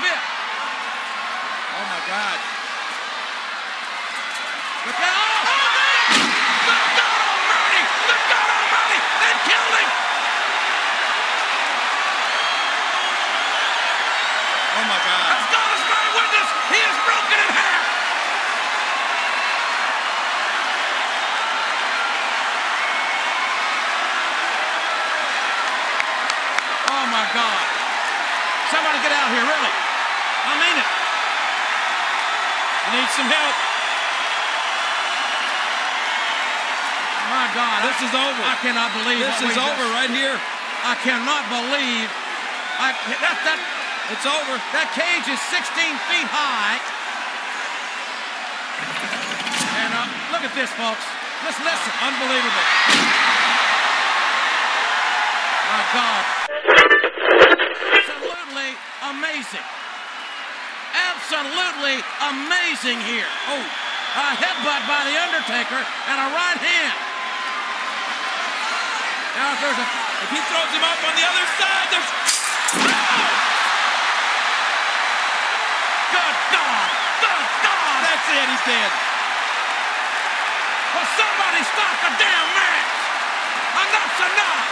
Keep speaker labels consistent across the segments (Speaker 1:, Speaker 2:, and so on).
Speaker 1: bit.
Speaker 2: Oh my God.
Speaker 1: Look out! Oh, oh man! Good God Almighty! Good God Almighty! They killed him!
Speaker 2: Oh my God.
Speaker 1: As God is my witness, he is broken in half! Oh my God! Somebody get out here, really! I mean it!
Speaker 2: I need some help.
Speaker 1: My God!
Speaker 2: This
Speaker 1: I,
Speaker 2: is over.
Speaker 1: I cannot believe
Speaker 2: This is over
Speaker 1: just-
Speaker 2: right here.
Speaker 1: I cannot believe. I that that
Speaker 2: It's over.
Speaker 1: that cage is 16 feet high. And uh, look at this, folks. Just listen.
Speaker 2: Unbelievable.
Speaker 1: My God. Absolutely amazing. Absolutely amazing here. Oh, a headbutt by The Undertaker and a right hand. Now, if there's a.
Speaker 2: If he throws him up on the other side, there's. Oh!
Speaker 1: Good God! Good God!
Speaker 2: That's it. He's dead.
Speaker 1: Will somebody stop the damn match? Enough's enough!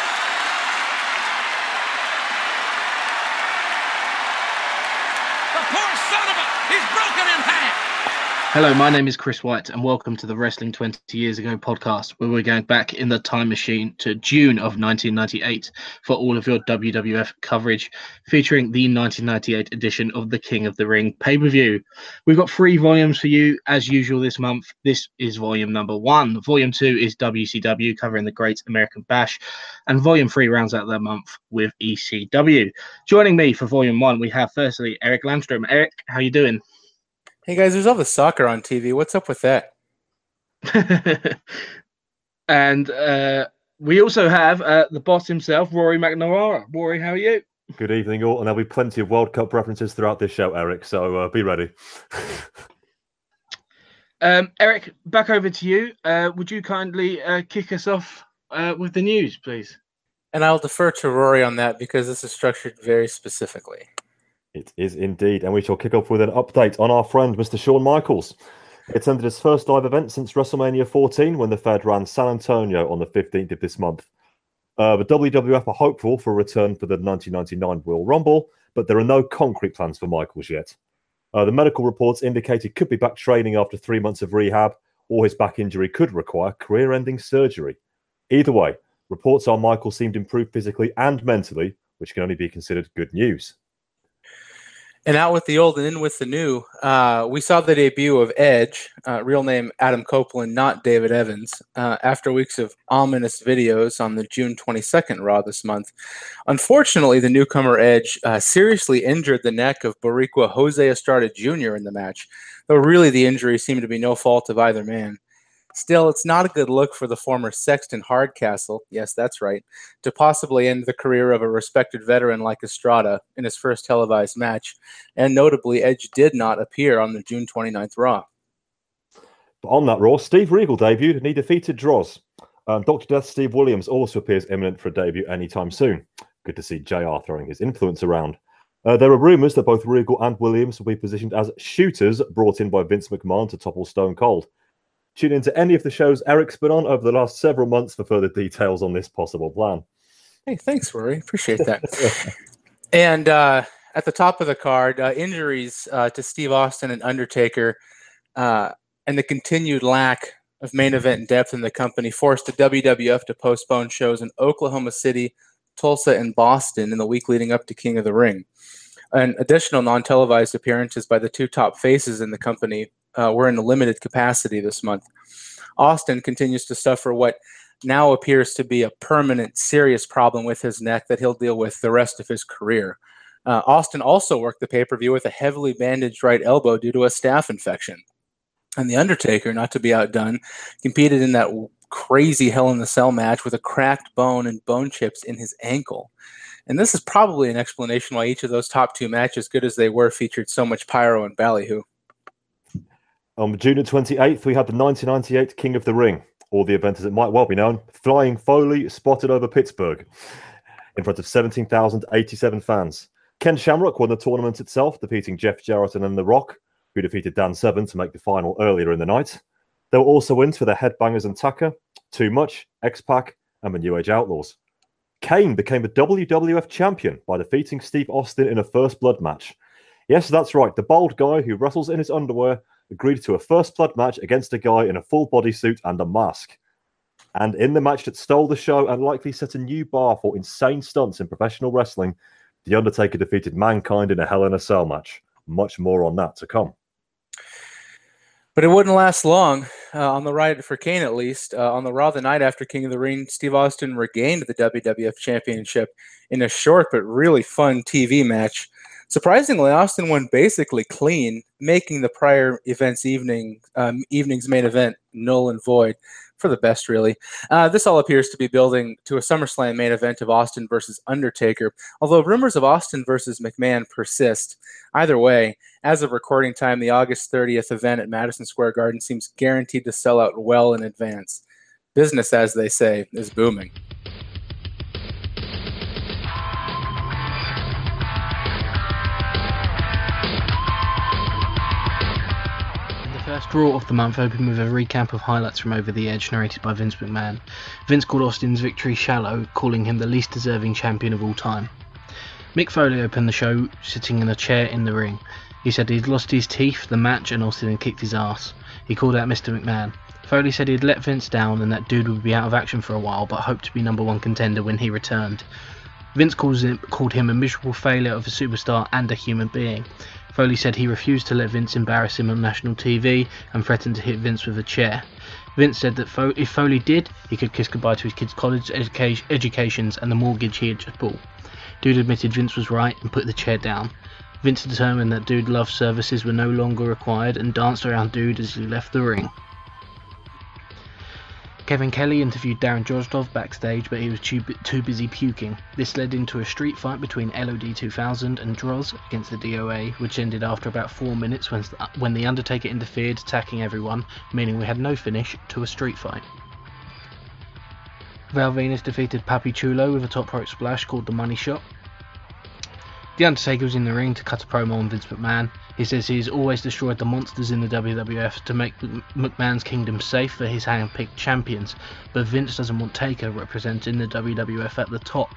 Speaker 1: The poor son of a... He's broken!
Speaker 3: Hello, my name is Chris White, and welcome to the Wrestling 20 Years Ago podcast, where we're going back in the time machine to June of 1998 for all of your WWF coverage, featuring the 1998 edition of the King of the Ring pay per view. We've got three volumes for you, as usual, this month. This is volume number one. Volume two is WCW, covering the Great American Bash, and volume three rounds out the month with ECW. Joining me for volume one, we have firstly Eric Landstrom. Eric, how you doing?
Speaker 4: Hey guys, there's all the soccer on TV. What's up with that?
Speaker 3: and uh, we also have uh, the boss himself, Rory McNamara. Rory, how are you?
Speaker 5: Good evening, all, and there'll be plenty of World Cup references throughout this show, Eric. So uh, be ready.
Speaker 3: Um, Eric, back over to you. Uh, would you kindly uh, kick us off uh, with the news, please?
Speaker 4: And I'll defer to Rory on that because this is structured very specifically.
Speaker 5: It is indeed, and we shall kick off with an update on our friend Mr. Shawn Michaels. He attended his first live event since WrestleMania 14 when the Fed ran San Antonio on the 15th of this month. Uh, the WWF are hopeful for a return for the 1999 Royal Rumble, but there are no concrete plans for Michaels yet. Uh, the medical reports indicate he could be back training after three months of rehab, or his back injury could require career ending surgery. Either way, reports are Michael seemed improved physically and mentally, which can only be considered good news.
Speaker 4: And out with the old and in with the new. Uh, we saw the debut of Edge, uh, real name Adam Copeland, not David Evans, uh, after weeks of ominous videos on the June 22nd Raw this month. Unfortunately, the newcomer Edge uh, seriously injured the neck of Boricua Jose Estrada Jr. in the match, though really the injury seemed to be no fault of either man. Still, it's not a good look for the former Sexton Hardcastle, yes, that's right, to possibly end the career of a respected veteran like Estrada in his first televised match. And notably, Edge did not appear on the June 29th Raw.
Speaker 5: But on that Raw, Steve Regal debuted and he defeated Droz. Um, Dr. Death Steve Williams also appears imminent for a debut anytime soon. Good to see JR throwing his influence around. Uh, there are rumours that both Regal and Williams will be positioned as shooters brought in by Vince McMahon to topple Stone Cold. Tune into any of the shows Eric's been on over the last several months for further details on this possible plan.
Speaker 4: Hey, thanks, Rory. Appreciate that. and uh, at the top of the card, uh, injuries uh, to Steve Austin and Undertaker, uh, and the continued lack of main event depth in the company forced the WWF to postpone shows in Oklahoma City, Tulsa, and Boston in the week leading up to King of the Ring. And additional non televised appearances by the two top faces in the company uh, were in a limited capacity this month. Austin continues to suffer what now appears to be a permanent, serious problem with his neck that he'll deal with the rest of his career. Uh, Austin also worked the pay per view with a heavily bandaged right elbow due to a staph infection. And The Undertaker, not to be outdone, competed in that crazy Hell in the Cell match with a cracked bone and bone chips in his ankle. And this is probably an explanation why each of those top two matches, good as they were, featured so much pyro and ballyhoo.
Speaker 5: On June the 28th, we had the 1998 King of the Ring, or the event as it might well be known, Flying Foley spotted over Pittsburgh in front of 17,087 fans. Ken Shamrock won the tournament itself, defeating Jeff Jarrett and The Rock, who defeated Dan Severn to make the final earlier in the night. There were also wins for the Headbangers and Tucker, Too Much, X Pac, and the New Age Outlaws. Kane became the WWF champion by defeating Steve Austin in a first blood match. Yes, that's right. The bald guy who wrestles in his underwear agreed to a first blood match against a guy in a full bodysuit and a mask. And in the match that stole the show and likely set a new bar for insane stunts in professional wrestling, The Undertaker defeated Mankind in a Hell in a Cell match. Much more on that to come.
Speaker 4: But it wouldn't last long. Uh, on the right for Kane, at least. Uh, on the Raw the night after King of the Ring, Steve Austin regained the WWF Championship in a short but really fun TV match. Surprisingly, Austin won basically clean, making the prior event's evening um, evening's main event null and void for the best, really. Uh, this all appears to be building to a SummerSlam main event of Austin versus Undertaker, although rumors of Austin versus McMahon persist. Either way, as of recording time, the August 30th event at Madison Square Garden seems guaranteed to sell out well in advance. Business, as they say, is booming.
Speaker 3: The first Raw of the month opened with a recap of highlights from Over the Edge, narrated by Vince McMahon. Vince called Austin's victory shallow, calling him the least deserving champion of all time. Mick Foley opened the show sitting in a chair in the ring. He said he'd lost his teeth, the match, and Austin had kicked his ass. He called out Mr. McMahon. Foley said he'd let Vince down and that dude would be out of action for a while, but hoped to be number one contender when he returned. Vince calls him, called him a miserable failure of a superstar and a human being. Foley said he refused to let Vince embarrass him on national TV and threatened to hit Vince with a chair. Vince said that Fo- if Foley did, he could kiss goodbye to his kids' college educa- educations and the mortgage he had just bought. Dude admitted Vince was right and put the chair down. Vince determined that Dude Love's services were no longer required and danced around Dude as he left the ring. Kevin Kelly interviewed Darren Drozdov backstage, but he was too, too busy puking. This led into a street fight between LOD 2000 and Droz against the DOA, which ended after about four minutes when, uh, when The Undertaker interfered, attacking everyone, meaning we had no finish to a street fight. Val Venis defeated Papi Chulo with a top rope splash called the Money Shot. The Undertaker was in the ring to cut a promo on Vince McMahon. He says he has always destroyed the monsters in the WWF to make McMahon's kingdom safe for his hand-picked champions, but Vince doesn't want Taker representing the WWF at the top.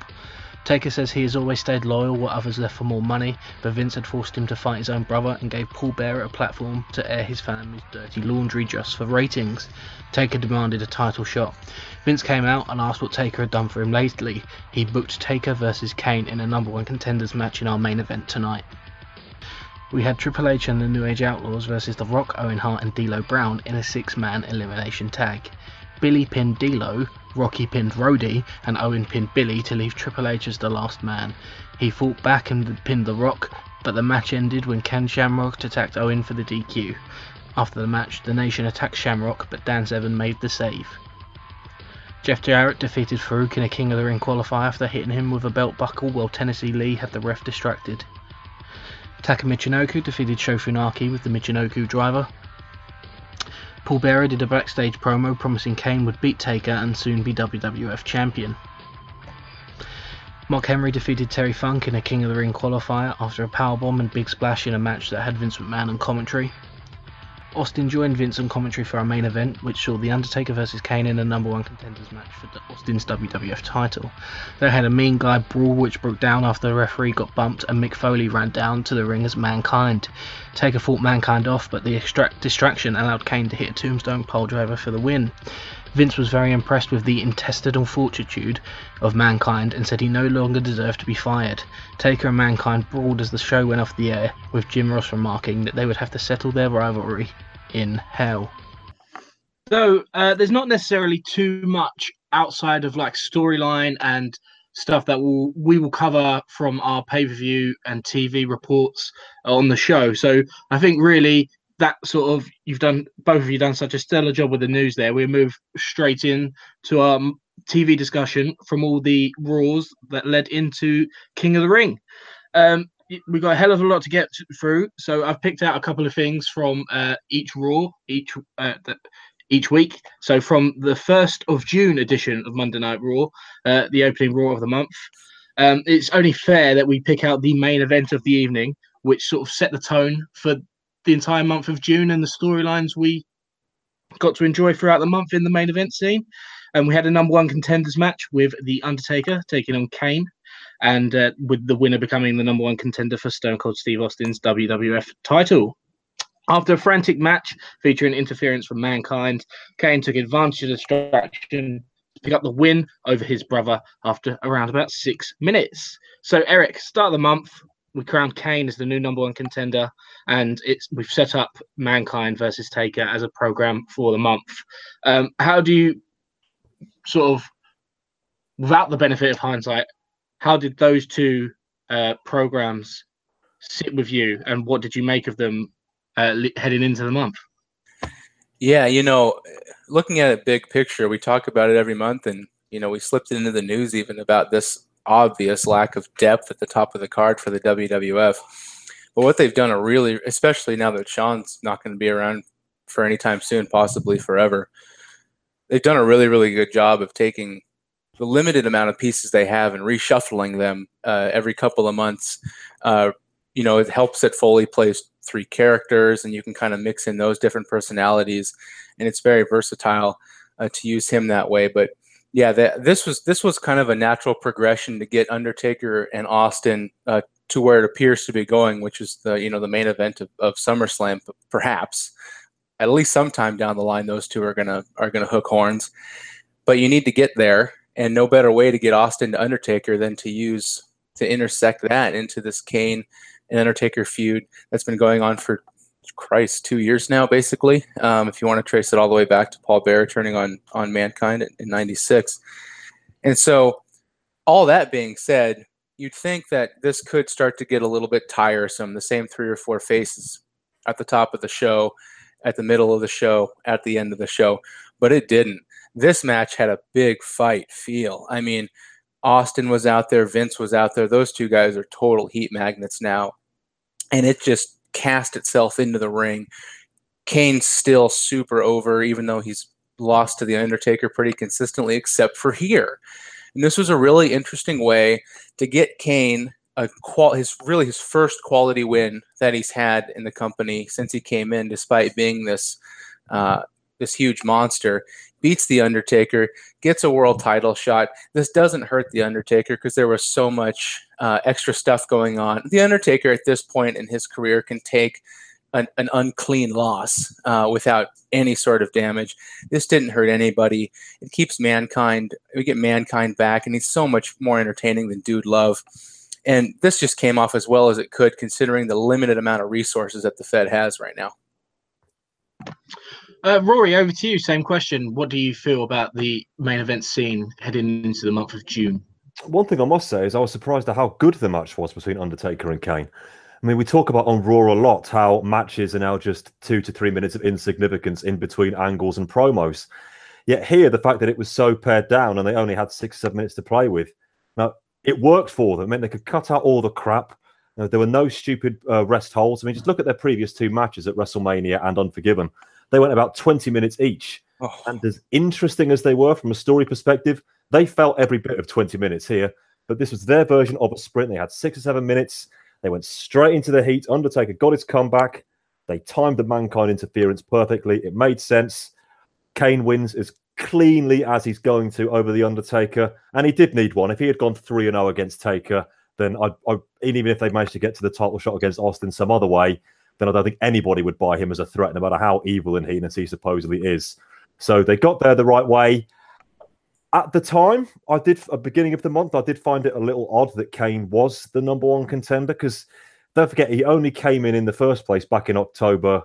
Speaker 3: Taker says he has always stayed loyal while others left for more money, but Vince had forced him to fight his own brother and gave Paul Bearer a platform to air his family's dirty laundry just for ratings. Taker demanded a title shot. Vince came out and asked what Taker had done for him lately. He booked Taker versus Kane in a number one contenders match in our main event tonight. We had Triple H and the New Age Outlaws versus The Rock, Owen Hart, and D'Lo Brown in a six-man elimination tag. Billy pinned D'Lo, Rocky pinned Roddy, and Owen pinned Billy to leave Triple H as the last man. He fought back and pinned The Rock, but the match ended when Ken Shamrock attacked Owen for the DQ. After the match, the Nation attacked Shamrock, but Dan Severn made the save. Jeff Jarrett defeated Farouk in a King of the Ring qualifier after hitting him with a belt buckle while Tennessee Lee had the ref distracted. Taka Michinoku defeated Sho Funaki with the Michinoku driver. Paul Bearer did a backstage promo promising Kane would beat Taker and soon be WWF champion. Mark Henry defeated Terry Funk in a King of the Ring qualifier after a powerbomb and big splash in a match that had Vince McMahon on commentary. Austin joined Vince on commentary for our main event, which saw The Undertaker vs. Kane in a number one contenders match for Austin's WWF title. They had a mean guy brawl which broke down after the referee got bumped and Mick Foley ran down to the ring as Mankind. Taker fought Mankind off, but the distraction allowed Kane to hit a tombstone piledriver for the win. Vince was very impressed with the intestinal fortitude of Mankind and said he no longer deserved to be fired. Taker and Mankind brawled as the show went off the air, with Jim Ross remarking that they would have to settle their rivalry in hell.
Speaker 6: So uh, there's not necessarily too much outside of like storyline and stuff that we'll, we will cover from our pay per view and TV reports on the show. So I think really that sort of you've done both of you done such a stellar job with the news there. We move straight in to our TV discussion from all the Raws that led into King of the Ring. Um, we got a hell of a lot to get through, so I've picked out a couple of things from uh, each Raw, each uh, each week. So from the first of June edition of Monday Night Raw, uh, the opening Raw of the month.
Speaker 3: um, it's only fair that we pick out the main event of the evening, which sort of set the tone for the entire month of June and the storylines we got to enjoy throughout the month in the main event scene. And we had a number one contenders match with The Undertaker taking on Kane, and uh, with the winner becoming the number one contender for Stone Cold Steve Austin's WWF title. After a frantic match featuring interference from Mankind, Kane took advantage of the distraction to pick up the win over his brother after around about six minutes. So, Eric, start of the month, we crowned Kane as the new number one contender, and it's we've set up Mankind versus Taker as a program for the month. Um, how do you sort of, without the benefit of hindsight, how did those two uh, programs sit with you, and what did you make of them uh, heading into the month?
Speaker 4: Yeah, you know, looking at it big picture, we talk about it every month, and you know, we slipped into the news even about this obvious lack of depth at the top of the card for the WWF. But what they've done a really, especially now that Shawn's not going to be around for any time soon, possibly forever, they've done a really, really good job of taking the limited amount of pieces they have and reshuffling them uh, every couple of months. Uh, you know, it helps that Foley plays three characters, and you can kind of mix in those different personalities, and it's very versatile uh, to use him that way. But yeah, that, this was this was kind of a natural progression to get Undertaker and Austin uh, to where it appears to be going, which is the you know the main event of, of SummerSlam, perhaps. At least sometime down the line, those two are gonna are gonna hook horns. But you need to get there, and no better way to get Austin to Undertaker than to use to intersect that into this Kane and Undertaker feud that's been going on for Christ, two years now, basically. Um, if you want to trace it all the way back to Paul Bearer turning on on Mankind in '96, and so all that being said, you'd think that this could start to get a little bit tiresome. The same three or four faces at the top of the show, at the middle of the show, at the end of the show, but it didn't. This match had a big fight feel. I mean, Austin was out there, Vince was out there. Those two guys are total heat magnets now. And it just cast itself into the ring. Kane's still super over, even though he's lost to the Undertaker pretty consistently, except for here. And this was a really interesting way to get Kane a qual his really his first quality win that he's had in the company since he came in, despite being this uh, this huge monster. Beats the Undertaker, gets a world title shot. This doesn't hurt the Undertaker because there was so much uh, extra stuff going on. The Undertaker at this point in his career can take an, an unclean loss uh, without any sort of damage. This didn't hurt anybody. It keeps mankind. We get mankind back, and he's so much more entertaining than Dude Love. And this just came off as well as it could, considering the limited amount of resources that the Fed has right now.
Speaker 3: Uh, Rory, over to you. Same question. What do you feel about the main event scene heading into the month of June?
Speaker 5: One thing I must say is I was surprised at how good the match was between Undertaker and Kane. I mean, we talk about on Raw a lot how matches are now just two to three minutes of insignificance in between angles and promos. Yet here, the fact that it was so pared down and they only had six, seven minutes to play with, now it worked for them. It meant they could cut out all the crap. there were no stupid uh, rest holds. I mean, just look at their previous two matches at WrestleMania and Unforgiven. They went about 20 minutes each. Oh. And as interesting as they were from a story perspective, they felt every bit of 20 minutes here. But this was their version of a sprint. They had six or seven minutes. They went straight into the heat. Undertaker got his comeback. They timed the mankind interference perfectly. It made sense. Kane wins as cleanly as he's going to over the Undertaker, and he did need one. If he had gone three and zero oh against Taker, then I, I, even if they managed to get to the title shot against Austin some other way, then I don't think anybody would buy him as a threat, no matter how evil and heinous he supposedly is. So they got there the right way. At the time, I did at the beginning of the month, I did find it a little odd that Kane was the number one contender because don't forget he only came in in the first place back in October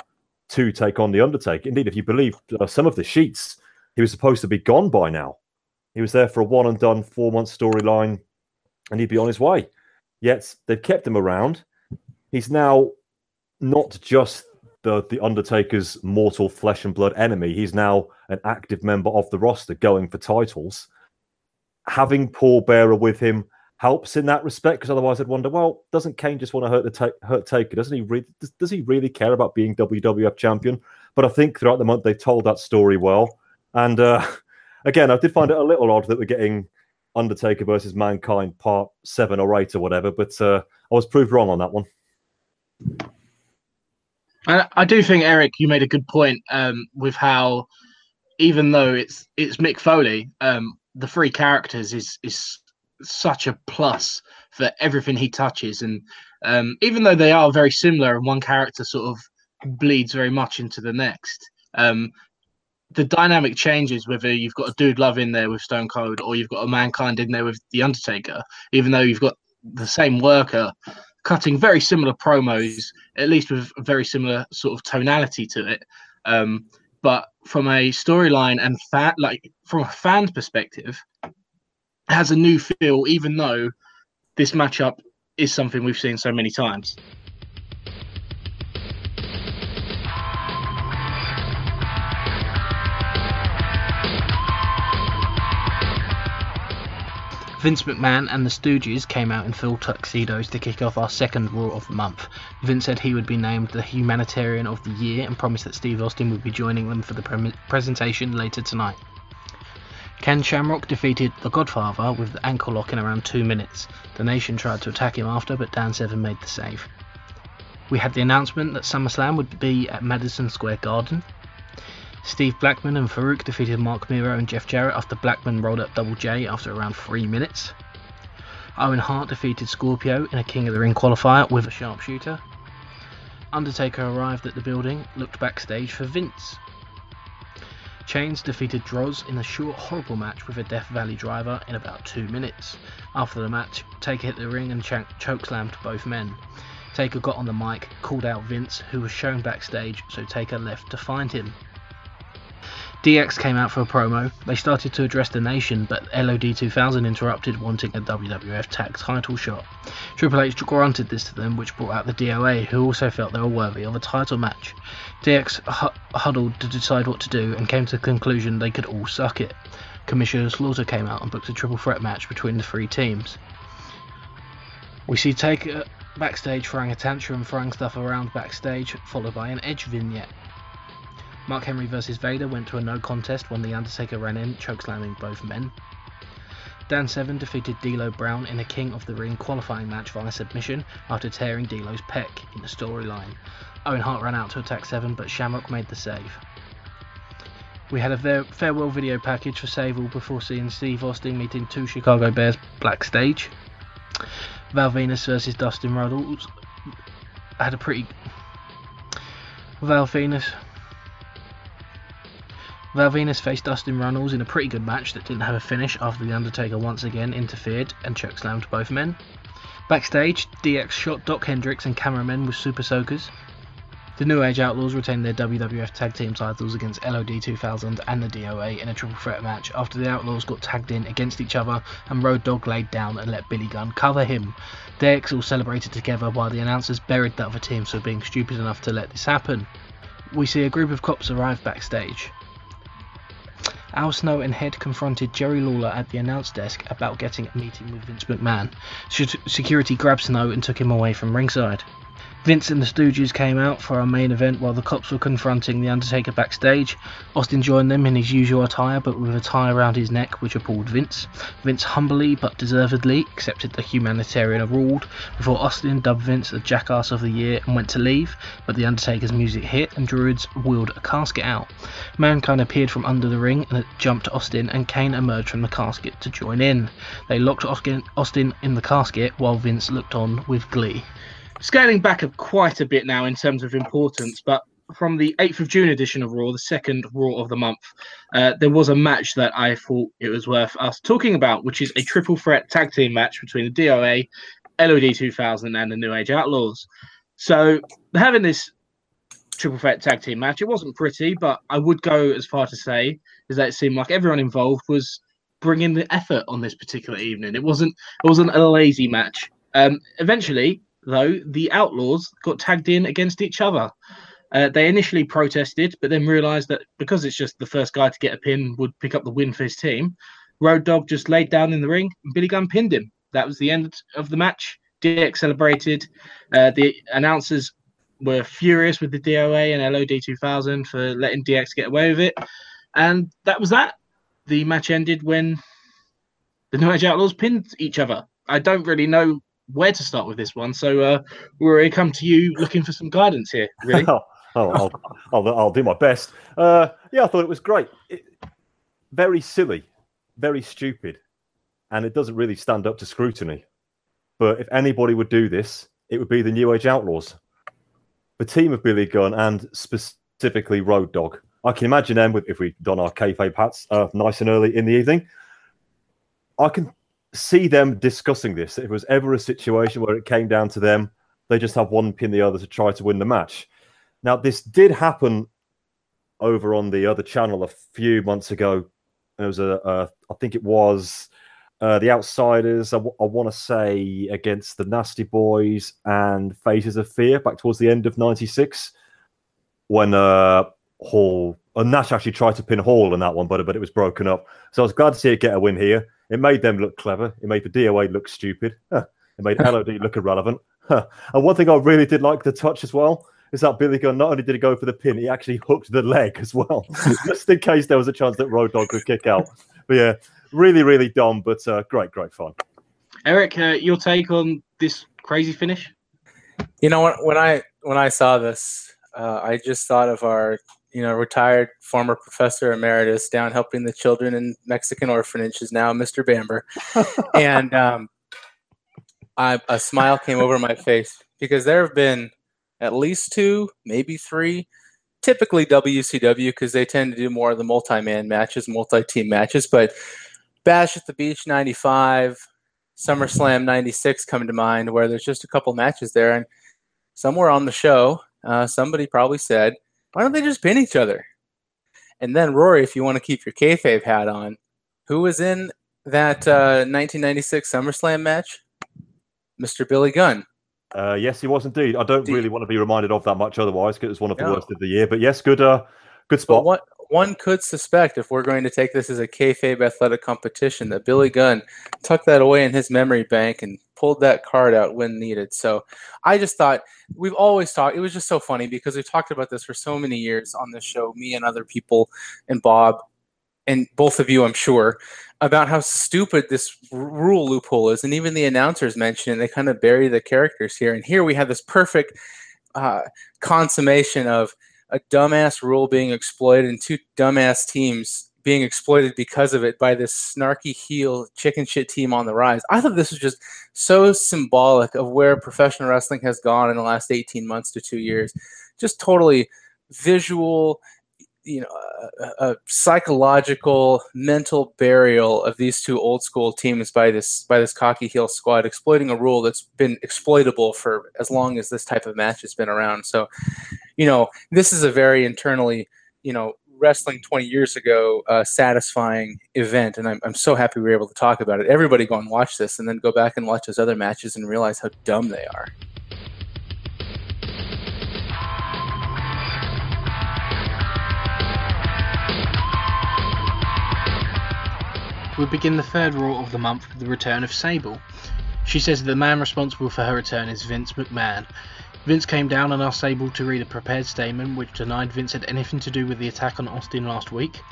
Speaker 5: to take on the Undertaker. Indeed, if you believe uh, some of the sheets, he was supposed to be gone by now. He was there for a one and done four month storyline, and he'd be on his way. Yet they've kept him around. He's now not just the the Undertaker's mortal flesh and blood enemy. He's now an active member of the roster, going for titles. Having Paul Bearer with him helps in that respect, because otherwise I'd wonder, well, doesn't Kane just want to hurt the ta- hurt Taker? Doesn't he? Re- does, does he really care about being WWF champion? But I think throughout the month they've told that story well. And uh, again, I did find it a little odd that we're getting Undertaker versus Mankind Part Seven or Eight or whatever, but uh, I was proved wrong on that one.
Speaker 7: I, I do think Eric, you made a good point um, with how, even though it's it's Mick Foley, um, the three characters is is such a plus for everything he touches, and um, even though they are very similar, and one character sort of bleeds very much into the next, um, the dynamic changes whether you've got a dude love in there with Stone Cold or you've got a mankind in there with the Undertaker, even though you've got the same worker cutting very similar promos, at least with a very similar sort of tonality to it. Um, but from a storyline and fan, like from a fan's perspective, has a new feel, even though this matchup is something we've seen so many times.
Speaker 3: Vince McMahon and the Stooges came out in full tuxedos to kick off our second Raw of the month. Vince said he would be named the Humanitarian of the Year and promised that Steve Austin would be joining them for the pre- presentation later tonight. Ken Shamrock defeated The Godfather with the ankle lock in around two minutes. The Nation tried to attack him after, but Dan Severn made the save. We had the announcement that SummerSlam would be at Madison Square Garden. Steve Blackman and Farouk defeated Marc Mero and Jeff Jarrett after Blackman rolled up Double J after around 3 minutes. Owen Hart defeated Scorpio in a King of the Ring qualifier with a sharpshooter. Undertaker arrived at the building, looked backstage for Vince. Chains defeated Droz in a short, horrible match with a Death Valley driver in about 2 minutes. After the match, Taker hit the ring and ch- chokeslammed both men. Taker got on the mic, called out Vince, who was shown backstage, so Taker left to find him. DX came out for a promo. They started to address the nation, but LOD 2000 interrupted, wanting a WWF tag title shot. Triple H granted this to them, which brought out the DOA, who also felt they were worthy of a title match. DX hu- huddled to decide what to do and came to the conclusion they could all suck it. Commissioner Slaughter came out and booked a triple threat match between the three teams. We see Taker backstage throwing a tantrum, throwing stuff around backstage, followed by an Edge vignette. Mark Henry vs. Vader went to a no contest when The Undertaker ran in, chokeslamming both men. Dan Severn defeated D'Lo Brown in a King of the Ring qualifying match via submission after tearing D'Lo's pec in the storyline. Owen Hart ran out to attack Severn, but Shamrock made the save. We had a farewell video package for Sable before seeing Steve Austin meeting two Chicago Bears backstage. Val Venis versus Dustin Rhodes had a pretty. Val Venis Val Venis faced Dustin Runnels in a pretty good match that didn't have a finish after The Undertaker once again interfered and chokeslammed both men. Backstage, DX shot Doc Hendrix and cameramen with super soakers. The New Age Outlaws retained their WWF Tag Team titles against LOD 2000 and the DOA in a triple threat match after the Outlaws got tagged in against each other and Road Dog laid down and let Billy Gunn cover him. DX all celebrated together while the announcers buried the other teams for being stupid enough to let this happen. We see a group of cops arrive backstage. Al Snow and Head confronted Jerry Lawler at the announce desk about getting a meeting with Vince McMahon. Security grabbed Snow and took him away from ringside. Vince and the Stooges came out for our main event while the cops were confronting The Undertaker backstage. Austin joined them in his usual attire but with a tie around his neck which appalled Vince. Vince humbly but deservedly accepted the humanitarian award before Austin dubbed Vince the Jackass of the Year and went to leave, but The Undertaker's music hit and Druids wheeled a casket out. Mankind appeared from under the ring and jumped Austin and Kane emerged from the casket to join in. They locked Austin in the casket while Vince looked on with glee
Speaker 7: scaling back quite a bit now in terms of importance, but from the 8th of June edition of Raw, the second Raw of the month, uh, there was a match that I thought it was worth us talking about, which is a triple threat tag team match between the DOA, LOD 2000, and the New Age Outlaws. So, having this triple threat tag team match, it wasn't pretty, but I would go as far to say is that it seemed like everyone involved was bringing the effort on this particular evening. It wasn't it wasn't a lazy match. Um, eventually, though, the Outlaws got tagged in against each other. Uh, they initially protested, but then realised that because it's just the first guy to get a pin would pick up the win for his team. Road Dog just laid down in the ring, and Billy Gunn pinned him. That was the end of the match. DX celebrated. Uh, the announcers were furious with the DOA and LOD 2000 for letting DX get away with it, and that was that. The match ended when
Speaker 3: the New Age Outlaws pinned each other. I don't really know where to start with this one, so uh, we're come to you looking for some guidance here. Really?
Speaker 5: oh, I'll, I'll, I'll, do my best. Uh, yeah, I thought it was great. It, very silly, very stupid, and it doesn't really stand up to scrutiny. But if anybody would do this, it would be the New Age Outlaws, the team of Billy Gunn and specifically Road Dog. I can imagine them with, if we done our kayfabe hats uh, nice and early in the evening. I can see them discussing this. If it was ever a situation where it came down to them, they just have one pin the other to try to win the match. Now, this did happen over on the other channel a few months ago. There was a, I think it was uh, the Outsiders. I, w- I want to say against the Nasty Boys and Faces of Fear back towards the end of '96 when uh, Hall and Nash actually tried to pin Hall in that one, but but it was broken up. So I was glad to see it get a win here. It made them look clever. It made the DOA look stupid. Huh. It made LOD look irrelevant. Huh. And one thing I really did like the touch as well is that Billy Gunn not only did he go for the pin, he actually hooked the leg as well, just in case there was a chance that Road Dog could kick out. But yeah, really, really dumb, but uh, great, great fun.
Speaker 3: Eric, uh, your take on this crazy finish?
Speaker 4: You know, when, when I when I saw this, uh, I just thought of our you know retired former professor emeritus down helping the children in Mexican orphanages now, Mr. Bamber, and um, I, a smile came over my face because there have been at least two, maybe three. Typically WCW because they tend to do more of the multi-man matches, multi-team matches. But Bash at the Beach '95, SummerSlam '96 come to mind, where there's just a couple matches there, and somewhere on the show, uh, somebody probably said, "Why don't they just pin each other?" And then Rory, if you want to keep your kayfabe hat on, who was in that uh, 1996 SummerSlam match? Mr. Billy Gunn.
Speaker 5: Uh, yes, he was indeed. I don't really want to be reminded of that much otherwise because it was one of the no. worst of the year. But yes, good, uh, good spot.
Speaker 4: What one could suspect, if we're going to take this as a kayfabe athletic competition, that Billy Gunn tucked that away in his memory bank and pulled that card out when needed. So I just thought we've always talked. It was just so funny because we've talked about this for so many years on this show, me and other people, and Bob, and both of you, I'm sure, about how stupid this rule loophole is. And even the announcers mentioned it. They kind of bury the characters here. And here we have this perfect uh, consummation of a dumbass rule being exploited and two dumbass teams being exploited because of it by this snarky heel chicken shit team on the rise. I thought this was just so symbolic of where professional wrestling has gone in the last 18 months to two years. Just totally visual you know a, a, psychological mental burial of these two old school teams by this by this cocky heel squad exploiting a rule that's been exploitable for as long as this type of match has been around. So you know this is a very internally you know wrestling 20 years ago uh, satisfying event and I'm, I'm so happy we were able to talk about it. Everybody go and watch this and then go back and watch those other matches and realize how dumb they are
Speaker 3: We begin the third Raw of the month with the return of Sable. She says the man responsible for her return is Vince McMahon. Vince came down and asked Sable to read a prepared statement which denied Vince had anything to do with the attack on Austin last week.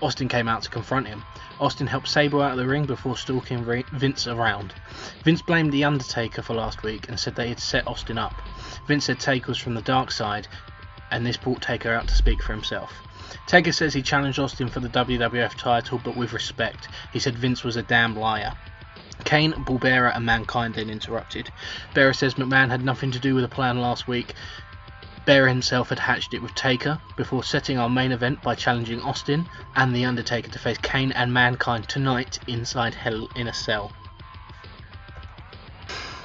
Speaker 3: Austin came out to confront him. Austin helped Sable out of the ring before stalking Vince around. Vince blamed The Undertaker for last week and said they had set Austin up. Vince said Taker was from the dark side and this brought Taker out to speak for himself. Taker says he challenged Austin for the WWF title, but with respect. He said Vince was a damn liar. Kane, Paul Bearer, and Mankind then interrupted. Bearer says McMahon had nothing to do with the plan last week. Bearer himself had hatched it with Taker before setting our main event by challenging Austin and The Undertaker to face Kane and Mankind tonight inside Hell in a Cell.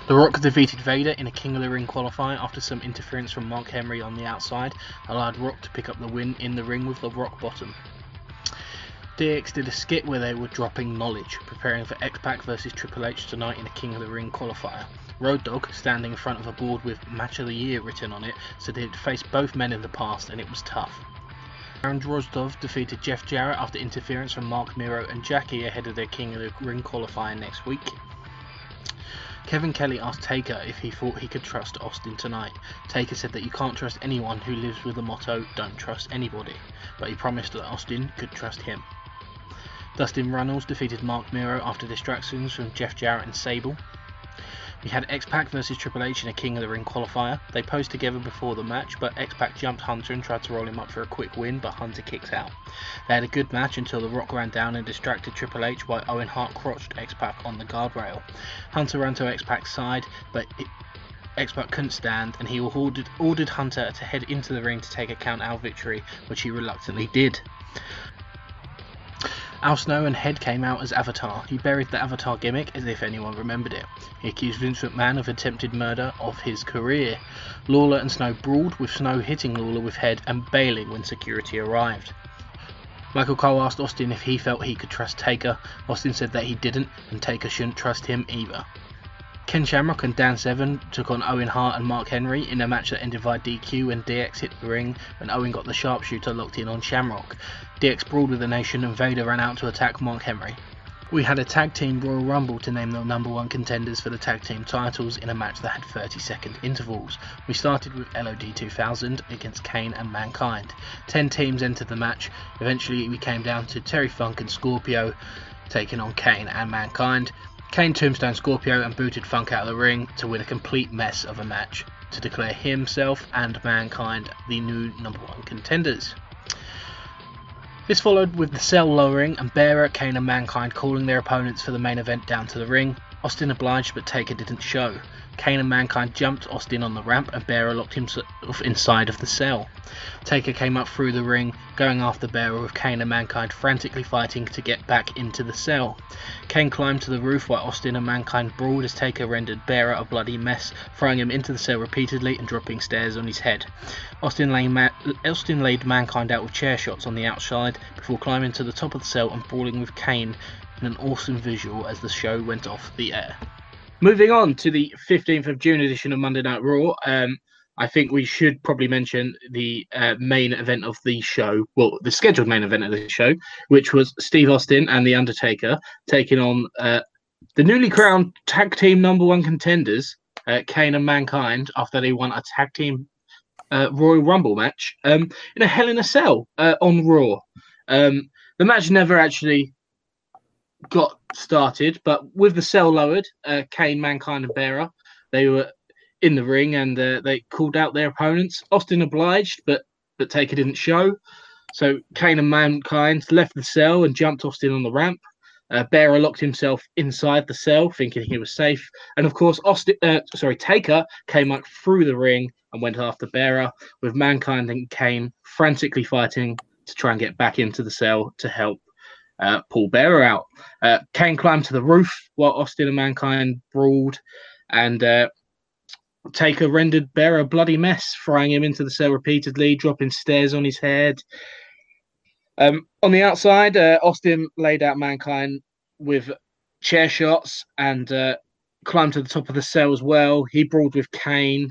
Speaker 3: The Rock defeated Vader in a King of the Ring qualifier after some interference from Mark Henry on the outside allowed Rock to pick up the win in the ring with the Rock bottom. DX did a skit where they were dropping knowledge, preparing for X-Pac versus Triple H tonight in a King of the Ring qualifier. Road Dog, standing in front of a board with Match of the Year written on it, said he'd faced both men in the past and it was tough. Darren Drozdov defeated Jeff Jarrett after interference from Marc Mero and Jackie ahead of their King of the Ring qualifier next week. Kevin Kelly asked Taker if he thought he could trust Austin tonight. Taker said that you can't trust anyone who lives with the motto, don't trust anybody, but he promised that Austin could trust him. Dustin Runnels defeated Marc Mero after distractions from Jeff Jarrett and Sable. We had X Pac versus Triple H in a King of the Ring qualifier. They posed together before the match, but X Pac jumped Hunter and tried to roll him up for a quick win, but Hunter kicks out. They had a good match until The Rock ran down and distracted Triple H while Owen Hart crotched X Pac on the guardrail. Hunter ran to X Pac's side, but X Pac couldn't stand, and he ordered, ordered Hunter to head into the ring to take a count out victory, which he reluctantly did. Al Snow and Head came out as Avatar. He buried the Avatar gimmick as if anyone remembered it. He accused Vince McMahon of attempted murder of his career. Lawler and Snow brawled, with Snow hitting Lawler with Head and bailing when security arrived. Michael Cole asked Austin if he felt he could trust Taker. Austin said that he didn't, and Taker shouldn't trust him either. Ken Shamrock and Dan Severn took on Owen Hart and Mark Henry in a match that ended by DQ when DX hit the ring and Owen got the sharpshooter locked in on Shamrock. DX brawled with the nation and Vader ran out to attack Mark Henry. We had a tag team Royal Rumble to name the number one contenders for the tag team titles in a match that had 30 second intervals. We started with LOD 2000 against Kane and Mankind. 10 teams entered the match. Eventually, we came down to Terry Funk and Scorpio taking on Kane and Mankind. Kane tombstone Scorpio and booted Funk out of the ring to win a complete mess of a match to declare himself and Mankind the new number one contenders. This followed with the cell lowering and Bearer, Kane and Mankind calling their opponents for the main event down to the ring. Austin obliged but Taker didn't show. Kane and Mankind jumped Austin on the ramp and Bearer locked himself inside of the cell. Taker came up through the ring, going after Bearer with Kane and Mankind frantically fighting to get back into the cell. Kane climbed to the roof while Austin and Mankind brawled as Taker rendered Bearer a bloody mess, throwing him into the cell repeatedly and dropping stairs on his head. Austin, Ma- Austin laid Mankind out with chair shots on the outside before climbing to the top of the cell and brawling with Kane in an awesome visual as the show went off the air. Moving on to the 15th of June edition of Monday Night Raw, um, I think we should probably mention the uh, main event of the show, well, the scheduled main event of the show, which was Steve Austin and The Undertaker taking on uh, the newly crowned tag team number one contenders, uh, Kane and Mankind, after they won a tag team uh, Royal Rumble match um, in a Hell in a Cell uh, on Raw. Um, the match never actually got started, but with the cell lowered, uh, Kane, Mankind, and Bearer, they were in the ring and uh, they called out their opponents. Austin obliged, but but Taker didn't show. So Kane and Mankind left the cell and jumped Austin on the ramp. Uh, Bearer locked himself inside the cell, thinking he was safe. And of course, Austin, uh, sorry, Taker came up through the ring and went after Bearer, with Mankind and Kane frantically fighting to try and get back into the cell to help uh, Paul Bearer out. Uh, Kane climbed to the roof while Austin and Mankind brawled, and uh, Taker rendered Bearer a bloody mess, frying him into the cell repeatedly, dropping stairs on his head. Um, on the outside, uh, Austin laid out Mankind with chair shots and uh, climbed to the top of the cell as well. He brawled with Kane,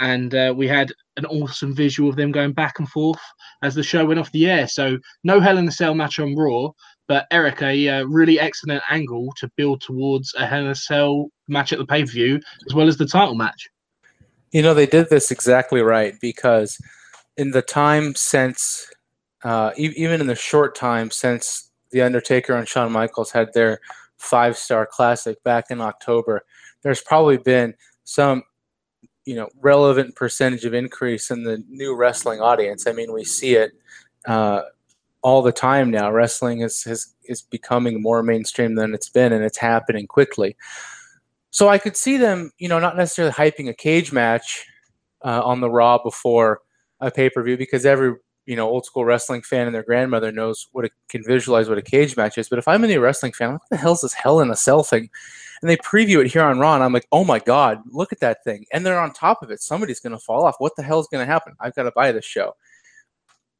Speaker 3: and uh, we had an awesome visual of them going back and forth as the show went off the air. So, no Hell in a Cell match on Raw, but Eric, a uh, really excellent angle to build towards a Hell in a Cell match at the pay per view as well as the title match.
Speaker 4: You know, they did this exactly right because in the time since, uh, e- even in the short time since The Undertaker and Shawn Michaels had their five star classic back in October, there's probably been some, you know, relevant percentage of increase in the new wrestling audience. I mean, we see it uh, all the time now. Wrestling is, is, is becoming more mainstream than it's been, and it's happening quickly. So I could see them, you know, not necessarily hyping a cage match uh, on the Raw before a pay per view because every you know old school wrestling fan and their grandmother knows what it can visualize what a cage match is. But if I'm a new wrestling fan, what the hell's this Hell in a Cell thing? And they preview it here on Raw, and I'm like, oh my god, look at that thing! And they're on top of it. Somebody's going to fall off. What the hell's going to happen? I've got to buy this show.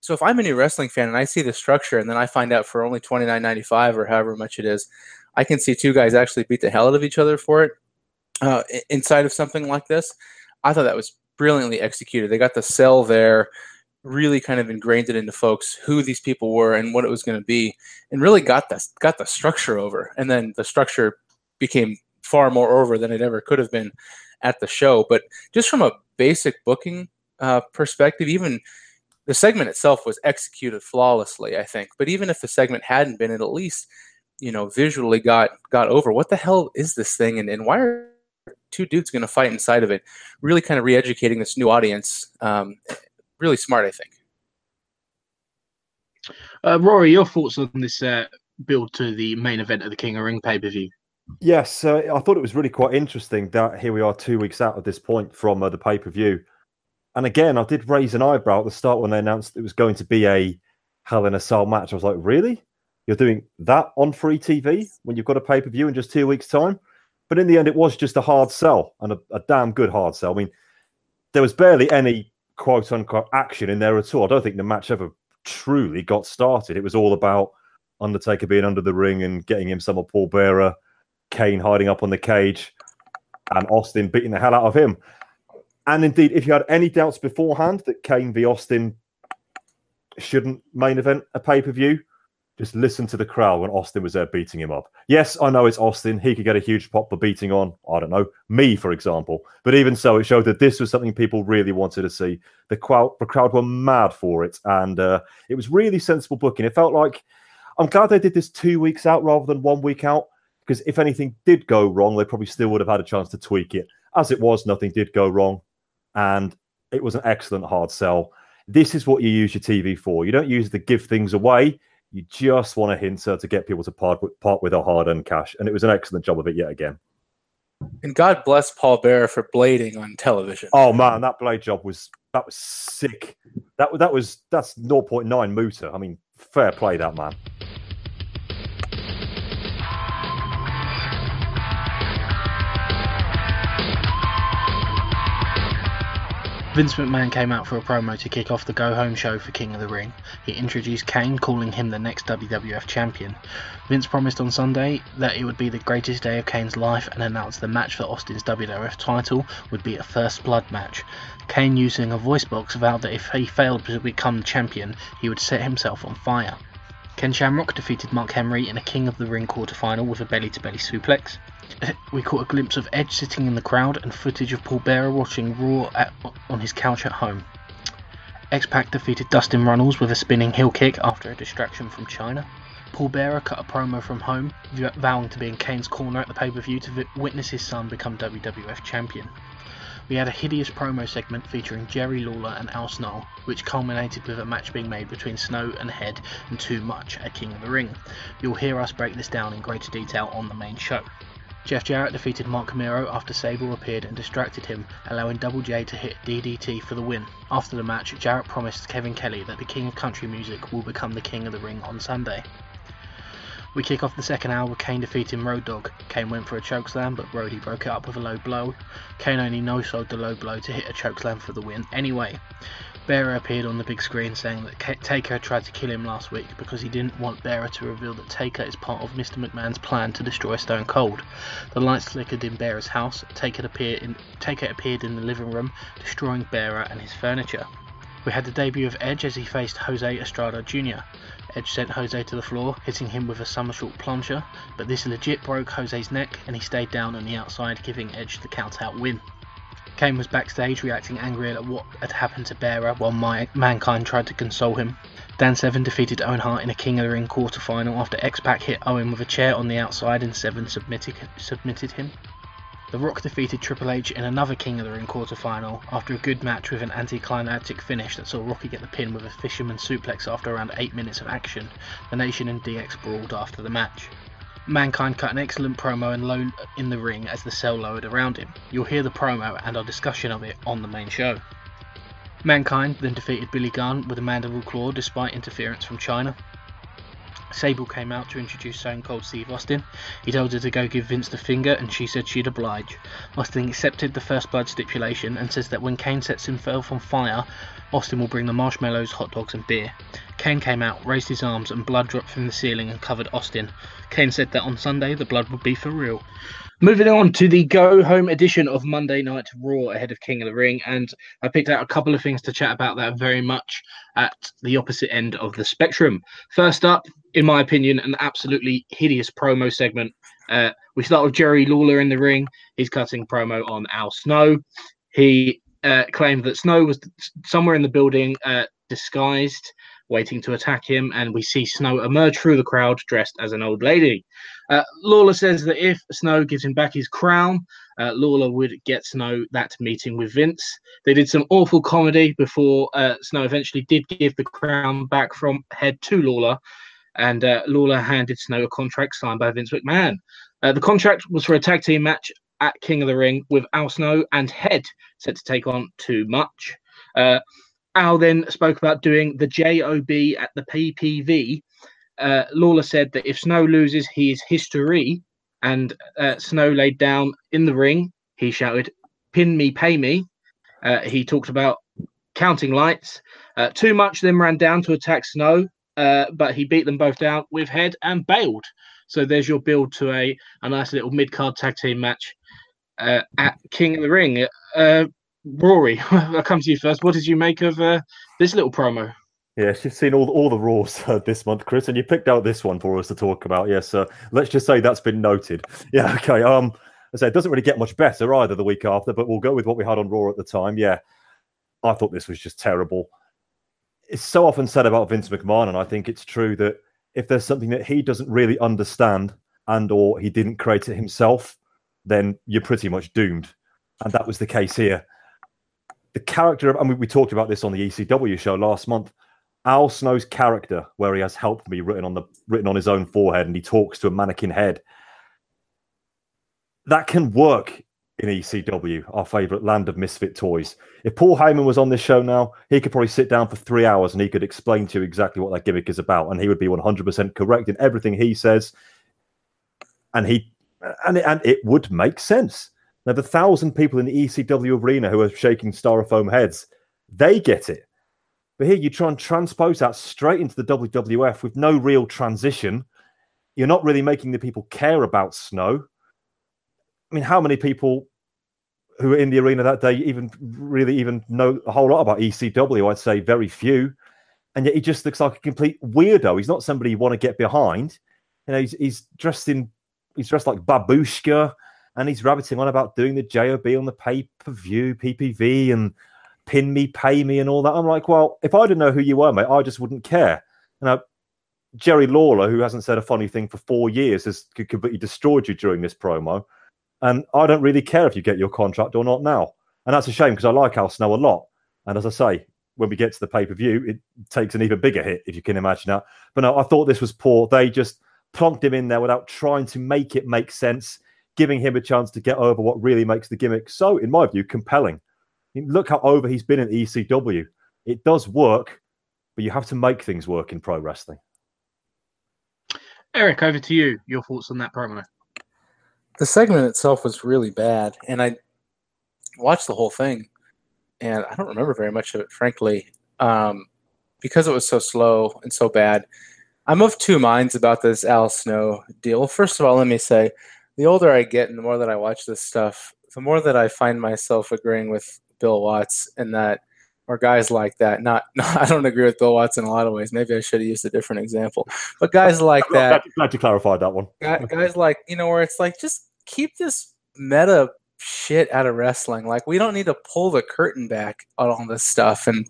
Speaker 4: So if I'm a new wrestling fan and I see the structure, and then I find out for only twenty nine ninety five or however much it is, I can see two guys actually beat the hell out of each other for it uh, inside of something like this. I thought that was brilliantly executed. They got the sell there, really kind of ingrained it into folks who these people were and what it was going to be, and really got the got the structure over. And then the structure became far more over than it ever could have been at the show. But just from a basic booking uh, perspective, even the segment itself was executed flawlessly, I think. But even if the segment hadn't been, it at least you know visually got got over. What the hell is this thing, and and why are two dudes going to fight inside of it? Really, kind of re-educating this new audience. Um, really smart, I think.
Speaker 3: Uh, Rory, your thoughts on this uh, build to the main event of the King of Ring pay per view?
Speaker 5: Yes, uh, I thought it was really quite interesting that here we are two weeks out at this point from uh, the pay per view. And again, I did raise an eyebrow at the start when they announced it was going to be a Hell in a Cell match. I was like, really? You're doing that on free TV when you've got a pay per view in just two weeks' time? But in the end, it was just a hard sell and a, a damn good hard sell. I mean, there was barely any quote unquote action in there at all. I don't think the match ever truly got started. It was all about Undertaker being under the ring and getting him some of Paul Bearer, Kane hiding up on the cage, and Austin beating the hell out of him. And indeed, if you had any doubts beforehand that Kane v Austin shouldn't main event a pay per view, just listen to the crowd when Austin was there beating him up. Yes, I know it's Austin. He could get a huge pop for beating on, I don't know, me, for example. But even so, it showed that this was something people really wanted to see. The crowd, the crowd were mad for it. And uh, it was really sensible booking. It felt like I'm glad they did this two weeks out rather than one week out. Because if anything did go wrong, they probably still would have had a chance to tweak it. As it was, nothing did go wrong. And it was an excellent hard sell. This is what you use your TV for. You don't use it to give things away you just want a hinter to get people to part with, part with their hard-earned cash, and it was an excellent job of it yet again.
Speaker 4: And God bless Paul Bearer for blading on television.
Speaker 5: Oh man, that blade job was that was sick. That that was that's 0.9 muta. I mean, fair play that man.
Speaker 3: Vince McMahon came out for a promo to kick off the Go Home show for King of the Ring. He introduced Kane, calling him the next WWF champion. Vince promised on Sunday that it would be the greatest day of Kane's life and announced the match for Austin's WWF title would be a first blood match. Kane, using a voice box, vowed that if he failed to become champion, he would set himself on fire. Ken Shamrock defeated Mark Henry in a King of the Ring quarterfinal with a belly to belly suplex. We caught a glimpse of Edge sitting in the crowd and footage of Paul Bearer watching Raw at, on his couch at home. X Pac defeated Dustin Runnels with a spinning heel kick after a distraction from Chyna. Paul Bearer cut a promo from home, vowing to be in Kane's corner at the pay per view to witness his son become WWF champion. We had a hideous promo segment featuring Jerry Lawler and Al Snow, which culminated with a match being made between Snow and Head and Too Much at King of the Ring. You'll hear us break this down in greater detail on the main show. Jeff Jarrett defeated Marc Mero after Sable appeared and distracted him, allowing Double J to hit DDT for the win. After the match, Jarrett promised Kevin Kelly that the King of Country Music will become the King of the Ring on Sunday. We kick off the second hour with Kane defeating Road Dog. Kane went for a chokeslam, but Brody broke it up with a low blow. Kane only no-sold the low blow to hit a chokeslam for the win anyway. Bearer appeared on the big screen saying that Taker tried to kill him last week because he didn't want Bearer to reveal that Taker is part of Mr. McMahon's plan to destroy Stone Cold. The lights flickered in Bearer's house. Taker appeared in, Taker appeared in the living room, destroying Bearer and his furniture. We had the debut of Edge as he faced Jose Estrada Jr. Edge sent Jose to the floor, hitting him with a somersault plancha, but this legit broke Jose's neck and he stayed down on the outside, giving Edge the count out win. Kane was backstage reacting angrily at what had happened to Bearer while My- Mankind tried to console him. Dan Severn defeated Owen Hart in a King of the Ring quarterfinal after X Pac hit Owen with a chair on the outside and Severn submitted, submitted him. The Rock defeated Triple H in another King of the Ring quarterfinal after a good match with an anticlimactic finish that saw Rocky get the pin with a fisherman suplex after around 8 minutes of action. The Nation and DX brawled after the match. Mankind cut an excellent promo and low in the ring as the cell lowered around him. You'll hear the promo and our discussion of it on the main show. Mankind then defeated Billy Gunn with a mandible claw despite interference from Chyna. Sable came out to introduce Stone Cold Steve Austin. He told her to go give Vince the finger and she said she'd oblige. Austin accepted the first blood stipulation and says that when Kane sets himself on fire, Austin will bring the marshmallows, hot dogs, and beer. Kane came out, raised his arms, and blood dropped from the ceiling and covered Austin. Kane said that on Sunday the blood would be for real. Moving on to the go home edition of Monday Night Raw ahead of King of the Ring, and I picked out a couple of things to chat about that very much at the opposite end of the spectrum. First up, in my opinion, an absolutely hideous promo segment. Uh, we start with Jerry Lawler in the ring. He's cutting promo on Al Snow. He uh, claimed that Snow was somewhere in the building uh, disguised, waiting to attack him, and we see Snow emerge through the crowd dressed as an old lady. Uh, Lawler says that if Snow gives him back his crown, uh, Lawler would get Snow that meeting with Vince. They did some awful comedy before uh, Snow eventually did give the crown back from Head to Lawler, and uh, Lawler handed Snow a contract signed by Vince McMahon. Uh, the contract was for a tag team match at King of the Ring with Al Snow and Head set to take on Too Much. Al then spoke about doing the JOB at the PPV. Uh, Lawler said that if Snow loses, he is history. And uh, Snow laid down in the ring. He shouted, Pin me, pay me. Uh, he talked about counting lights. Uh, Too Much then ran down to attack Snow, uh, but he beat them both down with head and bailed. So there's your build to a, a nice little mid card tag team match uh, at King of the Ring. Rory, I'll come to you first. What did you make of uh, this little promo?
Speaker 5: Yes, you've seen all all the Raws uh, this month, Chris, and you picked out this one for us to talk about. Yes, uh, let's just say that's been noted. Yeah, okay. Um, I say it doesn't really get much better either the week after, but we'll go with what we had on Raw at the time. Yeah, I thought this was just terrible. It's so often said about Vince McMahon, and I think it's true that if there's something that he doesn't really understand and or he didn't create it himself, then you're pretty much doomed. And that was the case here. The character of, I mean, we talked about this on the ECW show last month. Al Snow's character, where he has helped me written on the written on his own forehead, and he talks to a mannequin head. That can work in ECW, our favorite land of misfit toys. If Paul Heyman was on this show now, he could probably sit down for three hours and he could explain to you exactly what that gimmick is about, and he would be 100% correct in everything he says. And he and it, and it would make sense. Now, the thousand people in the ECW arena who are shaking styrofoam heads, they get it. But here you try and transpose that straight into the WWF with no real transition. You're not really making the people care about Snow. I mean, how many people who were in the arena that day even really even know a whole lot about ECW? I'd say very few. And yet he just looks like a complete weirdo. He's not somebody you want to get behind. You know, he's, he's dressed in he's dressed like babushka and he's rabbiting on about doing the job on the pay-per-view ppv and pin me pay me and all that. I'm like well if i didn't know who you were mate i just wouldn't care. You know jerry lawler who hasn't said a funny thing for four years has completely destroyed you during this promo and i don't really care if you get your contract or not now. And that's a shame because i like al snow a lot. And as i say when we get to the pay-per-view it takes an even bigger hit if you can imagine that. But no i thought this was poor. They just plonked him in there without trying to make it make sense, giving him a chance to get over what really makes the gimmick so, in my view, compelling. I mean, look how over he's been in ECW. It does work, but you have to make things work in pro wrestling.
Speaker 3: Eric, over to you. Your thoughts on that promo?
Speaker 4: The segment itself was really bad, and I watched the whole thing, and I don't remember very much of it, frankly, um, because it was so slow and so bad. I'm of two minds about this Al Snow deal. First of all, let me say, the older I get and the more that I watch this stuff, the more that I find myself agreeing with Bill Watts and that, or guys like that. Not, not I don't agree with Bill Watts in a lot of ways. Maybe I should have used a different example. But guys like that,
Speaker 5: glad, glad you clarified that one.
Speaker 4: Guys like you know where it's like just keep this meta shit out of wrestling. Like we don't need to pull the curtain back on all this stuff and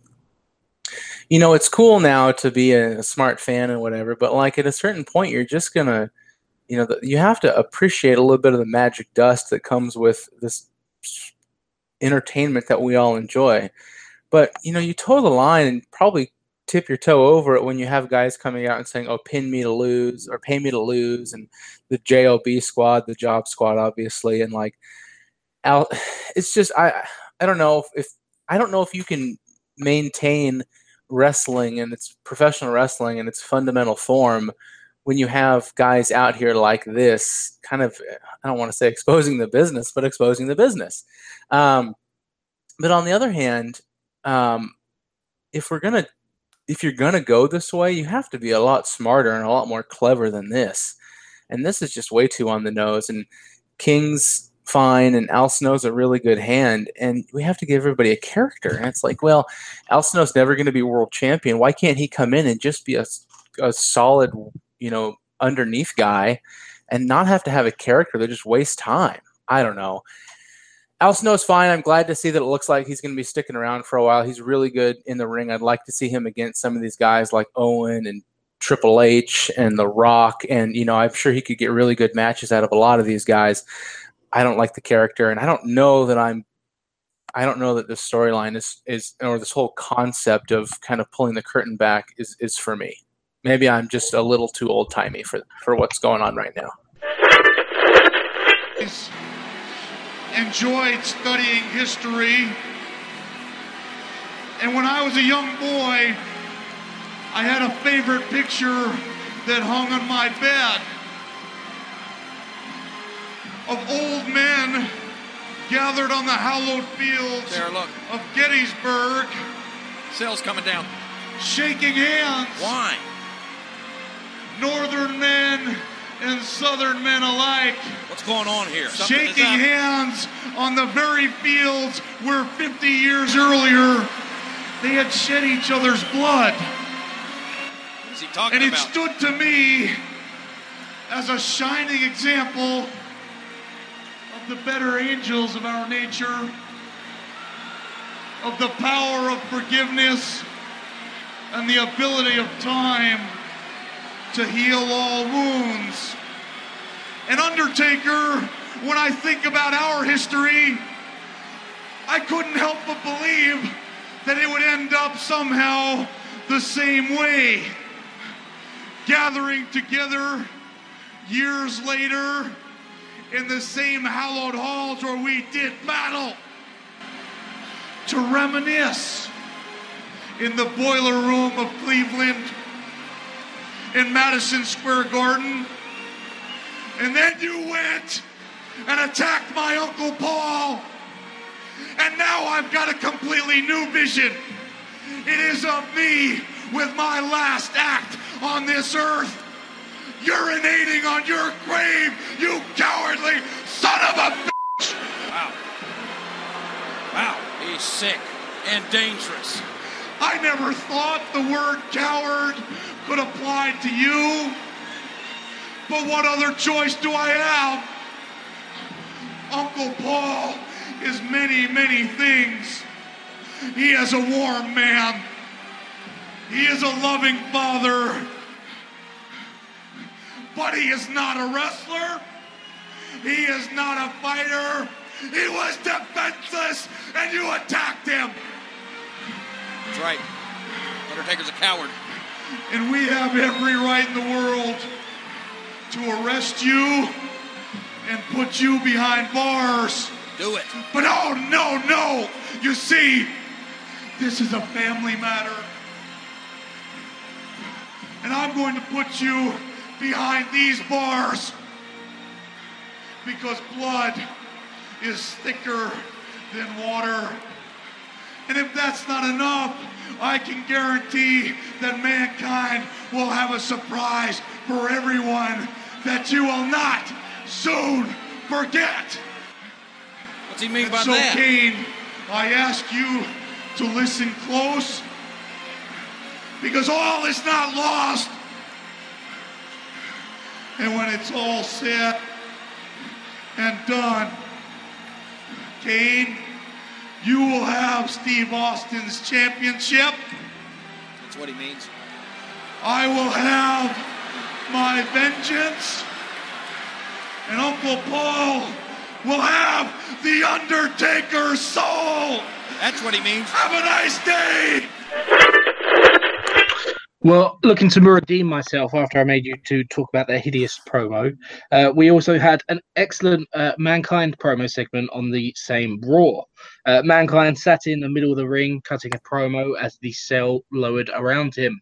Speaker 4: you know, it's cool now to be a, a, smart fan and whatever, but like at a certain point, you're just gonna, you know, the, you have to appreciate a little bit of the magic dust that comes with this entertainment that we all enjoy. But you know, you toe the line and probably tip your toe over it when you have guys coming out and saying, "Oh, pin me to lose" or "pay me to lose," and the JOB squad, the Job Squad, obviously, and like, it's just I I don't know if, if I don't know if you can maintain wrestling and its professional wrestling and its fundamental form when you have guys out here like this kind of i don't want to say exposing the business but exposing the business. Um, but on the other hand um, if we're gonna if you're gonna go this way you have to be a lot smarter and a lot more clever than this. And this is just way too on the nose. And king's fine and Al Snow's a really good hand. And we have to give everybody a character. And it's like well Al Snow's never going to be world champion. Why can't he come in and just be a, a solid you know underneath guy and not have to have a character that just waste time I don't know Al Snow's fine. I'm glad to see that it looks like he's going to be sticking around for a while. He's really good in the ring. I'd like to see him against some of these guys like Owen and Triple H and The Rock. And, you know, I'm sure he could get really good matches out of a lot of these guys. I don't like the character, and I don't know that I'm I don't know that this storyline is is or this whole concept of kind of pulling the curtain back is is for me. Maybe I'm just a little too old timey for for what's going on right now.
Speaker 2: Enjoyed studying history, and when I was a young boy, I had a favorite picture that hung on my bed of old men gathered on the hallowed fields
Speaker 1: There, look.
Speaker 2: of Gettysburg,
Speaker 1: Sales coming down.
Speaker 2: shaking hands.
Speaker 1: Why?
Speaker 2: Northern men and Southern men alike,
Speaker 1: What's going on here? Something
Speaker 2: shaking hands on the very fields where 50 years earlier they had shed each other's blood.
Speaker 1: What is he talking
Speaker 2: And it stood to me as a shining example of the better angels of our nature, of the power of forgiveness and the ability of time to heal all wounds. And Undertaker, when I think about our history, I couldn't help but believe that it would end up somehow the same way gathering together years later in the same hallowed halls where we did battle to reminisce in the boiler room of Cleveland in Madison Square Garden. And then you went and attacked my Uncle Paul. And now I've got a completely new vision. It is of me with my last act on this earth, urinating on your grave, you cowardly son of a bitch!
Speaker 1: Wow. Wow. He's sick and dangerous.
Speaker 2: I never thought the word coward could apply to you. But what other choice do I have? Uncle Paul is many, many things. He is a warm man. He is a loving father. But he is not a wrestler. He is not a fighter. He was defenseless and you attacked him.
Speaker 1: That's right. Undertaker's a coward.
Speaker 2: And we have every right in the world to arrest you and put you behind bars.
Speaker 1: Do it.
Speaker 2: But oh, no, no. You see, this is a family matter. And I'm going to put you behind these bars because blood is thicker than water. And if that's not enough, I can guarantee that mankind will have a surprise for everyone that you will not soon forget.
Speaker 1: What's he mean
Speaker 2: And
Speaker 1: by
Speaker 2: so,
Speaker 1: that?
Speaker 2: So, Kane, I ask you to listen close because all is not lost. And when it's all said and done, Kane, you will have Steve Austin's championship.
Speaker 1: That's what he means.
Speaker 2: I will have my vengeance. And Uncle Paul will have the Undertaker's soul.
Speaker 1: That's what he means.
Speaker 2: Have a nice day.
Speaker 3: Well, looking to redeem myself after I made you two talk about their hideous promo, uh, we also had an excellent uh, Mankind promo segment on the same Raw. Uh, Mankind sat in the middle of the ring cutting a promo as the cell lowered around him.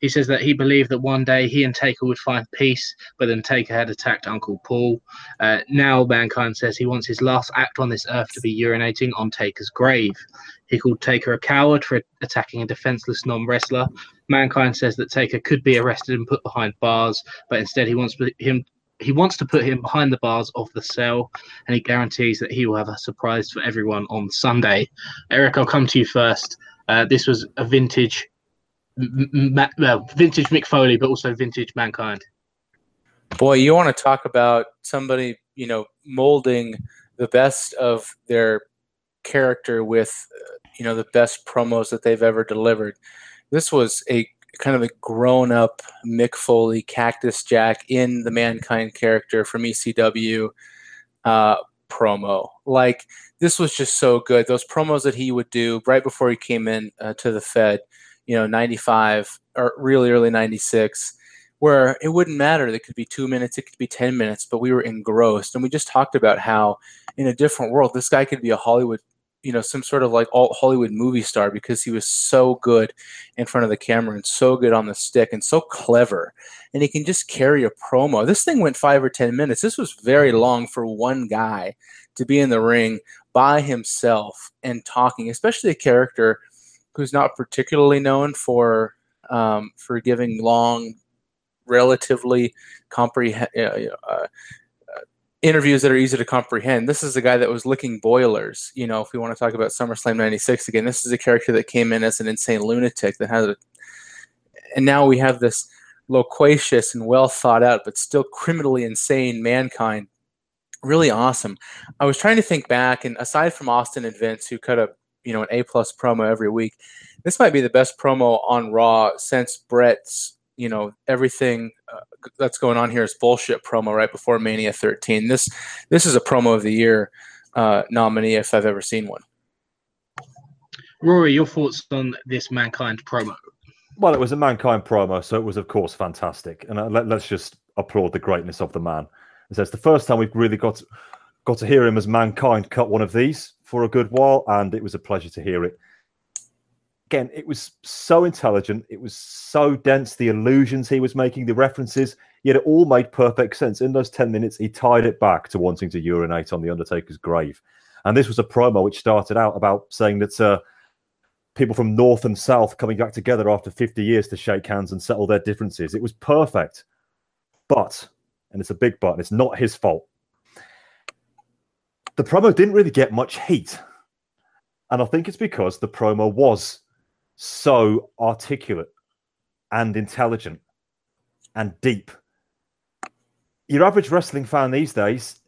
Speaker 3: He says that he believed that one day he and Taker would find peace, but then Taker had attacked Uncle Paul. Uh, now Mankind says he wants his last act on this earth to be urinating on Taker's grave. He called Taker a coward for attacking a defenseless non wrestler. Mankind says that Taker could be arrested and put behind bars, but instead he wants him he wants to put him behind the bars of the cell, and he guarantees that he will have a surprise for everyone on Sunday. Eric, I'll come to you first. Uh, this was a vintage, well, vintage Mick Foley, but also vintage Mankind.
Speaker 4: Boy, you want to talk about somebody, you know, molding the best of their character with, uh, you know, the best promos that they've ever delivered. This was a kind of a grown up Mick Foley, Cactus Jack in the Mankind character from ECW uh, promo. Like, this was just so good. Those promos that he would do right before he came in uh, to the Fed, you know, 95 or really early 96 where it wouldn't matter. It could be two minutes, it could be 10 minutes, but we were engrossed. And we just talked about how in a different world, this guy could be a Hollywood, you know, some sort of like alt Hollywood movie star because he was so good in front of the camera and so good on the stick and so clever. And he can just carry a promo. This thing went five or 10 minutes. This was very long for one guy to be in the ring by himself and talking, especially a character who's not particularly known for um, for giving long relatively comprehend uh, uh, interviews that are easy to comprehend. This is a guy that was licking boilers. You know, if we want to talk about SummerSlam '96 again, this is a character that came in as an insane lunatic that had a, and now we have this loquacious and well thought out, but still criminally insane mankind. Really awesome. I was trying to think back, and aside from Austin and Vince, who cut a you know an A plus promo every week, this might be the best promo on Raw since Bret's you know everything uh, that's going on here is bullshit promo right before Mania 13. This this is a promo of the year uh, nominee if I've ever seen one.
Speaker 3: Rory, your thoughts on this Mankind promo?
Speaker 5: Well, it was a Mankind promo, so it was of course fantastic, and uh, let, us just applaud the greatness of the man. It says the first time we've really got to, got to hear him as Mankind cut one of these for a good while, and it was a pleasure to hear it again, it was so intelligent. It was so dense. The illusions he was making, the references, yet it all made perfect sense. In those 10 minutes, he tied it back to wanting to urinate on The Undertaker's grave. And this was a promo which started out about saying that uh, people from North and South coming back together after 50 years to shake hands and settle their differences. It was perfect. But, and it's a big but, and it's not his fault. The promo didn't really get much heat. And I think it's because the promo was so articulate and intelligent and deep. Your average wrestling fan these days,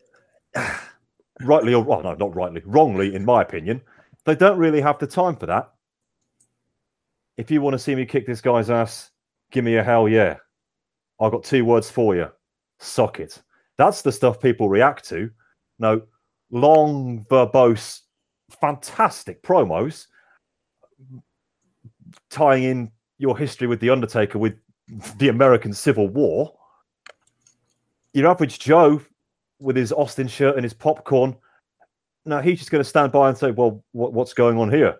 Speaker 5: rightly or well, no, not rightly, wrongly, in my opinion, they don't really have the time for that. If you want to see me kick this guy's ass, give me a hell yeah. I've got two words for you. Suck it. That's the stuff people react to. No, long, verbose, fantastic promos tying in your history with the Undertaker with the American Civil War, your average Joe with his Austin shirt and his popcorn, now he's just going to stand by and say, "Well, what, what's going on here?"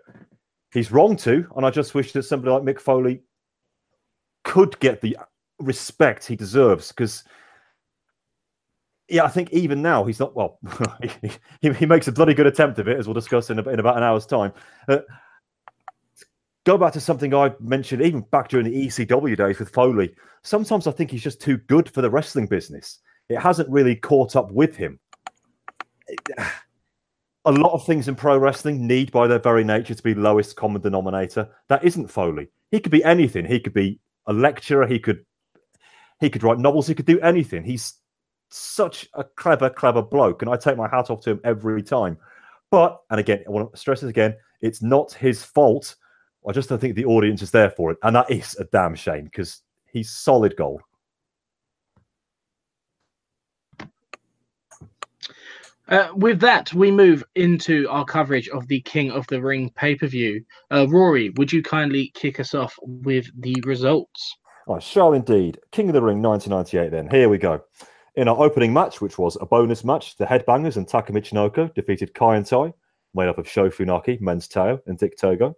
Speaker 5: He's wrong to, and I just wish that somebody like Mick Foley could get the respect he deserves because. Yeah, I think even now he's not. Well, he, he, makes a bloody good attempt of it, as we'll discuss in, in about an hour's time. Uh, go back to something I mentioned even back during the ECW days with Foley. Sometimes I think he's just too good for the wrestling business. It hasn't really caught up with him. A lot of things in pro wrestling need, by their very nature, to be lowest common denominator. That isn't Foley. He could be anything. He could be a lecturer. He could he could write novels. He could do anything. He's such a clever, clever bloke, and I take my hat off to him every time. But and again, I want to stress this again: it's not his fault I just don't think the audience is there for it. And that is a damn shame because he's solid gold.
Speaker 3: Uh, with that, we move into our coverage of the King of the Ring pay per view. Uh, Rory, would you kindly kick us off with the results?
Speaker 5: I shall indeed. King of the Ring 1998, then. Here we go. In our opening match, which was a bonus match, the Headbangers and Taka Michinoku defeated Kaientai, made up of Sho Funaki, Men's Teioh, and Dick Togo.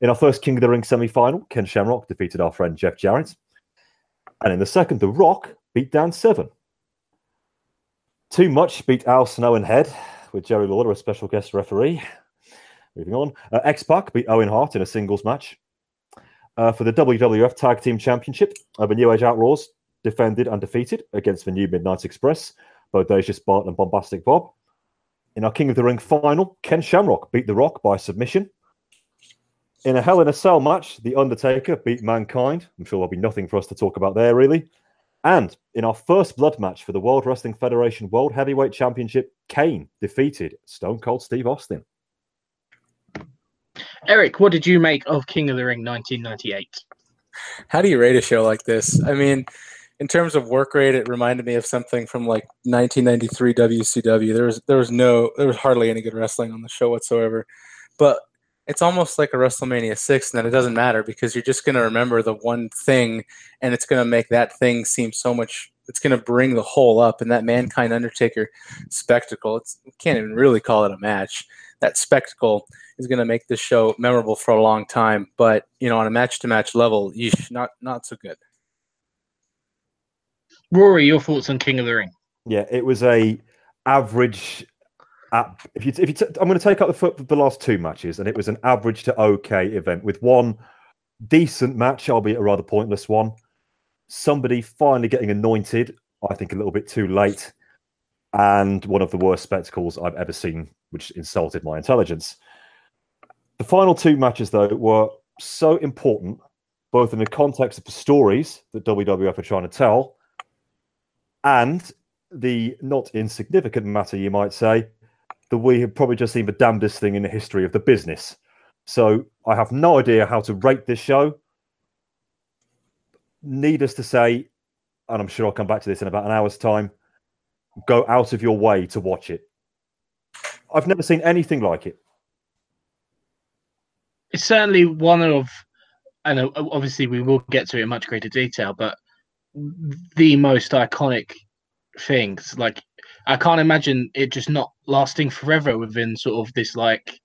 Speaker 5: In our first King of the Ring semi final, Ken Shamrock defeated our friend Jeff Jarrett. And in the second, The Rock beat Dan Severn. Too Much beat Al Snow and Head with Jerry Lawler, a special guest referee. Moving on. Uh, X Pac beat Owen Hart in a singles match. Uh, for the WWF Tag Team Championship, uh, the New Age Outlaws defended undefeated against the New Midnight Express, Bodacious Bart and Bombastic Bob. In our King of the Ring final, Ken Shamrock beat The Rock by submission. In a Hell in a Cell match, The Undertaker beat Mankind. I'm sure there'll be nothing for us to talk about there, really. And in our first blood match for the World Wrestling Federation World Heavyweight Championship, Kane defeated Stone Cold Steve Austin.
Speaker 3: Eric, what did you make of King of the Ring 1998?
Speaker 4: How do you rate a show like this? I mean, in terms of work rate, it reminded me of something from like 1993 WCW. There was there was no there was hardly any good wrestling on the show whatsoever, but it's almost like a WrestleMania six, and then it doesn't matter because you're just gonna remember the one thing, and it's gonna make that thing seem so much. It's gonna bring the whole up, and that Mankind Undertaker spectacle. It's you can't even really call it a match. That spectacle is going to make this show memorable for a long time. But you know, on a match-to-match level, you not not so good.
Speaker 3: Rory, your thoughts on King of the Ring?
Speaker 5: Yeah, it was a average. At, if you if you t- I'm going to take out the foot the last two matches, and it was an average to okay event with one decent match, albeit a rather pointless one. Somebody finally getting anointed, I think a little bit too late, and one of the worst spectacles I've ever seen, which insulted my intelligence. The final two matches, though, were so important, both in the context of the stories that WWF are trying to tell, and the not insignificant matter, you might say, that we have probably just seen the damnedest thing in the history of the business. So I have no idea how to rate this show. Needless to say, and I'm sure I'll come back to this in about an hour's time, go out of your way to watch it. I've never seen anything like it.
Speaker 3: It's certainly one of, and uh, obviously we will get to it in much greater detail, but the most iconic things. Like I can't imagine it just not lasting forever within sort of this like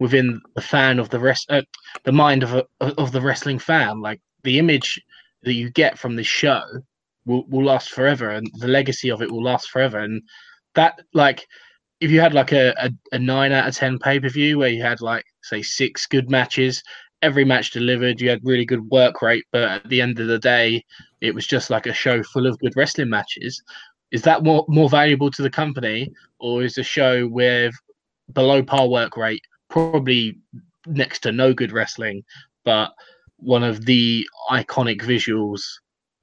Speaker 3: within the fan of the rest, uh, the mind of a, of the wrestling fan. Like the image that you get from this show will will last forever, and the legacy of it will last forever. And that like if you had like a, a, a nine out of ten pay per view where you had like say six good matches every match delivered. You had really good work rate, but at the end of the day, it was just like a show full of good wrestling matches. Is that more more valuable to the company, or is a show with below par work rate, probably next to no good wrestling, but one of the iconic visuals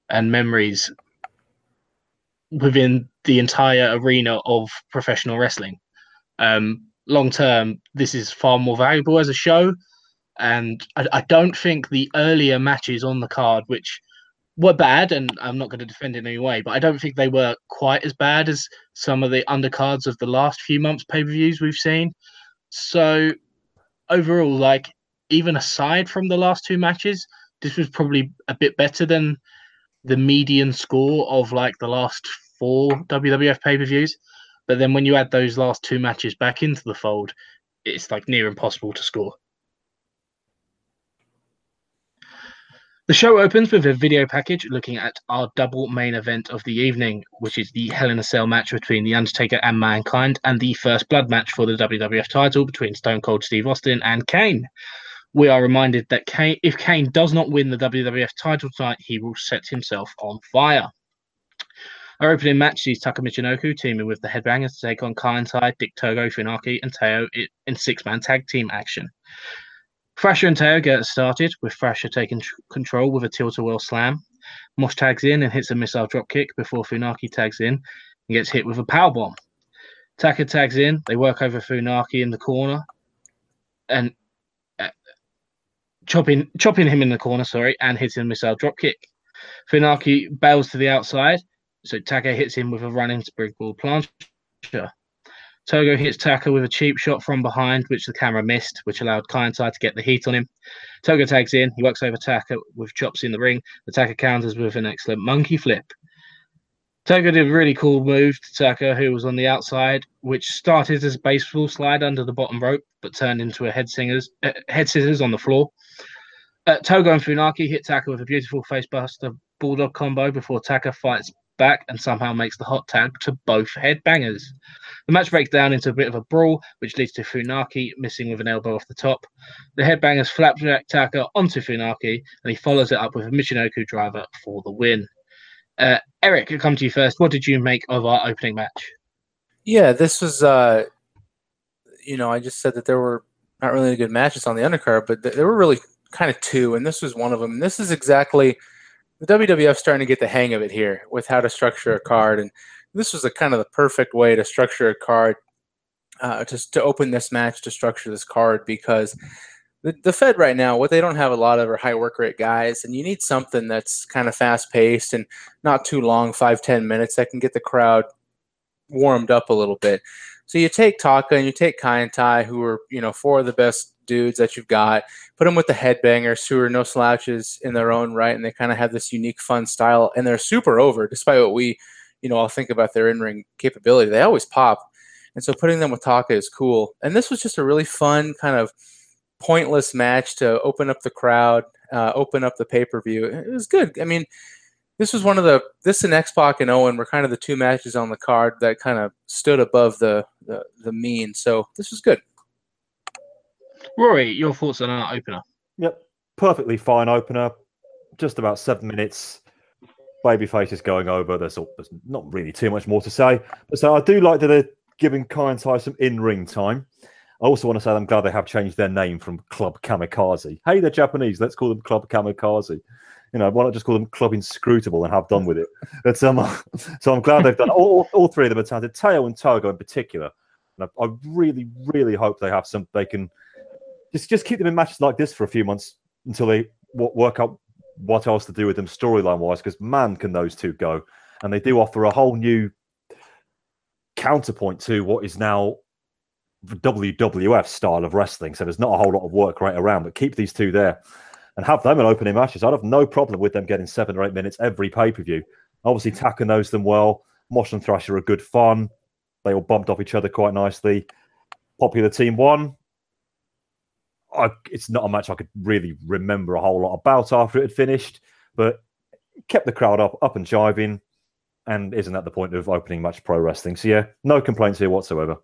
Speaker 3: and memories within the entire arena of professional wrestling? Um, long term, this is far more valuable as a show and I, I, don't think the earlier matches on the card, which were bad, and I'm not going to defend it in any way, but I don't think they were quite as bad as some of the undercards of the last few months pay per views we've seen. So overall, like even aside from the last two matches, this was probably a bit better than the median score of like the last four WWF pay per views. But then when you add those last two matches back into the fold, it's like near impossible to score. The show opens with a video package looking at our double main event of the evening, which is the Hell in a Cell match between The Undertaker and Mankind, and the first blood match for the WWF title between Stone Cold Steve Austin and Kane. We are reminded that Kane, if Kane does not win the WWF title tonight, he will set himself on fire. Our opening match sees Taka Michinoku teaming with the Headbangers to take on Kaientai, Dick Togo, Funaki, and Teioh in six man tag team action. Thrasher and Teioh get started, with Thrasher taking control with a tilt-a-whirl slam. Mosh tags in and hits a missile dropkick before Funaki tags in and gets hit with a power bomb. Taka tags in, they work over Funaki in the corner and uh, chopping chopping him in the corner, sorry, and hitting a missile dropkick. Funaki bails to the outside, so Taka hits him with a running springboard plancha. Togo hits Taka with a cheap shot from behind, which the camera missed, which allowed Kaientai to get the heat on him. Togo tags in. He works over Taka with chops in the ring. The Taka counters with an excellent monkey flip. Togo did a really cool move to Taka, who was on the outside, which started as a baseball slide under the bottom rope, but turned into a head, singers, uh, head scissors on the floor. Uh, Togo and Funaki hit Taka with a beautiful facebuster bulldog combo before Taka fights back and somehow makes the hot tag to both headbangers. The match breaks down into a bit of a brawl, which leads to Funaki missing with an elbow off the top. The headbangers flapjack Taka onto Funaki, and he follows it up with a Michinoku driver for the win. Uh, Eric, I'll come to you first. What did you make of our opening match?
Speaker 4: Yeah, this was, uh, you know, I just said that there were not really any good matches on the undercard, but there were really kind of two, and this was one of them. And this is exactly the WWF's starting to get the hang of it here with how to structure a card, and this was a kind of the perfect way to structure a card, uh, to to open this match to structure this card because the, the Fed right now, what they don't have a lot of are high work rate guys, and you need something that's kind of fast paced and not too long, five ten minutes that can get the crowd warmed up a little bit. So you take Taka and you take Kaientai, who are you know four of the best dudes that you've got. Put them with the headbangers, who are no slouches in their own right, and they kind of have this unique, fun style, and they're super over, despite what we, you know, all think about their in-ring capability. They always pop, and so putting them with Taka is cool. And this was just a really fun kind of pointless match to open up the crowd, uh, open up the pay-per-view. It was good. I mean, this was one of the this and X Pac and Owen were kind of the two matches on the card that kind of stood above the the, the mean. So this was good.
Speaker 3: Rory, your thoughts on that opener?
Speaker 5: Yep, perfectly fine opener. Just about seven minutes. Babyface is going over. There's, there's not really too much more to say. But so I do like that they're giving Kaientai some in-ring time. I also want to say I'm glad they have changed their name from Club Kamikaze. Hey, they're Japanese. Let's call them Club Kamikaze. You know, why not just call them Club Inscrutable and have done with it? But, um, so I'm glad they've done. All, all three of them are talented. Teioh and Togo in particular. And I, I really, really hope they have some. They can just just keep them in matches like this for a few months until they w- work out what else to do with them storyline wise. Because man, can those two go? And they do offer a whole new counterpoint to what is now WWF style of wrestling. So there's not a whole lot of work right around, but keep these two there and have them in opening matches. I'd have no problem with them getting seven or eight minutes every pay per view. Obviously, Taka knows them well. Mosh and Thrasher are good fun. They all bumped off each other quite nicely. Popular team won. I, it's not a match I could really remember a whole lot about after it had finished, but kept the crowd up, up and jiving, and isn't that the point of opening match pro wrestling. So yeah, no complaints here whatsoever.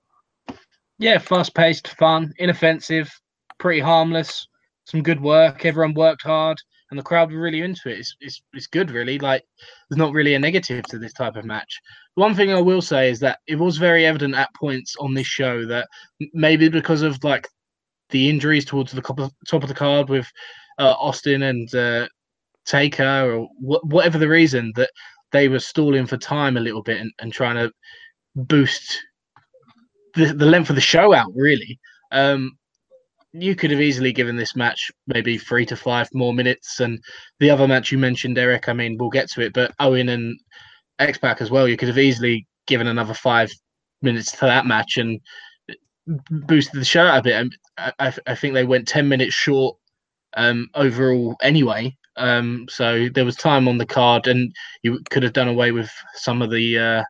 Speaker 3: Yeah, fast paced, fun, inoffensive, pretty harmless. Some good work. Everyone worked hard, and the crowd were really into it. It's, it's, it's good, really. Like, there's not really a negative to this type of match. One thing I will say is that it was very evident at points on this show that maybe because of like the injuries towards the top of the card with uh, Austin and uh, Taker, or wh- whatever the reason, that they were stalling for time a little bit and, and trying to boost the, the length of the show out, really. Um, you could have easily given this match maybe three to five more minutes. And the other match you mentioned, Eric, I mean, we'll get to it, but Owen and X Pac as well, you could have easily given another five minutes to that match and boosted the show out a bit. And I, I think they went 10 minutes short um, overall anyway. Um, so there was time on the card, and you could have done away with some of the uh,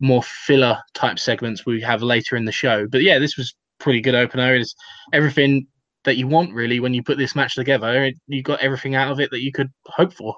Speaker 3: more filler type segments we have later in the show. But yeah, this was pretty good opener. It's everything that you want really when you put this match together. You got everything out of it that you could hope for.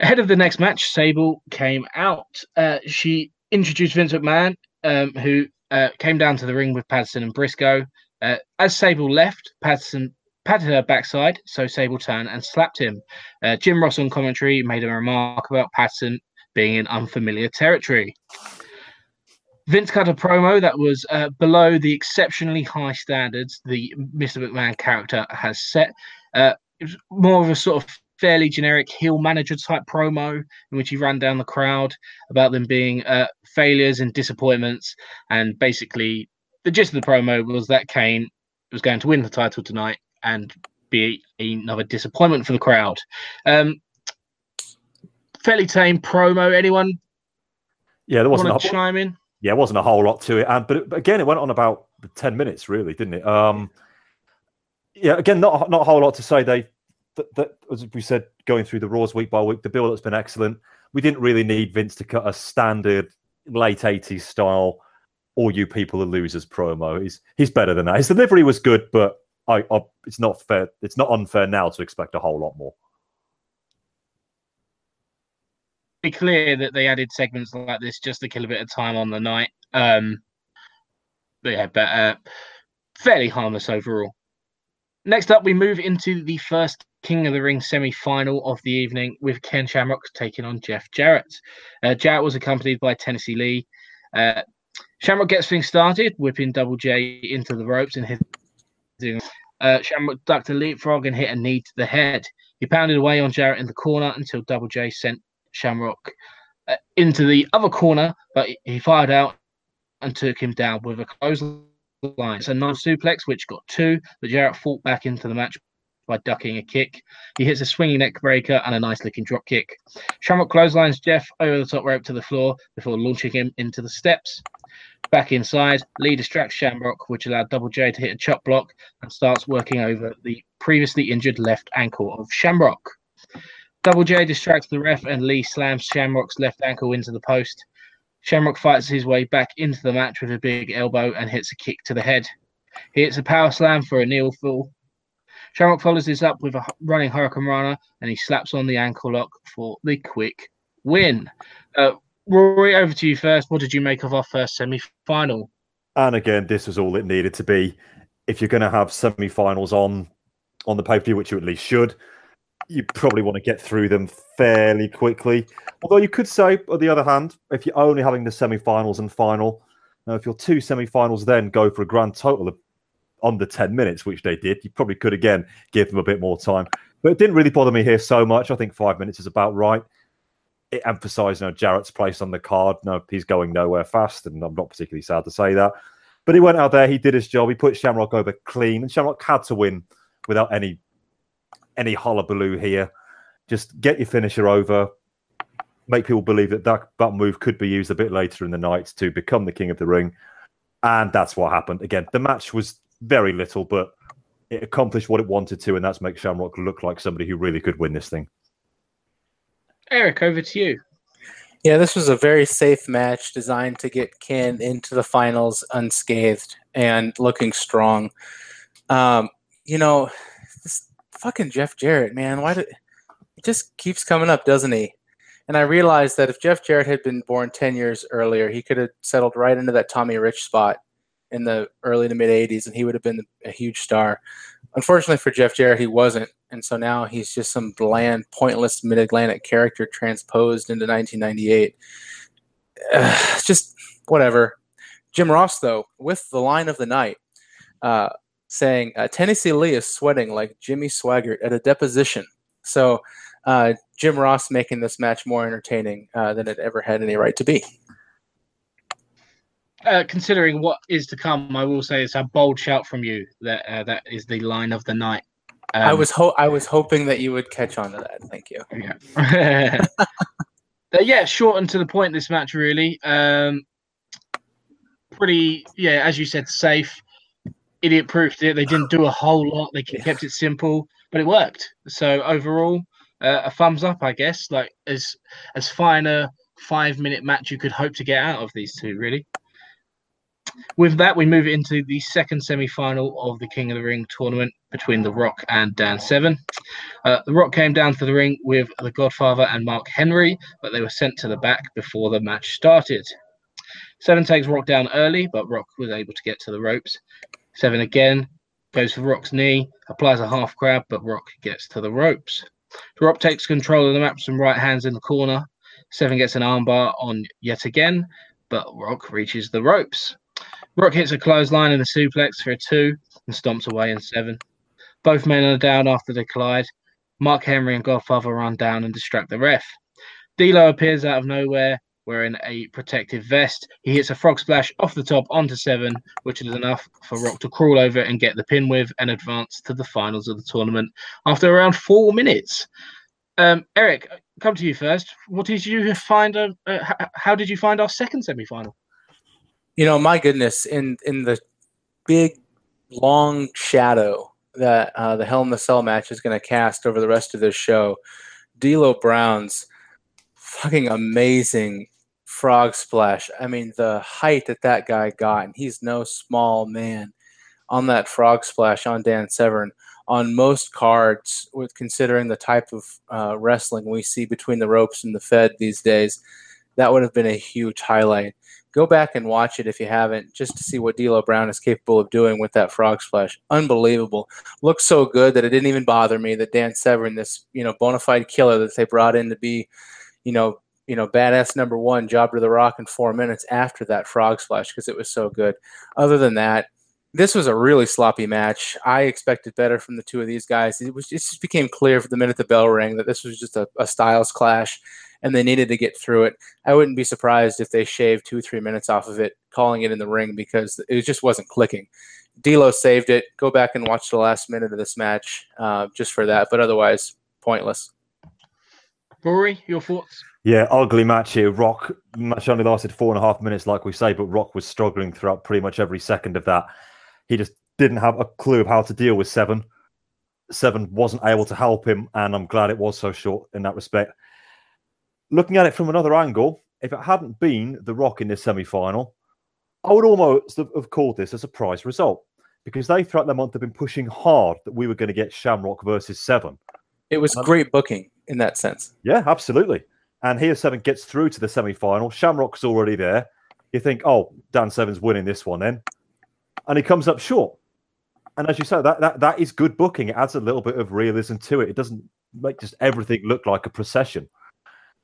Speaker 3: Ahead of the next match, Sable came out. Uh, she introduced Vince McMahon, um, who uh, came down to the ring with Patterson and Briscoe. Uh, as Sable left, Patterson patted her backside, so Sable turned and slapped him. Uh, Jim Ross on commentary made a remark about Patterson being in unfamiliar territory. Vince cut a promo that was uh, below the exceptionally high standards the Mr. McMahon character has set. Uh, it was more of a sort of fairly generic heel manager type promo in which he ran down the crowd about them being uh, failures and disappointments. And basically, the gist of the promo was that Kane was going to win the title tonight and be another disappointment for the crowd. Um, fairly tame promo. Anyone?
Speaker 5: Yeah, there wasn't a,
Speaker 3: to chime in.
Speaker 5: yeah, it wasn't a whole lot to it, and but, but again, it went on about ten minutes, really, didn't it? Um, yeah, again, not not a whole lot to say. They, that, that as we said, going through the Raws week by week, the build-up's been excellent. We didn't really need Vince to cut a standard late '80s style "all you people are losers" promo. He's he's better than that. His delivery was good, but I, I it's not fair. It's not unfair now to expect a whole lot more.
Speaker 3: Be clear that they added segments like this just to kill a bit of time on the night. Um, but yeah, but uh, fairly harmless overall. Next up, we move into the first King of the Ring semi final of the evening with Ken Shamrock taking on Jeff Jarrett. Uh, Jarrett was accompanied by Tennessee Lee. Uh, Shamrock gets things started, whipping Double J into the ropes and hitting. Uh, Shamrock ducked a leapfrog and hit a knee to the head. He pounded away on Jarrett in the corner until Double J sent Shamrock uh, into the other corner, but he fired out and took him down with a clothesline. It's a nice suplex, which got two, but Jarrett fought back into the match by ducking a kick. He hits a swinging neck breaker and a nice looking drop kick. Shamrock clotheslines Jeff over the top rope to the floor before launching him into the steps. Back inside, Lee distracts Shamrock, which allowed Double J to hit a chop block and starts working over the previously injured left ankle of Shamrock. Double J distracts the ref and Lee slams Shamrock's left ankle into the post. Shamrock fights his way back into the match with a big elbow and hits a kick to the head. He hits a power slam for a near fall. Shamrock follows this up with a running Hurricanrana and he slaps on the ankle lock for the quick win. Uh, Rory, over to you first. What did you make of our first semi final?
Speaker 5: And again, this was all it needed to be. If you're going to have semi finals on on the pay per view, which you at least should, you probably want to get through them fairly quickly. Although you could say, on the other hand, if you're only having the semi-finals and final, now if your two semi-finals then go for a grand total of under 10 minutes, which they did, you probably could again give them a bit more time. But it didn't really bother me here so much. I think five minutes is about right. It emphasised you know, Jarrett's place on the card. No, he's going nowhere fast, and I'm not particularly sad to say that. But he went out there, he did his job, he put Shamrock over clean, and Shamrock had to win without any any hullabaloo here. Just get your finisher over, make people believe that, that that move could be used a bit later in the night to become the king of the ring. And that's what happened. Again, the match was very little, but it accomplished what it wanted to, and that's make Shamrock look like somebody who really could win this thing.
Speaker 3: Eric, over to you.
Speaker 4: Yeah, this was a very safe match designed to get Ken into the finals unscathed and looking strong. Um, you know, this fucking Jeff Jarrett, man, why did it just keeps coming up, doesn't he? And I realized that if Jeff Jarrett had been born 10 years earlier, he could have settled right into that Tommy Rich spot in the early to mid 80s and he would have been a huge star. Unfortunately for Jeff Jarrett, he wasn't. And so now he's just some bland, pointless mid Atlantic character transposed into 1998. Uh, just whatever. Jim Ross, though, with the line of the night, uh, saying, uh, Tennessee Lee is sweating like Jimmy Swaggart at a deposition. So uh, Jim Ross making this match more entertaining uh, than it ever had any right to be.
Speaker 3: Uh, considering what is to come, I will say it's a bold shout from you that uh, that is the line of the night. Um,
Speaker 4: I was ho- I was hoping that you would catch on to that. Thank you.
Speaker 3: Yeah. Uh, yeah, short and to the point. This match really, um, pretty. Yeah, as you said, safe. Idiot proofed it. They didn't do a whole lot. They kept it simple, but it worked. So overall, uh, a thumbs up, I guess. Like as as fine a five minute match you could hope to get out of these two, really. With that, we move into the second semi final of the King of the Ring tournament between The Rock and Dan Severn. Uh, the Rock came down to the ring with The Godfather and Mark Henry, but they were sent to the back before the match started. Severn takes Rock down early, but Rock was able to get to the ropes. Severn again goes for Rock's knee, applies a half crab, but Rock gets to the ropes. The Rock takes control of the match from right hands in the corner. Severn gets an armbar on yet again, but Rock reaches the ropes. Rock hits a clothesline and a suplex for a two and stomps away in Severn. Both men are down after the collide. Mark Henry and Godfather run down and distract the ref. D'Lo appears out of nowhere wearing a protective vest. He hits a frog splash off the top onto Severn, which is enough for Rock to crawl over and get the pin with and advance to the finals of the tournament after around four minutes. Um, Eric, come to you first. What did you find? Uh, uh, how did you find our second semi-final?
Speaker 4: You know, my goodness, in in the big long shadow that uh, the Hell in the Cell match is going to cast over the rest of this show, D'Lo Brown's fucking amazing frog splash. I mean, the height that that guy got, and he's no small man on that frog splash on Dan Severn. On most cards, with considering the type of uh, wrestling we see between the ropes and the Fed these days, that would have been a huge highlight. Go back and watch it if you haven't, just to see what D'Lo Brown is capable of doing with that frog splash. Unbelievable! Looks so good that it didn't even bother me that Dan Severn, this you know bona fide killer that they brought in to be, you know, you know, badass number one, job to the rock in four minutes after that frog splash because it was so good. Other than that, this was a really sloppy match. I expected better from the two of these guys. It was it just became clear for the minute the bell rang that this was just a, a styles clash, and they needed to get through it. I wouldn't be surprised if they shaved two three minutes off of it, calling it in the ring because it just wasn't clicking. D'Lo saved it. Go back and watch the last minute of this match uh, just for that, but otherwise pointless.
Speaker 3: Rory, your thoughts?
Speaker 5: Yeah, ugly match here. Rock match only lasted four and a half minutes, like we say, but Rock was struggling throughout pretty much every second of that. He just didn't have a clue of how to deal with Severn. Severn wasn't able to help him, and I'm glad it was so short in that respect. Looking at it from another angle, if it hadn't been The Rock in this semi final, I would almost have called this a surprise result because they throughout the month have been pushing hard that we were going to get Shamrock versus Severn.
Speaker 4: It was great booking in that sense.
Speaker 5: Yeah, absolutely. And here Severn gets through to the semi final. Shamrock's already there. You think, oh, Dan Severn's winning this one then. And he comes up short. And as you say, that, that that is good booking. It adds a little bit of realism to it. It doesn't make just everything look like a procession.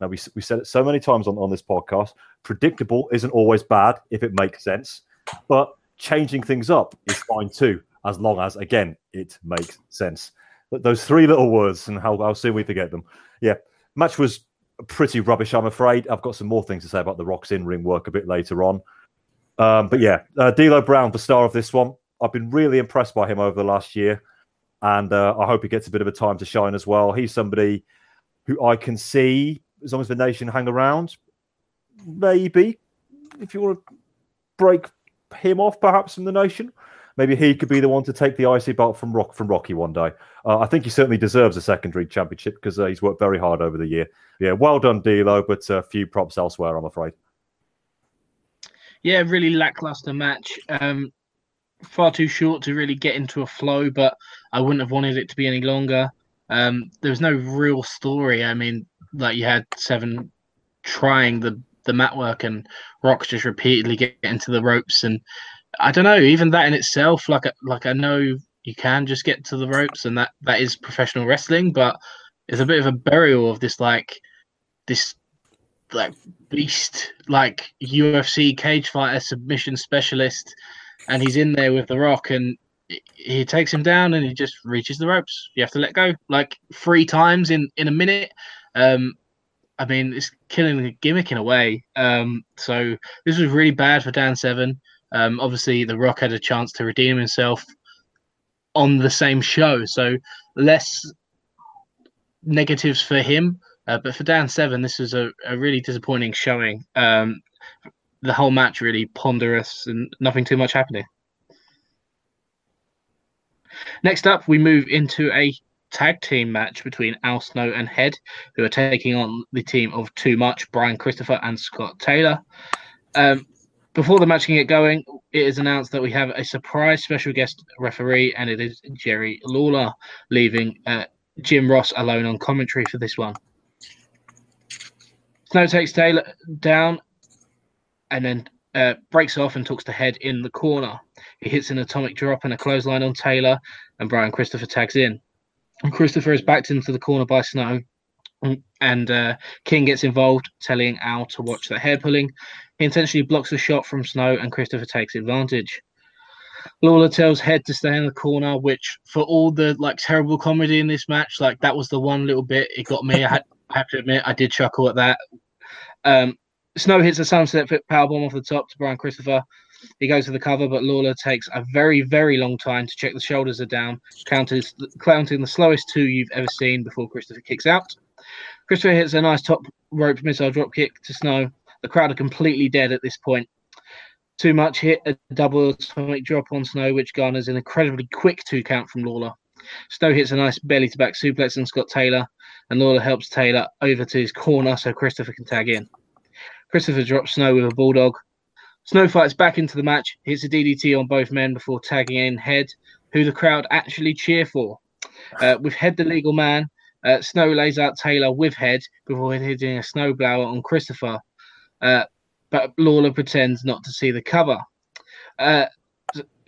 Speaker 5: Now we we said it so many times on, on this podcast. Predictable isn't always bad if it makes sense, but changing things up is fine too, as long as again it makes sense. But those three little words and how, how soon we forget them. Yeah, match was pretty rubbish, I'm afraid. I've got some more things to say about the Rock's in ring work a bit later on. Um, but yeah, uh, D'Lo Brown, the star of this one. I've been really impressed by him over the last year, and uh, I hope he gets a bit of a time to shine as well. He's somebody who I can see as long as the nation hang around. Maybe if you want to break him off, perhaps from the nation, maybe he could be the one to take the IC belt from Rock from Rocky one day. Uh, I think he certainly deserves a secondary championship because uh, he's worked very hard over the year. Yeah, well done, D'Lo, but a few props elsewhere, I'm afraid.
Speaker 3: Yeah, really lackluster match. Um, far too short to really get into a flow, but I wouldn't have wanted it to be any longer. Um, there was no real story. I mean, like you had Severn trying the the mat work and Rock just repeatedly getting into the ropes, and I don't know. Even that in itself, like like I know you can just get to the ropes, and that that is professional wrestling, but it's a bit of a burial of this like this like beast like UFC cage fighter submission specialist and he's in there with the rock and he takes him down and he just reaches the ropes. You have to let go like three times in in a minute. Um i mean it's killing the gimmick in a way. Um so this was really bad for Dan Severn. Um obviously the rock had a chance to redeem himself on the same show so less negatives for him uh, but for Dan Severn, this was a, a really disappointing showing. Um, the whole match really ponderous and nothing too much happening. Next up, we move into a tag team match between Al Snow and Head, who are taking on the team of Too Much, Brian Christopher and Scott Taylor. Um, before the match can get going, it is announced that we have a surprise special guest referee, and it is Jerry Lawler, leaving uh, Jim Ross alone on commentary for this one. Snow takes Taylor down and then uh, breaks off and talks to Head in the corner. He hits an atomic drop and a clothesline on Taylor, and Brian Christopher tags in. And Christopher is backed into the corner by Snow, and uh, King gets involved, telling Al to watch the hair pulling. He intentionally blocks the shot from Snow, and Christopher takes advantage. Lawler tells Head to stay in the corner, which for all the like terrible comedy in this match, like that was the one little bit it got me. I had I have to admit, I did chuckle at that. Um, Snow hits a sunset powerbomb off the top to Brian Christopher. He goes for the cover, but Lawler takes a very, very long time to check the shoulders are down, counting, counting the slowest two you've ever seen before Christopher kicks out. Christopher hits a nice top rope missile drop kick to Snow. The crowd are completely dead at this point. Too much hit a double atomic drop on Snow, which garners an incredibly quick two count from Lawler. Snow hits a nice belly to back suplex on Scott Taylor, and Lawler helps Taylor over to his corner so Christopher can tag in. Christopher drops Snow with a bulldog. Snow fights back into the match, hits a DDT on both men before tagging in Head, who the crowd actually cheer for. Uh, with Head the legal man, uh, Snow lays out Taylor with Head before hitting a snowblower on Christopher. Uh, but Lawler pretends not to see the cover. Uh,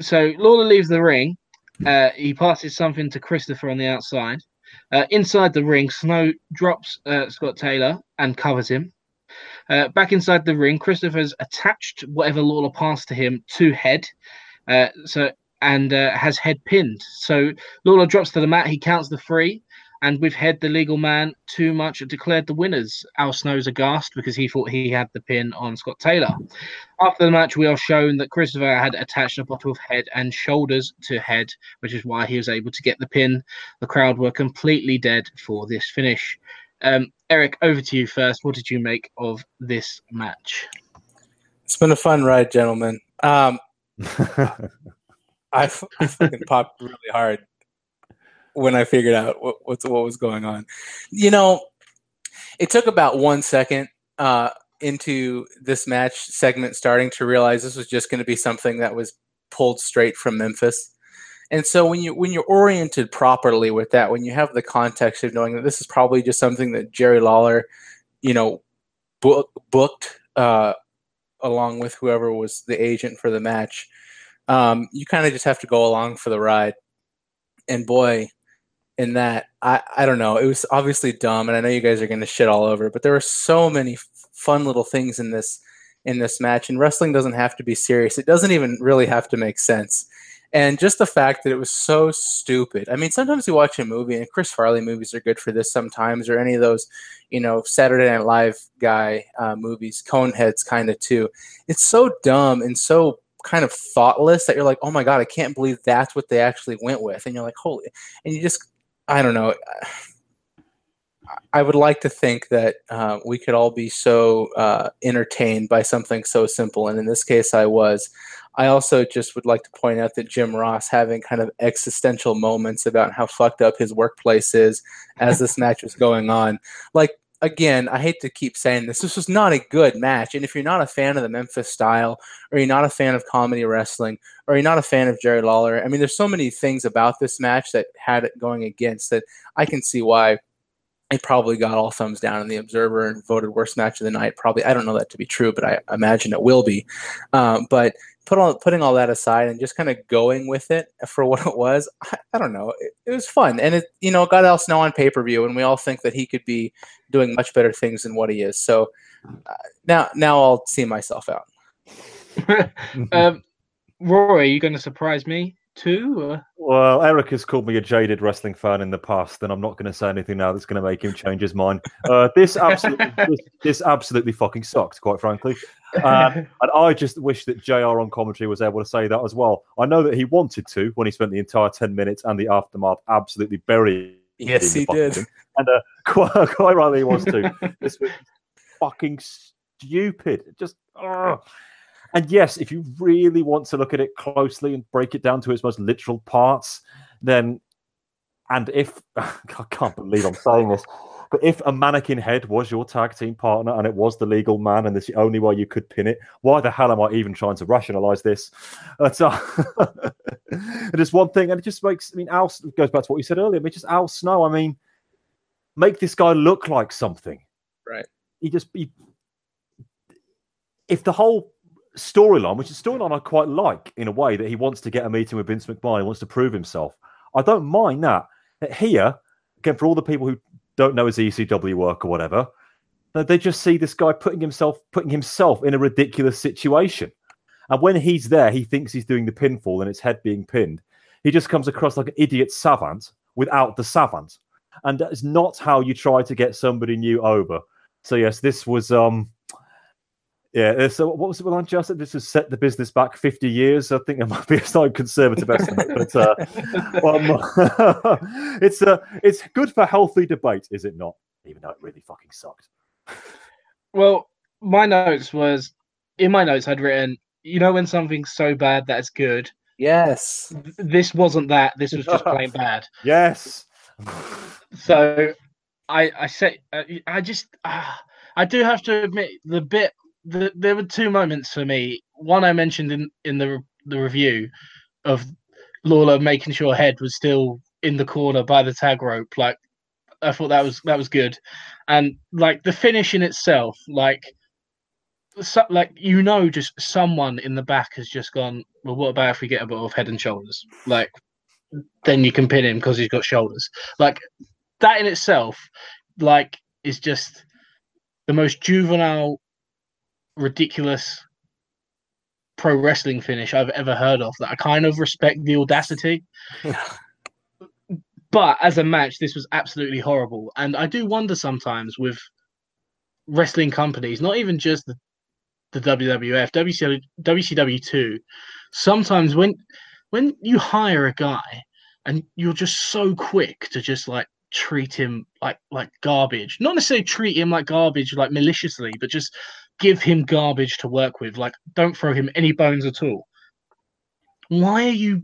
Speaker 3: so Lawler leaves the ring uh, he passes something to Christopher on the outside. Uh, inside the ring, Snow drops uh, Scott Taylor and covers him. Uh, back inside the ring, Christopher's attached whatever Lawler passed to him to Head. Uh, so and uh, has head pinned. So Lawler drops to the mat. He counts the three. And with Head, the legal man, too much declared the winners. Al Snow's aghast because he thought he had the pin on Scott Taylor. After the match, we are shown that Christopher had attached a bottle of Head and shoulders to Head, which is why he was able to get the pin. The crowd were completely dead for this finish. Um, Eric, over to you first. What did you make of this match?
Speaker 4: It's been a fun ride, gentlemen. Um, I, f- I fucking popped really hard when I figured out what what's, what was going on. You know, it took about one second uh, into this match segment starting to realize this was just going to be something that was pulled straight from Memphis. And so when you when you're oriented properly with that, when you have the context of knowing that this is probably just something that Jerry Lawler, you know, book, booked uh, along with whoever was the agent for the match, um, you kind of just have to go along for the ride. And boy, in that I, I don't know it was obviously dumb and i know you guys are going to shit all over it, but there were so many fun little things in this in this match and wrestling doesn't have to be serious. It doesn't even really have to make sense. And just the fact that it was so stupid. I mean sometimes you watch a movie and chris farley movies are good for this sometimes or any of those you know saturday night live guy uh, movies coneheads kind of too. It's so dumb and so kind of thoughtless that you're like, oh my god, I can't believe that's what they actually went with, and you're like, holy, and you just I don't know. I would like to think that uh, we could all be so uh, entertained by something so simple, and in this case, I was. I also just would like to point out that Jim Ross having kind of existential moments about how fucked up his workplace is as this match was going on. Like again, I hate to keep saying this. This was not a good match. And if you're not a fan of the Memphis style, or you're not a fan of comedy wrestling, or you're not a fan of Jerry Lawler, I mean, there's so many things about this match that had it going against that I can see why it probably got all thumbs down in the Observer and voted worst match of the night. Probably, I don't know that to be true, but I imagine it will be. Um, but put all, putting all that aside and just kind of going with it for what it was, I, I don't know. It, it, was fun, and it you know got Al Snow on pay per view, and we all think that he could be doing much better things than what he is. So uh, now now I'll see myself out.
Speaker 3: um, Roy, are you going to surprise me? Too? Or?
Speaker 5: Well, Eric has called me a jaded wrestling fan in the past, and I'm not going to say anything now that's going to make him change his mind. Uh, this absolutely, this, this, absolutely fucking sucked, quite frankly. Um, and I just wish that JR on commentary was able to say that as well. I know that he wanted to when he spent the entire 10 minutes and the aftermath absolutely burying.
Speaker 4: Yes, he did.
Speaker 5: And uh, quite, quite rightly he wants to. this was fucking stupid. Just. Ugh. And yes, if you really want to look at it closely and break it down to its most literal parts, then, and if, I can't believe I'm saying this, but if a mannequin head was your tag team partner and it was the legal man and it's the only way you could pin it, why the hell am I even trying to rationalize this? It's, uh, it is one thing, and it just makes, I mean, Al goes back to what you said earlier, I mean, just Al Snow, I mean, make this guy look like something.
Speaker 4: Right.
Speaker 5: He just, he, if the whole storyline, which is storyline I quite like in a way that he wants to get a meeting with Vince McMahon, he wants to prove himself. I don't mind that. Here, again, for all the people who don't know his ECW work or whatever, they just see this guy putting himself putting himself in a ridiculous situation. And when he's there, he thinks he's doing the pinfall and his head being pinned. He just comes across like an idiot savant without the savant. And that is not how you try to get somebody new over. So yes, this was um yeah, uh, so what was it on just this has set the business back 50 years. I think it might be a slightly conservative estimate, but uh, um, it's uh, it's good for healthy debate, is it not? Even though it really fucking sucked.
Speaker 3: Well, my notes was in my notes I'd written, you know, when something's so bad that it's good.
Speaker 4: Yes.
Speaker 3: This wasn't that. This was just plain bad.
Speaker 5: Yes.
Speaker 3: so, I I say uh, I just uh, I do have to admit the bit the, there were two moments for me. One I mentioned in in the the review of Lawler making sure Head was still in the corner by the tag rope. Like I thought that was that was good, and like the finish in itself, like. So, like you know, just someone in the back has just gone. Well, what about if we get a bit of head and shoulders? Like, then you can pin him because he's got shoulders. Like that in itself, like is just the most juvenile ridiculous pro wrestling finish I've ever heard of that I kind of respect the audacity. but as a match, this was absolutely horrible. And I do wonder sometimes with wrestling companies, not even just the, the WWF, WCW, WCW too, sometimes when when you hire a guy and you're just so quick to just like treat him like like garbage, not necessarily treat him like garbage like maliciously, but just give him garbage to work with. Like don't throw him any bones at all. Why are you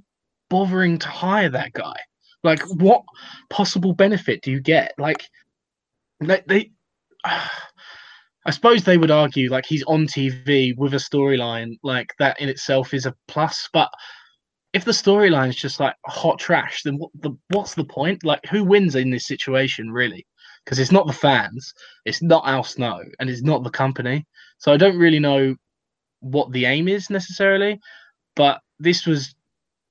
Speaker 3: bothering to hire that guy? Like what possible benefit do you get? Like they, they I suppose they would argue like he's on TV with a storyline like that in itself is a plus, but if the storyline is just like hot trash, then what the what's the point? Like who wins in this situation really? Because it's not the fans, it's not Al Snow, and it's not the company. So I don't really know what the aim is necessarily, but this was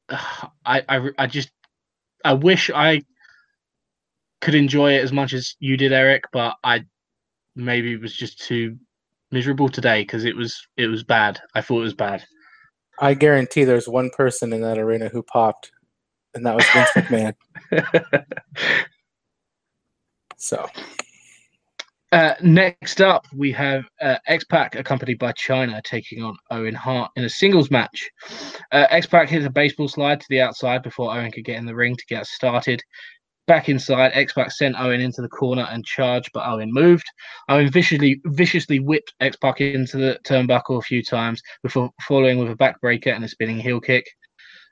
Speaker 3: uh, I, I I just I wish I could enjoy it as much as you did, Eric, but I maybe it was just too miserable today because it was it was bad. I thought it was bad.
Speaker 4: I guarantee there's one person in that arena who popped, and that was Vince McMahon. so,
Speaker 3: uh, next up, we have uh, X Pac accompanied by Chyna taking on Owen Hart in a singles match. Uh, X Pac hits a baseball slide to the outside before Owen could get in the ring to get started. Back inside, X Pac sent Owen into the corner and charged, but Owen moved. Owen viciously viciously whipped X Pac into the turnbuckle a few times before following with a backbreaker and a spinning heel kick.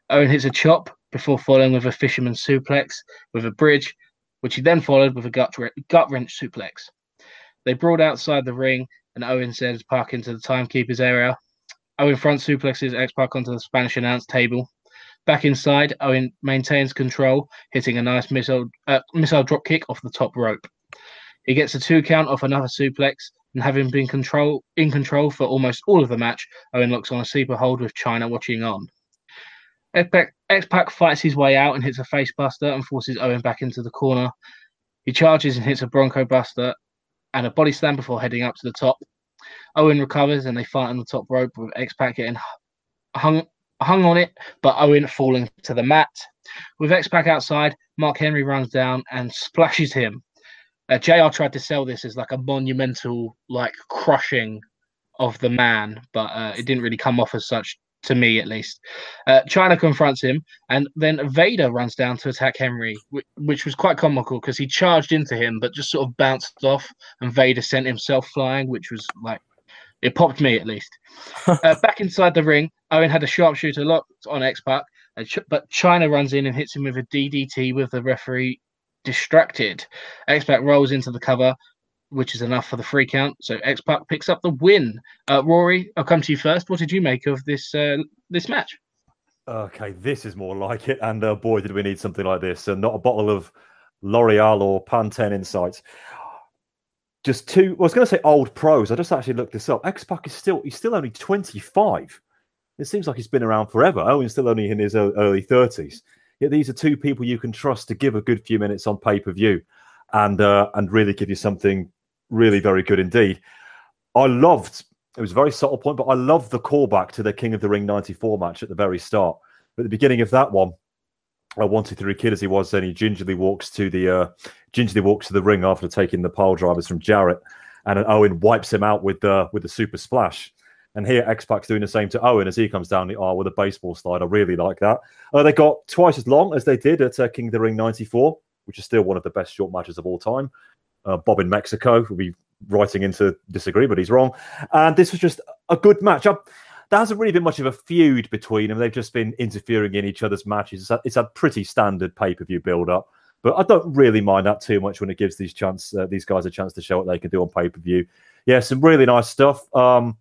Speaker 3: Owen hits a chop before following with a fisherman suplex with a bridge, which he then followed with a gut, wrench suplex. They brawled outside the ring, and Owen sends Park into the timekeeper's area. Owen front suplexes X Pac onto the Spanish announce table. Back inside, Owen maintains control, hitting a nice missile uh, missile drop kick off the top rope. He gets a two count off another suplex, and having been control in control for almost all of the match, Owen looks on a sleeper hold with Chyna watching on. X Pac fights his way out and hits a face buster and forces Owen back into the corner. He charges and hits a Bronco Buster and a body slam before heading up to the top. Owen recovers and they fight on the top rope with X Pac getting hung hung on it, but Owen falling to the mat. With X Pac outside, Mark Henry runs down and splashes him. Uh, JR tried to sell this as like a monumental, like crushing of the man, but uh, it didn't really come off as such to me, at least. Uh, Chyna confronts him, and then Vader runs down to attack Henry, which, which was quite comical because he charged into him, but just sort of bounced off, and Vader sent himself flying, which was like it popped me at least. uh, back inside the ring, Owen had a sharpshooter locked on X Pac, but Chyna runs in and hits him with a DDT with the referee distracted. X Pac rolls into the cover, which is enough for the free count. So X Pac picks up the win. Uh, Rory, I'll come to you first. What did you make of this uh, this match?
Speaker 5: Okay, this is more like it. And uh, boy, did we need something like this, and not a bottle of L'Oreal or Pantene Insights just two. Well, I was going to say old pros. I just actually looked this up. X Pac is still he's still only twenty five. It seems like he's been around forever. Owen's still only in his early thirties. Yet these are two people you can trust to give a good few minutes on pay per view, and uh, and really give you something really very good indeed. I loved. It was a very subtle point, but I loved the callback to the King of the Ring '94 match at the very start. At the beginning of that one, I wanted to kid as he was, then he gingerly walks to the uh, gingerly walks to the ring after taking the pile drivers from Jarrett, and Owen wipes him out with the with the super splash. And here X Pac's doing the same to Owen as he comes down the aisle with a baseball slide. I really like that. Uh, they got twice as long as they did at uh, King of the Ring '94, which is still one of the best short matches of all time. Uh, Bob in Mexico will be writing into disagree, but he's wrong. And this was just a good match. I, there hasn't really been much of a feud between them. They've just been interfering in each other's matches. It's a, it's a pretty standard pay per view build up, but I don't really mind that too much when it gives these chance uh, these guys a chance to show what they can do on pay per view. Yeah, some really nice stuff. Um,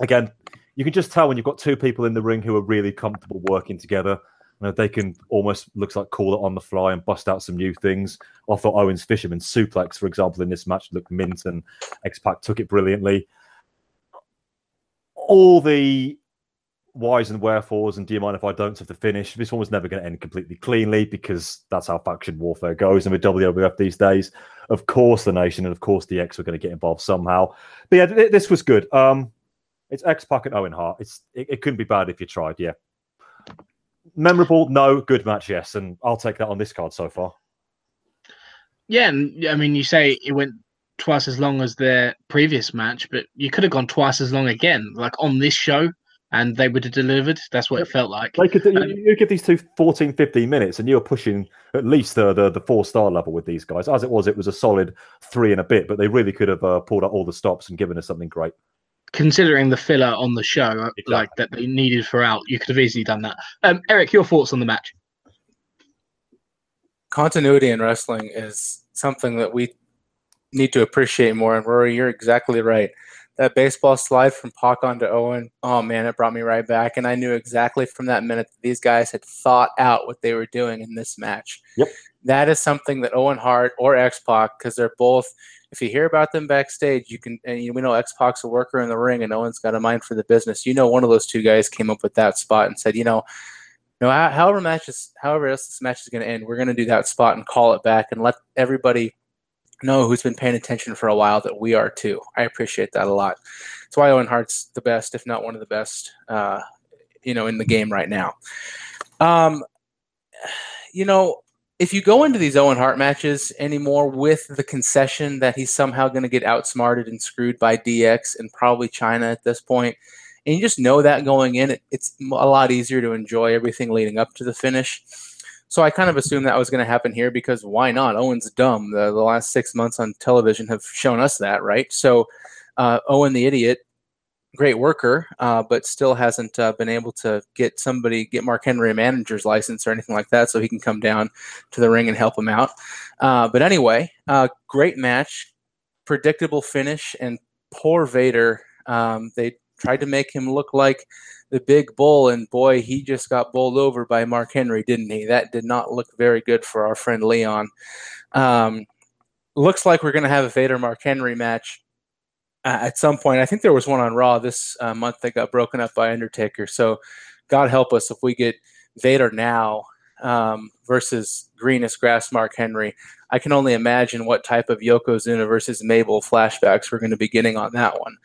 Speaker 5: again, you can just tell when you've got two people in the ring who are really comfortable working together. You know, they can almost looks like call it on the fly and bust out some new things. I thought Owens Fisherman suplex, for example, in this match looked mint, and X Pac took it brilliantly all the whys and wherefores and do you mind if I don't have the finish. This one was never going to end completely cleanly because that's how faction warfare goes. And with WWF these days, of course, the nation and of course the X were going to get involved somehow. But yeah, this was good. Um, It's X Pac and Owen Hart. It's it, it couldn't be bad if you tried. Yeah. Memorable, no. Good match, yes, and I'll take that on this card so far.
Speaker 3: Yeah, and I mean, you say it went twice as long as their previous match, but you could have gone twice as long again, like on this show, and they would have delivered. That's what it felt like.
Speaker 5: They could, you, you give these two 14, 15 minutes, and you're pushing at least the, the, the four star level with these guys. As it was, it was a solid three and a bit, but they really could have uh, pulled out all the stops and given us something great.
Speaker 3: Considering the filler on the show, uh,
Speaker 5: Exactly.
Speaker 3: like that they needed for out, you could have easily done that. Um, Eric, your thoughts on the match?
Speaker 4: continuity in wrestling is something that we need to appreciate more. And Rory, you're exactly right. That baseball slide from Pac onto Owen, oh man, it brought me right back. And I knew exactly from that minute that these guys had thought out what they were doing in this match.
Speaker 5: Yep.
Speaker 4: That is something that Owen Hart or X Pac, because they're both, if you hear about them backstage, you can, and you, we know X a worker in the ring and Owen's got a mind for the business. You know, one of those two guys came up with that spot and said, you know, no, how- however matches, however else this match is going to end, we're going to do that spot and call it back and let everybody know who's been paying attention for a while that we are too. I appreciate that a lot. That's why Owen Hart's the best, if not one of the best, uh, you know, in the game right now. Um, you know, if you go into these Owen Hart matches anymore with the concession that he's somehow going to get outsmarted and screwed by DX and probably Chyna at this point, and you just know that going in, it, it's a lot easier to enjoy everything leading up to the finish. So I kind of assumed that was going to happen here because why not? Owen's dumb. The, the last six months on television have shown us that, right? So uh, Owen the idiot, great worker, uh, but still hasn't uh, been able to get somebody, get Mark Henry a manager's license or anything like that so he can come down to the ring and help him out. Uh, but anyway, uh, great match, predictable finish, and poor Vader. Um, they tried to make him look like the big bull, and boy, he just got bowled over by Mark Henry, didn't he? That did not look very good for our friend Leon. Um, looks like we're going to have a Vader Mark Henry match uh, at some point. I think there was one on Raw this uh, month that got broken up by Undertaker. So, God help us if we get Vader now um, versus green as grass Mark Henry. I can only imagine what type of Yokozuna versus Mabel flashbacks we're going to be getting on that one.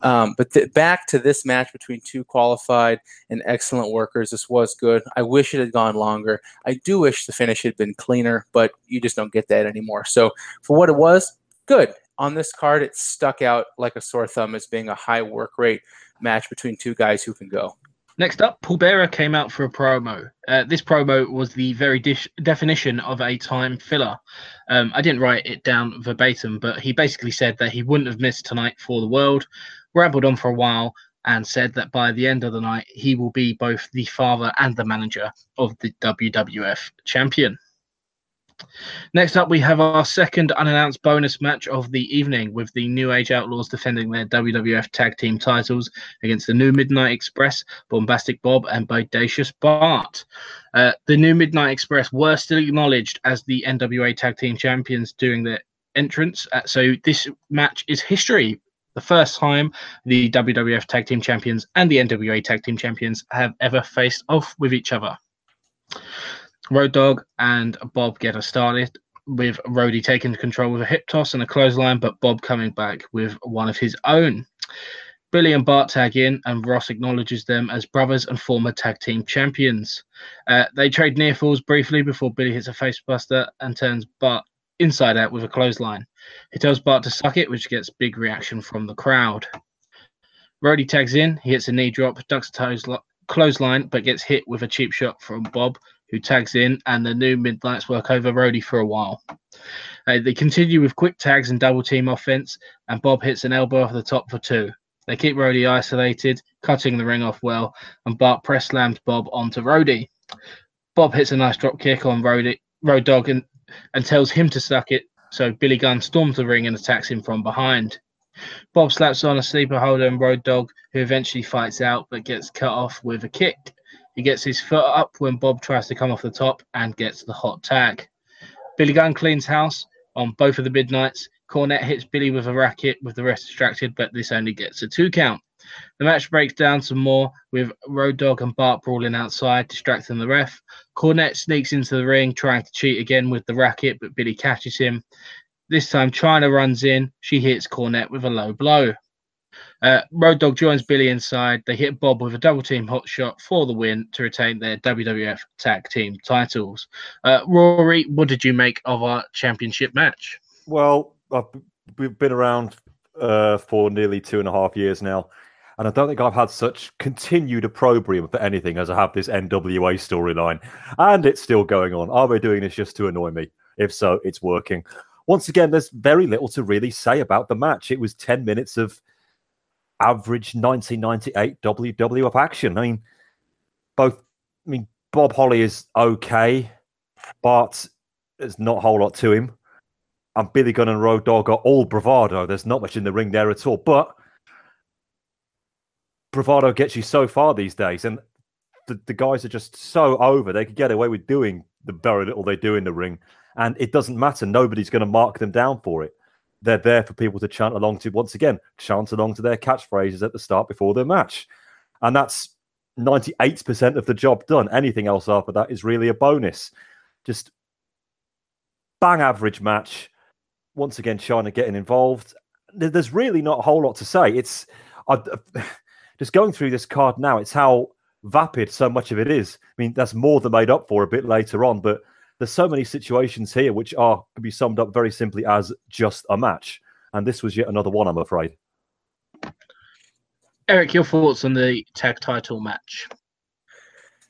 Speaker 4: Um, but th- back to this match between two qualified and excellent workers. This was good. I wish it had gone longer. I do wish the finish had been cleaner, but you just don't get that anymore. So for what it was, good. On this card, it stuck out like a sore thumb as being a high work rate match between two guys who can go.
Speaker 3: Next up, Paul Bearer came out for a promo. Uh, this promo was the very dish- definition of a time filler. Um, I didn't write it down verbatim, but he basically said that he wouldn't have missed tonight for the world, rambled on for a while, and said that by the end of the night, he will be both the father and the manager of the WWF champion. Next up, we have our second unannounced bonus match of the evening with the New Age Outlaws defending their WWF Tag Team titles against the New Midnight Express, Bombastic Bob, and Bodacious Bart. Uh, the New Midnight Express were still acknowledged as the NWA Tag Team Champions during their entrance, uh, so this match is history. The first time the WWF Tag Team Champions and the NWA Tag Team Champions have ever faced off with each other. Road Dog and Bob get us started with Rhodey taking control with a hip toss and a clothesline, but Bob coming back with one of his own. Billy and Bart tag in, and Ross acknowledges them as brothers and former tag team champions. Uh, they trade near falls briefly before Billy hits a facebuster and turns Bart inside out with a clothesline. He tells Bart to suck it, which gets big reaction from the crowd. Rhodey tags in, he hits a knee drop, ducks a toes clothesline, but gets hit with a cheap shot from Bob, who tags in, and the new Midnights work over Rhodey for a while. Uh, they continue with quick tags and double team offense, and Bob hits an elbow off the top for two. They keep Rhodey isolated, cutting the ring off well, and Bart press slams Bob onto Rhodey. Bob hits a nice drop kick on Rhodey, Road Dog and, and tells him to suck it, so Billy Gunn storms the ring and attacks him from behind. Bob slaps on a sleeper holder and Road Dog, who eventually fights out but gets cut off with a kick. He gets his foot up when Bob tries to come off the top and gets the hot tag. Billy Gunn cleans house on both of the midnights. Cornette hits Billy with a racket with the rest distracted, but this only gets a two count. The match breaks down some more with Road Dog and Bart brawling outside, distracting the ref. Cornette sneaks into the ring, trying to cheat again with the racket, but Billy catches him. This time, Chyna runs in. She hits Cornette with a low blow. Uh, Road Dog joins Billy inside. They hit Bob with a double team hot shot for the win to retain their WWF Tag Team titles. Uh, Rory, what did you make of our championship match?
Speaker 5: Well, I've, we've been around uh, for nearly two and a half years now, and I don't think I've had such continued opprobrium for anything as I have this NWA storyline, and it's still going on. Are they doing this just to annoy me? If so, it's working. Once again, there's very little to really say about the match. It was 10 minutes of average 1998 WWF action. I mean, both, I mean, Bob Holly is okay, but there's not a whole lot to him. And Billy Gunn and Road Dog are all bravado. There's not much in the ring there at all. But bravado gets you so far these days. And the, the guys are just so over. They could get away with doing the very little they do in the ring. And it doesn't matter. Nobody's going to mark them down for it. They're there for people to chant along to, once again, chant along to their catchphrases at the start before the match. And that's 98% of the job done. Anything else after that is really a bonus. Just bang average match. Once again, Chyna getting involved. There's really not a whole lot to say. It's I, just going through this card now. It's how vapid so much of it is. I mean, that's more than made up for a bit later on, but there's so many situations here which are can be summed up very simply as just a match. And this was yet another one, I'm afraid.
Speaker 3: Eric, your thoughts on the tag title match?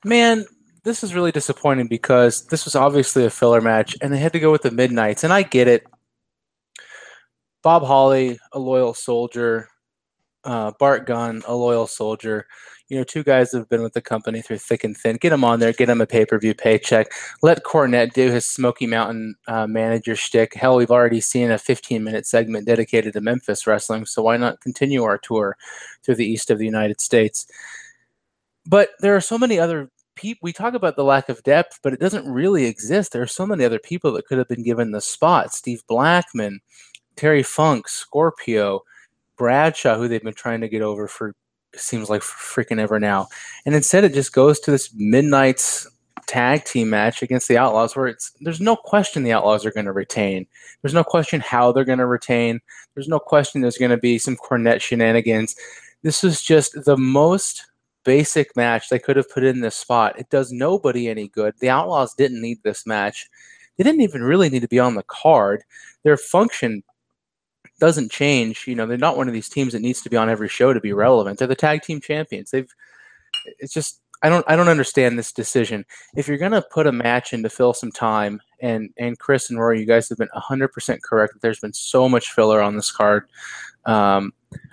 Speaker 4: Man, this is really disappointing because this was obviously a filler match and they had to go with the Midnights. And I get it. Bob Holly, a loyal soldier, uh, Bart Gunn, a loyal soldier. You know, two guys have been with the company through thick and thin. Get them on there, get them a pay per view paycheck. Let Cornette do his Smoky Mountain uh, manager shtick. Hell, we've already seen a 15 minute segment dedicated to Memphis wrestling, so why not continue our tour through the east of the United States? But there are so many other people. We talk about the lack of depth, but it doesn't really exist. There are so many other people that could have been given the spot. Steve Blackman, Terry Funk, Scorpio. Bradshaw, who they've been trying to get over for seems like freaking ever now. And instead, it just goes to this Midnight's tag team match against the Outlaws, where it's there's no question the Outlaws are going to retain. There's no question how they're going to retain. There's no question there's going to be some Cornette shenanigans. This was just the most basic match they could have put in this spot. It does nobody any good. The Outlaws didn't need this match. They didn't even really need to be on the card. Their function doesn't change. You know, they're not one of these teams that needs to be on every show to be relevant. They're the tag team champions. They've it's just I don't I don't understand this decision. If you're gonna put a match in to fill some time, and and Chris and Rory, you guys have been 100% correct. There's been so much filler on this card. Um,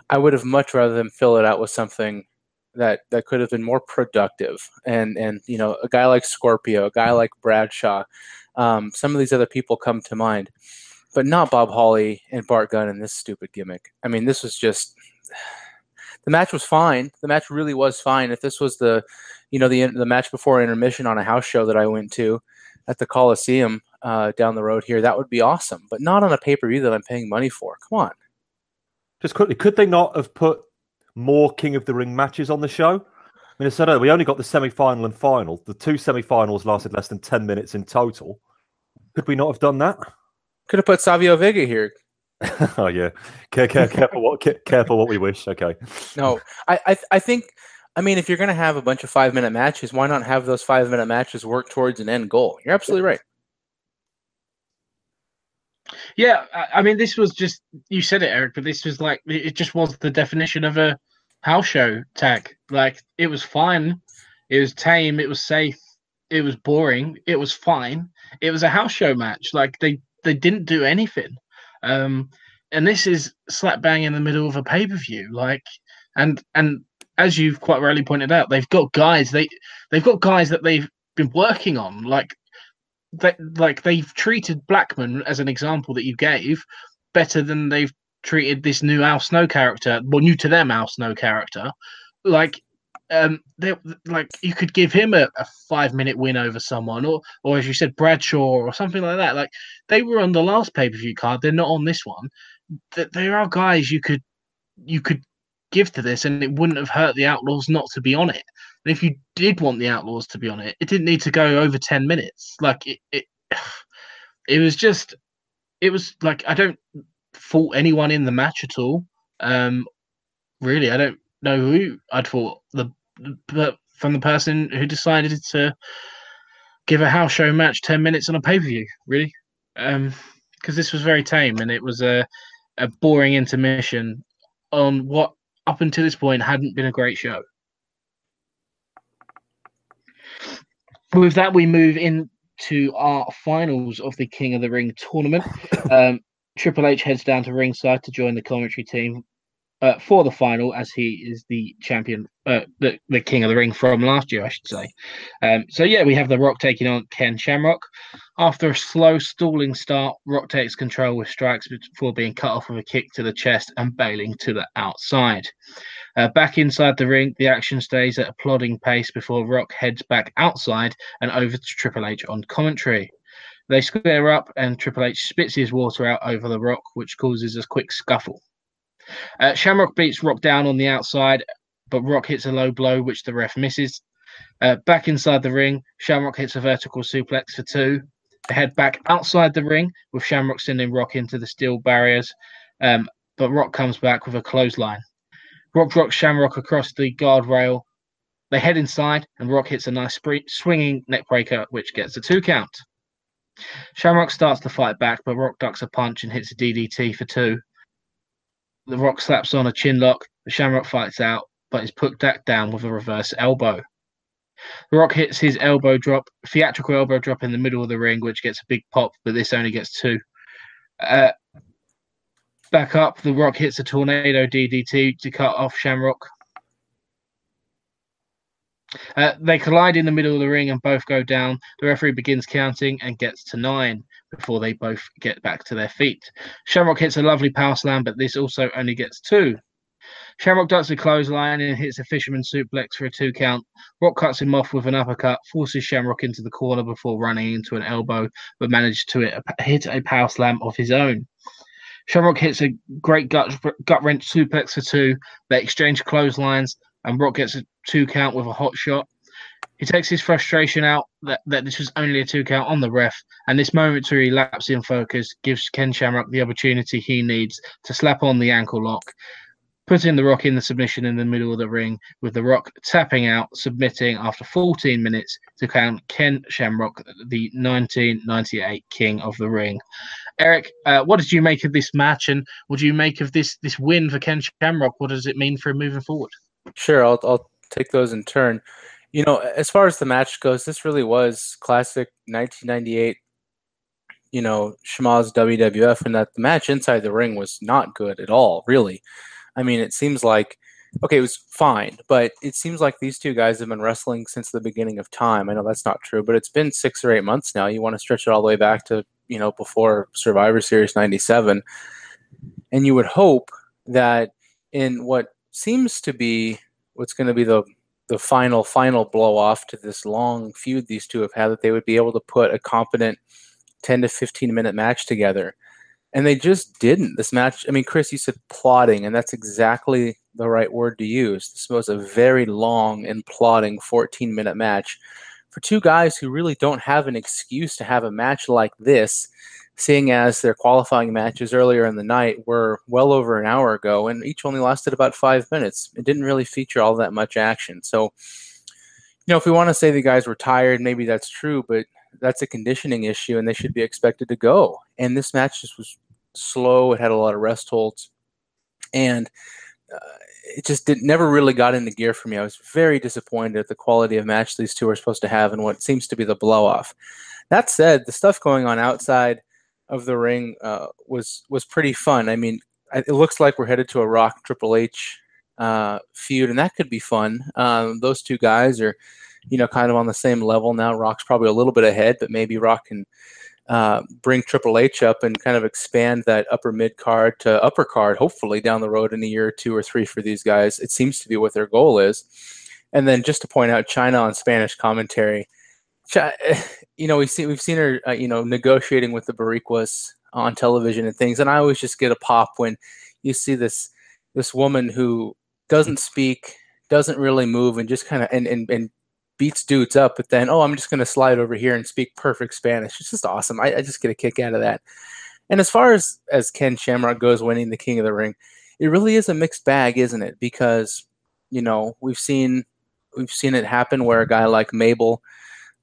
Speaker 4: I would have much rather them fill it out with something that that could have been more productive. And and you know, a guy like Scorpio, a guy like Bradshaw, um, some of these other people come to mind but not Bob Holly and Bart Gunn and this stupid gimmick. I mean, this was just the match was fine. The match really was fine. If this was the, you know, the the match before intermission on a house show that I went to at the Coliseum uh, down the road here, that would be awesome. But not on a pay per view that I'm paying money for. Come on.
Speaker 5: Just quickly, could they not have put more King of the Ring matches on the show? I mean, I said we only got the semi final and final. The two semi finals lasted less than 10 minutes in total. Could we not have done that?
Speaker 4: Could have put Savio Vega here.
Speaker 5: oh yeah, care, care, careful what careful what we wish. Okay.
Speaker 4: No, I, I I think I mean if you're gonna have a bunch of five minute matches, why not have those five minute matches work towards an end goal? You're absolutely right.
Speaker 3: Yeah, I mean, this was just you said it, Eric, but this was like it just was the definition of a house show tag. Like it was fine, it was tame, it was safe, it was boring, it was fine. It was a house show match. Like they they didn't do anything. Um, and this is slap bang in the middle of a pay per view. Like, and and as you've quite rightly pointed out, they've got guys. They they've got guys that they've been working on. Like, they, like they've treated Blackman as an example that you gave better than they've treated this new Al Snow character. Well, new to them Al Snow character. Like um, they like you could give him a, a, five minute win over someone, or or as you said, Bradshaw or something like that. Like they were on the last pay per view card, they're not on this one. That there are guys you could you could give to this, and it wouldn't have hurt the Outlaws not to be on it. And if you did want the Outlaws to be on it, it didn't need to go over ten minutes. Like it, it, it was just, it was like I don't fault anyone in the match at all. Um, really. I don't know who I'd thought the from the person who decided to give a house show match ten minutes on a pay per view. Really, um, because this was very tame and it was a a boring intermission on what up until this point hadn't been a great show. With that, we move into our finals of the King of the Ring tournament. Um, Triple H heads down to ringside to join the commentary team uh, for the final, as he is the champion, uh, the, the King of the Ring from last year, I should say. Um, so, yeah, we have The Rock taking on Ken Shamrock. After a slow, stalling start, Rock takes control with strikes before being cut off with a kick to the chest and bailing to the outside. Uh, back inside the ring, the action stays at a plodding pace before Rock heads back outside and over to Triple H on commentary. They square up and Triple H spits his water out over the Rock, which causes a quick scuffle. Uh, Shamrock beats Rock down on the outside, but Rock hits a low blow, which the ref misses. Uh, back inside the ring, Shamrock hits a vertical suplex for two. They head back outside the ring with Shamrock sending Rock into the steel barriers, um, but Rock comes back with a clothesline. Rock drops Shamrock across the guardrail. They head inside, and Rock hits a nice spree- swinging neckbreaker, which gets a two count. Shamrock starts to fight back, but Rock ducks a punch and hits a DDT for two. The Rock slaps on a chin lock. The Shamrock fights out, but is put back down with a reverse elbow. The Rock hits his elbow drop, theatrical elbow drop in the middle of the ring, which gets a big pop, but this only gets two. Uh, back up, The Rock hits a tornado DDT to cut off Shamrock. Uh, they collide in the middle of the ring and both go down. The referee begins counting and gets to nine before they both get back to their feet. Shamrock hits a lovely power slam, but this also only gets two. Shamrock ducks a clothesline and hits a fisherman suplex for a two count. Rock cuts him off with an uppercut, forces Shamrock into the corner before running into an elbow, but manages to hit a, power slam of his own. Shamrock hits a great gut, gut wrench suplex for two. They exchange clotheslines, and Rock gets a two count with a hot shot. He takes his frustration out that, that this was only a two count on the ref, and this momentary lapse in focus gives Ken Shamrock the opportunity he needs to slap on the ankle lock, putting the Rock in the submission in the middle of the ring, with the Rock tapping out, submitting after 14 minutes to count Ken Shamrock, the 1998 King of the Ring. Eric, uh, what did you make of this match, and what do you make of this this win for Ken Shamrock? What does it mean for him moving forward?
Speaker 4: Sure, I'll, I'll take those in turn. You know, as far as the match goes, this really was classic 1998. You know, Schmaz WWF, and that the match inside the ring was not good at all. Really, I mean, it seems like okay, it was fine, but it seems like these two guys have been wrestling since the beginning of time. I know that's not true, but it's been six or eight months now. You want to stretch it all the way back to you know before Survivor Series '97, and you would hope that in what seems to be what's going to be the the final final blow off to this long feud these two have had that they would be able to put a competent 10 to 15 minute match together. And they just didn't. This match i mean chris you said plotting and that's exactly the right word to use. This was a very long and plotting 14 minute match. For two guys who really don't have an excuse to have a match like this seeing as their qualifying matches earlier in the night were well over an hour ago and each only lasted about five minutes. It didn't really feature all that much action. So, you know, if we want to say the guys were tired, maybe that's true, but that's a conditioning issue and they should be expected to go. And this match just was slow, it had a lot of rest holds, and uh, it just did, never really got into gear for me. I was very disappointed at the quality of match these two are supposed to have and what seems to be the blow off. That said, the stuff going on outside of the ring uh, was was pretty fun. I mean, it looks like we're headed to a Rock Triple H uh, feud, and that could be fun. Um, those two guys are, you know, kind of on the same level now. Rock's probably a little bit ahead, but maybe Rock can uh, bring Triple H up and kind of expand that upper mid card to upper card, hopefully down the road in a year or two or three for these guys. It seems to be what their goal is. And then just to point out, Chyna on Spanish commentary you know, we've seen we've seen her, uh, you know, negotiating with the Boricuas on television and things, and I always just get a pop when you see this this woman who doesn't speak, doesn't really move, and just kind of and, and and beats dudes up. But then, oh, I'm just going to slide over here and speak perfect Spanish. It's just awesome. I, I just get a kick out of that. And as far as as Ken Shamrock goes, winning the King of the Ring, it really is a mixed bag, isn't it? Because you know we've seen we've seen it happen where a guy like Mabel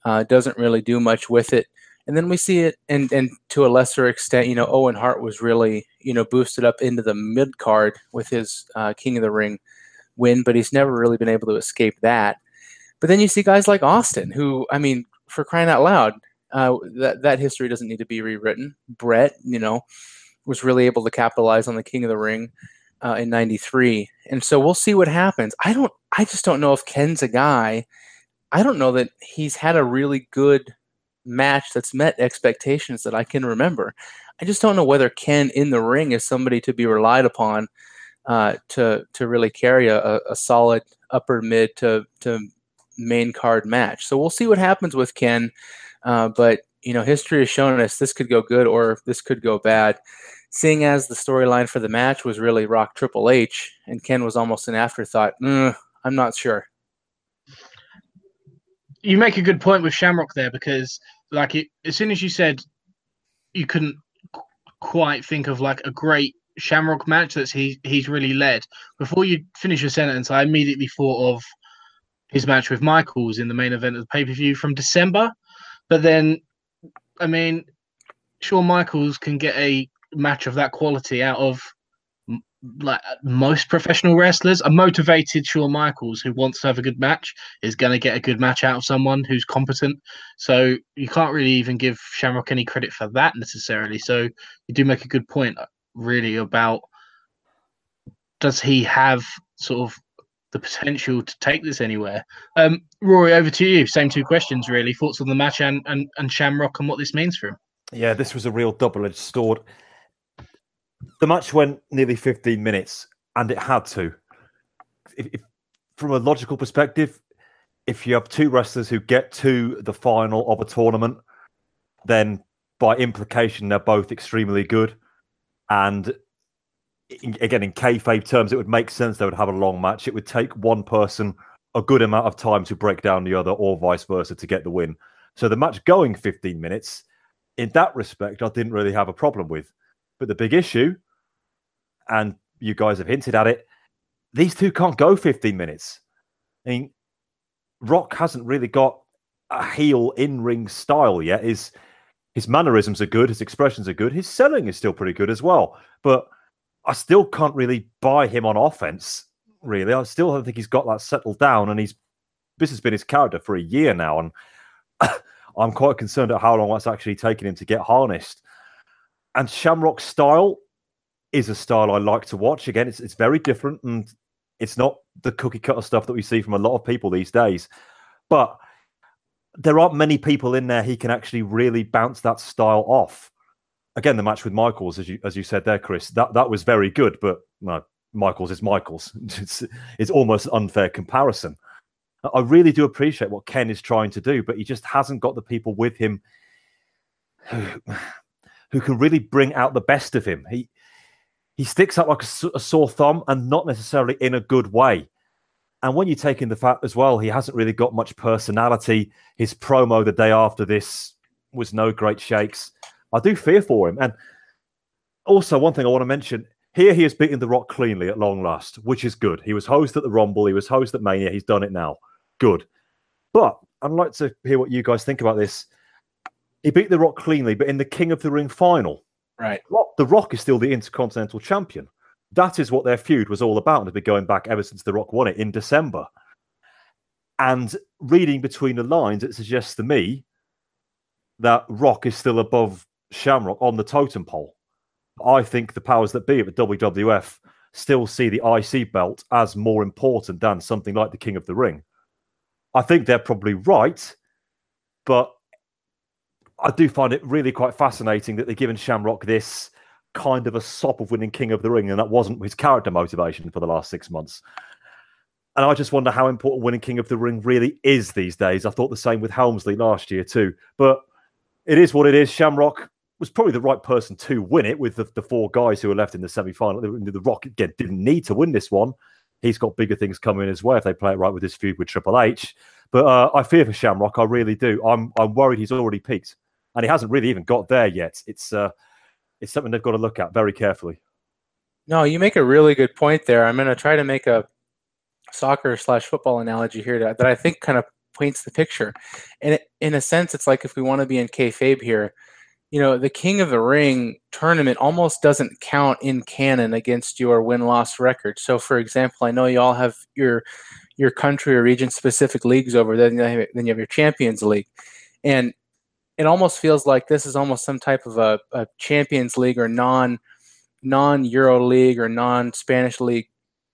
Speaker 4: uh, doesn't really do much with it, and then we see it, and and to a lesser extent, you know, Owen Hart was really you know boosted up into the mid card with his uh, King of the Ring win, but he's never really been able to escape that. But then you see guys like Austin, who I mean, for crying out loud, uh, that that history doesn't need to be rewritten. Bret, you know, was really able to capitalize on the King of the Ring uh, in '93, and so we'll see what happens. I don't, I just don't know if Ken's a guy. I don't know that he's had a really good match that's met expectations that I can remember. I just don't know whether Ken in the ring is somebody to be relied upon uh, to to really carry a, a solid upper mid to to main card match. So we'll see what happens with Ken. Uh, but you know, history has shown us this could go good or this could go bad. Seeing as the storyline for the match was really Rock Triple H, and Ken was almost an afterthought. Mm, I'm not sure.
Speaker 3: You make a good point with Shamrock there because, like, it, as soon as you said you couldn't quite think of like a great Shamrock match that's he he's really led. Before you finish your sentence, I immediately thought of his match with Michaels in the main event of the pay per view from December. But then, I mean, Shawn Michaels can get a match of that quality out of like most professional wrestlers. A motivated Shawn Michaels who wants to have a good match is going to get a good match out of someone who's competent. So you can't really even give Shamrock any credit for that necessarily. So you do make a good point, really, about does he have sort of the potential to take this anywhere. Um, Rory, over to you. Same two questions, really. Thoughts on the match and, and, and Shamrock and what this means for him?
Speaker 5: Yeah, this was a real double edged sword. The match went nearly 15 minutes, and it had to. If, if, from a logical perspective, if you have two wrestlers who get to the final of a tournament, then by implication, they're both extremely good. And in, again, in kayfabe terms, it would make sense they would have a long match. It would take one person a good amount of time to break down the other, or vice versa, to get the win. So the match going 15 minutes, in that respect, I didn't really have a problem with. But the big issue, and you guys have hinted at it, these two can't go 15 minutes. I mean, Rock hasn't really got a heel in ring style yet. His his mannerisms are good, his expressions are good, his selling is still pretty good as well. But I still can't really buy him on offense. Really, I still don't think he's got that settled down, and he's this has been his character for a year now, and I'm quite concerned at how long that's actually taken him to get harnessed. And Shamrock's style is a style I like to watch. Again, it's it's very different, and it's not the cookie cutter stuff that we see from a lot of people these days. But there aren't many people in there he can actually really bounce that style off again, the match with Michaels, as you as you said there, Chris, that that was very good. But no, Michaels is Michaels. It's it's almost an unfair comparison. I really do appreciate what Ken is trying to do, but he just hasn't got the people with him who can really bring out the best of him. He he sticks out like a, a sore thumb, and not necessarily in a good way. And when you take in the fact as well, he hasn't really got much personality. His promo the day after this was no great shakes. I do fear for him. And also, one thing I want to mention here, he has beaten The Rock cleanly at long last, which is good. He was host at the Rumble, he was host at Mania, he's done it now. Good. But I'd like to hear what you guys think about this. He beat The Rock cleanly, but in the King of the Ring final,
Speaker 4: right?
Speaker 5: The Rock is still the Intercontinental Champion. That is what their feud was all about, and has been going back ever since The Rock won it in December. And reading between the lines, it suggests to me that Rock is still above Shamrock on the totem pole. I think the powers that be at the WWF still see the IC belt as more important than something like the King of the Ring. I think they're probably right, but I do find it really quite fascinating that they're giving Shamrock this kind of a sop of winning King of the Ring, and that wasn't his character motivation for the last six months. And I just wonder how important winning King of the Ring really is these days. I thought the same with Helmsley last year too, but it is what it is. Shamrock was probably the right person to win it with the, the four guys who were left in the semi final. The Rock again didn't need to win this one. He's got bigger things coming his way if they play it right with this feud with Triple H. But uh, I fear for Shamrock. I really do. I'm I'm worried he's already peaked, and he hasn't really even got there yet. It's uh, it's something they've got to look at very carefully.
Speaker 4: No, you make a really good point there. I'm going to try to make a soccer slash football analogy here that, I think kind of paints the picture. And in a sense, it's like if we want to be in kayfabe here, you know, the King of the Ring tournament almost doesn't count in canon against your win loss record. So, for example, I know you all have your your country or region specific leagues over there, then you have your Champions League, and it almost feels like this is almost some type of a, a Champions League or non non Euro League or non Spanish League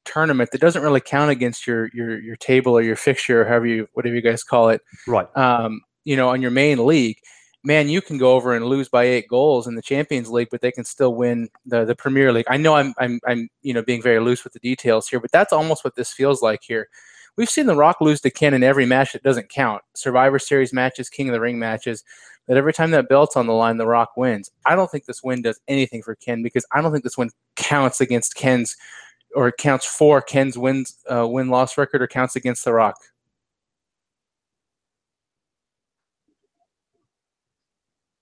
Speaker 4: tournament that doesn't really count against your your your table or your fixture or however you whatever you guys call it.
Speaker 5: Right.
Speaker 4: Um, you know, on your main league man, you can go over and lose by eight goals in the Champions League, but they can still win the, the Premier League. I know I'm, I'm, I'm, you know, being very loose with the details here, but that's almost what this feels like here. We've seen The Rock lose to Ken in every match that doesn't count. Survivor Series matches, King of the Ring matches. But every time that belt's on the line, The Rock wins. I don't think this win does anything for Ken because I don't think this win counts against Ken's or counts for Ken's wins uh, win loss record or counts against The Rock.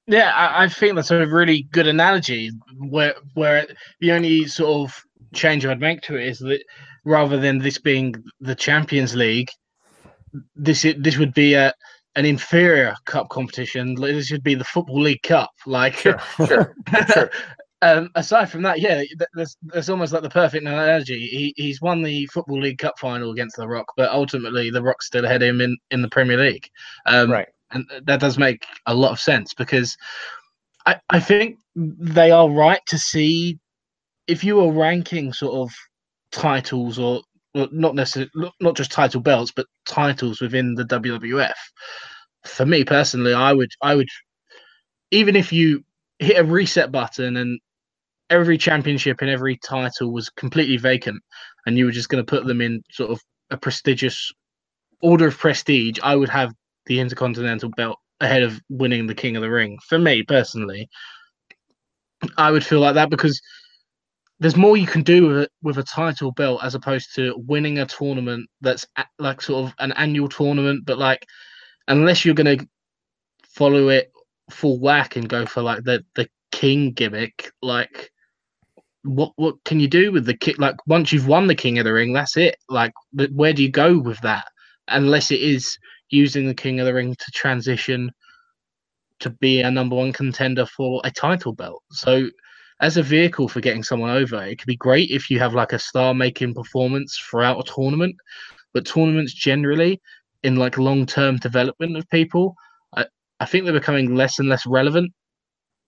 Speaker 3: Yeah, I, I, think that's a really good analogy. Where where the only sort of change I'd make to it is that rather than this being the Champions League, this this would be a an inferior cup competition. This should be the Football League Cup. Like,
Speaker 4: sure, sure, sure.
Speaker 3: um, aside from that, yeah, that's, that's almost like the perfect analogy. He he's won the Football League Cup final against the Rock, but ultimately the Rock still ahead of him in, in the Premier League. Um,
Speaker 4: right
Speaker 3: and that does make a lot of sense because I, I think they are right to see if you were ranking sort of titles or not necessarily not just title belts but titles within the WWF for me personally I would I would even if you hit a reset button and every championship and every title was completely vacant and you were just going to put them in sort of a prestigious order of prestige I would have the Intercontinental belt ahead of winning the King of the Ring. For me personally, I would feel like that because there's more you can do with a, with a title belt as opposed to winning a tournament that's like sort of an annual tournament, but like unless you're going to follow it full whack and go for like the the king gimmick, like what what can you do with the kick? Like once you've won the King of the Ring, that's it. Like where do you go with that? Unless it is using the King of the Ring to transition to be a number one contender for a title belt. So, as a vehicle for getting someone over, it could be great if you have like a star making performance throughout a tournament. But tournaments generally, in like long term development of people, I, I think they're becoming less and less relevant.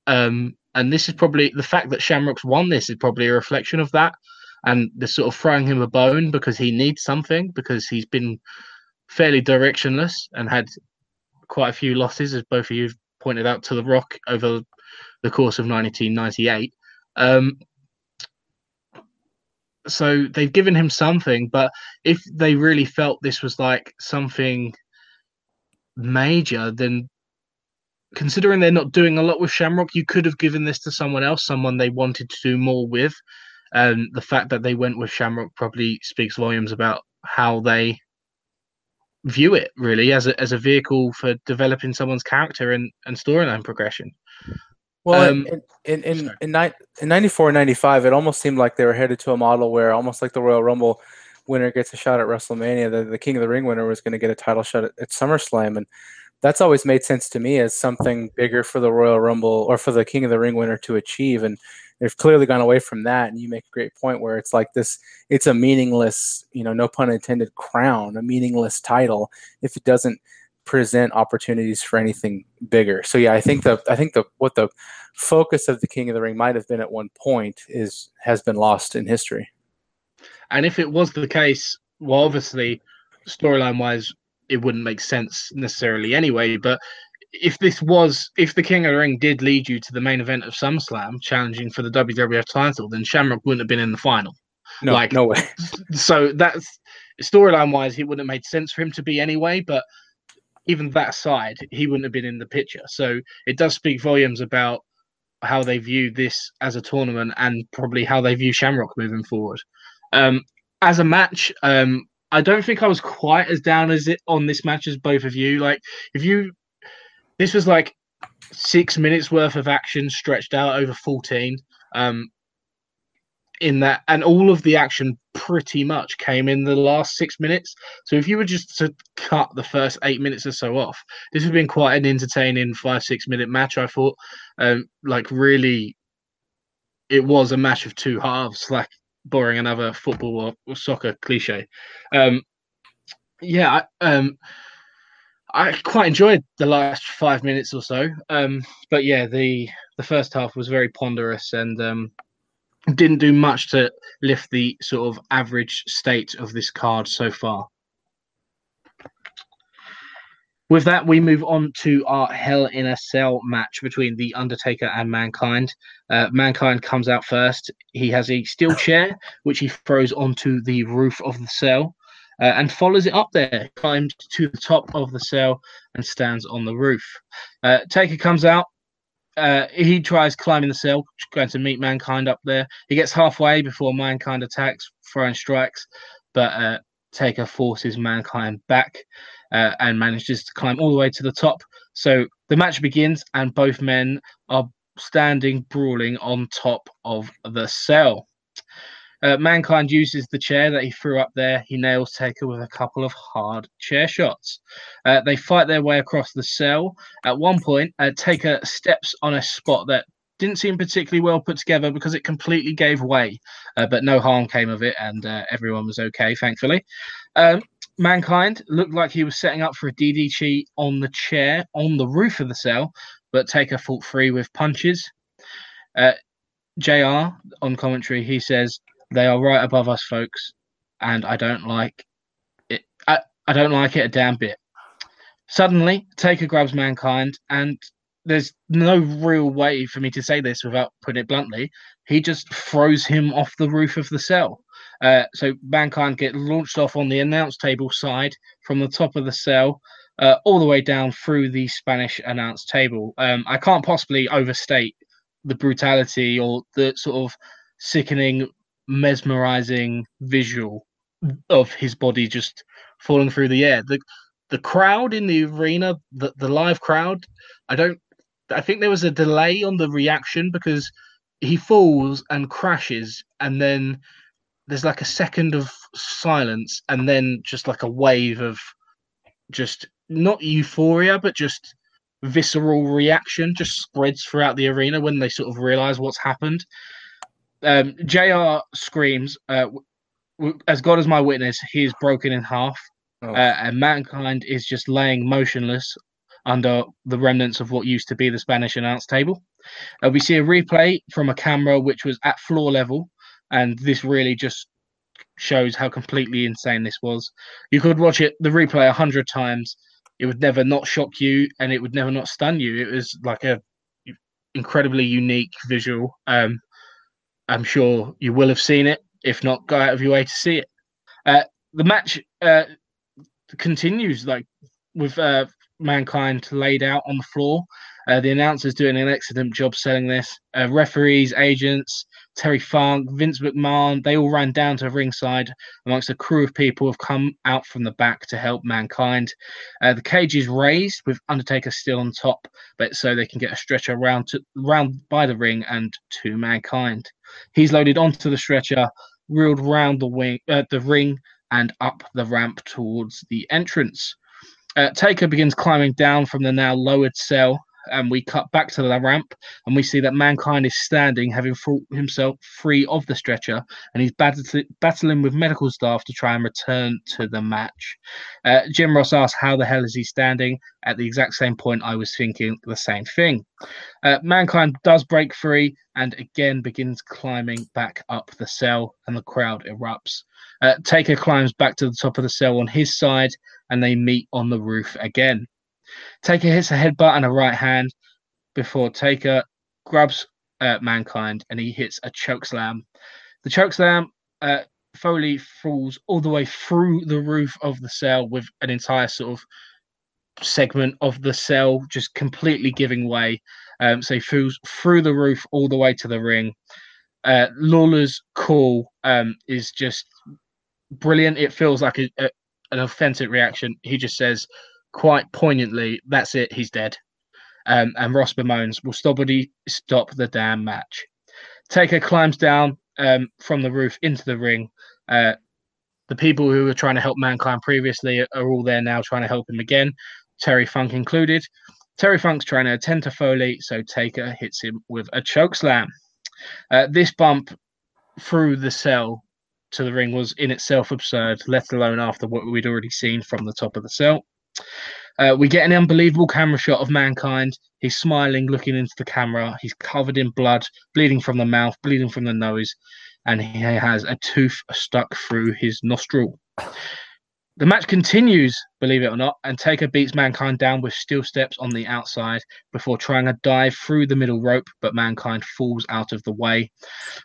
Speaker 3: Um, and this is probably the fact that Shamrock's won this is probably a reflection of that. And they're sort of throwing him a bone because he needs something because he's been fairly directionless and had quite a few losses, as both of you pointed out to the Rock over the course of 1998. Um, so they've given him something, but if they really felt this was like something major, then considering they're not doing a lot with Shamrock, you could have given this to someone else, someone they wanted to do more with. And the fact that they went with Shamrock probably speaks volumes about how they view it really as a as a vehicle for developing someone's character and, and storyline progression.
Speaker 4: Well, um, in in in, in, in 94 95, it almost seemed like they were headed to a model where almost like the Royal Rumble winner gets a shot at WrestleMania, the, the King of the Ring winner was going to get a title shot at, at SummerSlam. And that's always made sense to me as something bigger for the Royal Rumble or for the King of the Ring winner to achieve. And they've clearly gone away from that. And you make a great point where it's like this, it's a meaningless, you know, no pun intended, crown, a meaningless title if it doesn't present opportunities for anything bigger. So yeah, I think the I think the what the focus of the King of the Ring might have been at one point is has been lost in history.
Speaker 3: And if it was the case, well, obviously, storyline wise, it wouldn't make sense necessarily anyway. But if this was if the King of the Ring did lead you to the main event of SummerSlam, challenging for the WWF title, then Shamrock wouldn't have been in the final.
Speaker 4: No, like, no way.
Speaker 3: so that's storyline wise, it wouldn't have made sense for him to be anyway. But even that aside, he wouldn't have been in the picture. So it does speak volumes about how they view this as a tournament and probably how they view Shamrock moving forward. Um, as a match, um, I don't think I was quite as down as it on this match as both of you. Like, if you this was like six minutes worth of action stretched out over 14. Um, in that, and all of the action pretty much came in the last six minutes. So if you were just to cut the first eight minutes or so off, this would have been quite an entertaining five six minute match. I thought, um, like really, it was a match of two halves, like borrowing another football or, or soccer cliche. Um, yeah, I, um, I quite enjoyed the last five minutes or so. Um, but yeah, the the first half was very ponderous and um, didn't do much to lift the sort of average state of this card so far. With that, we move on to our Hell in a Cell match between The Undertaker and Mankind. Uh, Mankind comes out first. He has a steel chair, which he throws onto the roof of the cell uh, and follows it up there, climbs to the top of the cell and stands on the roof. Uh, Taker comes out. Uh, he tries climbing the cell, going to meet Mankind up there. He gets halfway before Mankind attacks, throwing strikes, but uh, Taker forces Mankind back uh, and manages to climb all the way to the top. So the match begins, and both men are standing brawling on top of the cell. Uh, Mankind uses the chair that he threw up there. He nails Taker with a couple of hard chair shots. Uh, they fight their way across the cell. At one point, uh, Taker steps on a spot that didn't seem particularly well put together because it completely gave way, uh, but no harm came of it, and uh, everyone was okay, thankfully. Um, Mankind looked like he was setting up for a DDT on the chair on the roof of the cell, but Taker fought free with punches. Uh, JR on commentary, he says, they are right above us, folks, and I don't like it. I, I don't like it a damn bit. Suddenly, Taker grabs Mankind, and there's no real way for me to say this without putting it bluntly. He just throws him off the roof of the cell. Uh, so Mankind get launched off on the announce table side from the top of the cell, uh, all the way down through the Spanish announce table. Um, I can't possibly overstate the brutality or the sort of sickening mesmerizing visual of his body just falling through the air. The the crowd in the arena, the, the live crowd, I don't I think there was a delay on the reaction because he falls and crashes and then there's like a second of silence and then just like a wave of just not euphoria but just visceral reaction just spreads throughout the arena when they sort of realize what's happened um, Jr. screams, uh, w- "As God is my witness, he is broken in half,
Speaker 4: Oh.
Speaker 3: uh, and mankind is just laying motionless under the remnants of what used to be the Spanish announce table." Uh, we see a replay from a camera which was at floor level, and this really just shows how completely insane this was. You could watch it, the replay, a hundred times. It would never not shock you, and it would never not stun you. It was like a incredibly unique visual. Um, I'm sure you will have seen it. If not, go out of your way to see it. Uh, the match uh, continues like with uh, mankind laid out on the floor. Uh, the announcers doing an excellent job selling this. Uh, referees, agents, Terry Funk, Vince McMahon, they all ran down to the ringside amongst a crew of people who have come out from the back to help mankind. Uh, the cage is raised with Undertaker still on top, but so they can get a stretcher round to round by the ring and to mankind. He's loaded onto the stretcher, wheeled round the wing, uh, the ring, and up the ramp towards the entrance. Uh, Taker begins climbing down from the now lowered cell, and we cut back to the ramp, and we see that Mankind is standing, having fought himself free of the stretcher, and he's battling, battling with medical staff to try and return to the match. Uh, Jim Ross asks, "How the hell is he standing?" At the exact same point, I was thinking the same thing. Uh, Mankind does break free and again begins climbing back up the cell, and the crowd erupts. Uh, Taker climbs back to the top of the cell on his side, and they meet on the roof again. Taker hits a headbutt and a right hand before Taker grabs uh, Mankind and he hits a choke slam. The choke slam, uh, Foley falls all the way through the roof of the cell with an entire sort of segment of the cell just completely giving way. Um, so he falls through the roof all the way to the ring. Uh, Lawler's call um, is just brilliant. It feels like a, a, an authentic reaction. He just says quite poignantly, "That's it, he's dead." Um, and Ross bemoans, "Will somebody stop the damn match?" Taker climbs down um, from the roof into the ring. Uh, the people who were trying to help Mankind previously are all there now trying to help him again, Terry Funk included. Terry Funk's trying to attend to Foley, so Taker hits him with a choke slam. Uh, this bump through the cell to the ring was in itself absurd, let alone after what we'd already seen from the top of the cell. Uh, we get an unbelievable camera shot of mankind. He's smiling, looking into the camera. He's covered in blood, bleeding from the mouth, bleeding from the nose, and he has a tooth stuck through his nostril. The match continues, believe it or not, and Taker beats Mankind down with steel steps on the outside before trying a dive through the middle rope, but Mankind falls out of the way.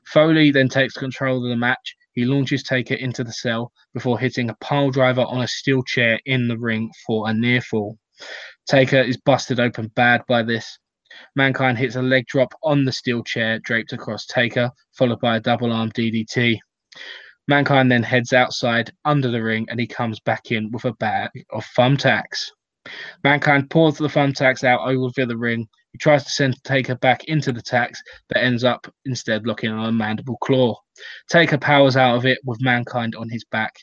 Speaker 3: Foley then takes control of the match. He launches Taker into the cell before hitting a pile driver on a steel chair in the ring for a near fall. Taker is busted open bad by this. Mankind hits a leg drop on the steel chair draped across Taker, followed by a double arm DDT. Mankind then heads outside under the ring and he comes back in with a bag of thumbtacks. Mankind pours the thumbtacks out over the ring. He tries to send Taker back into the tax, but ends up instead locking on a mandible claw. Taker powers out of it with Mankind on his back,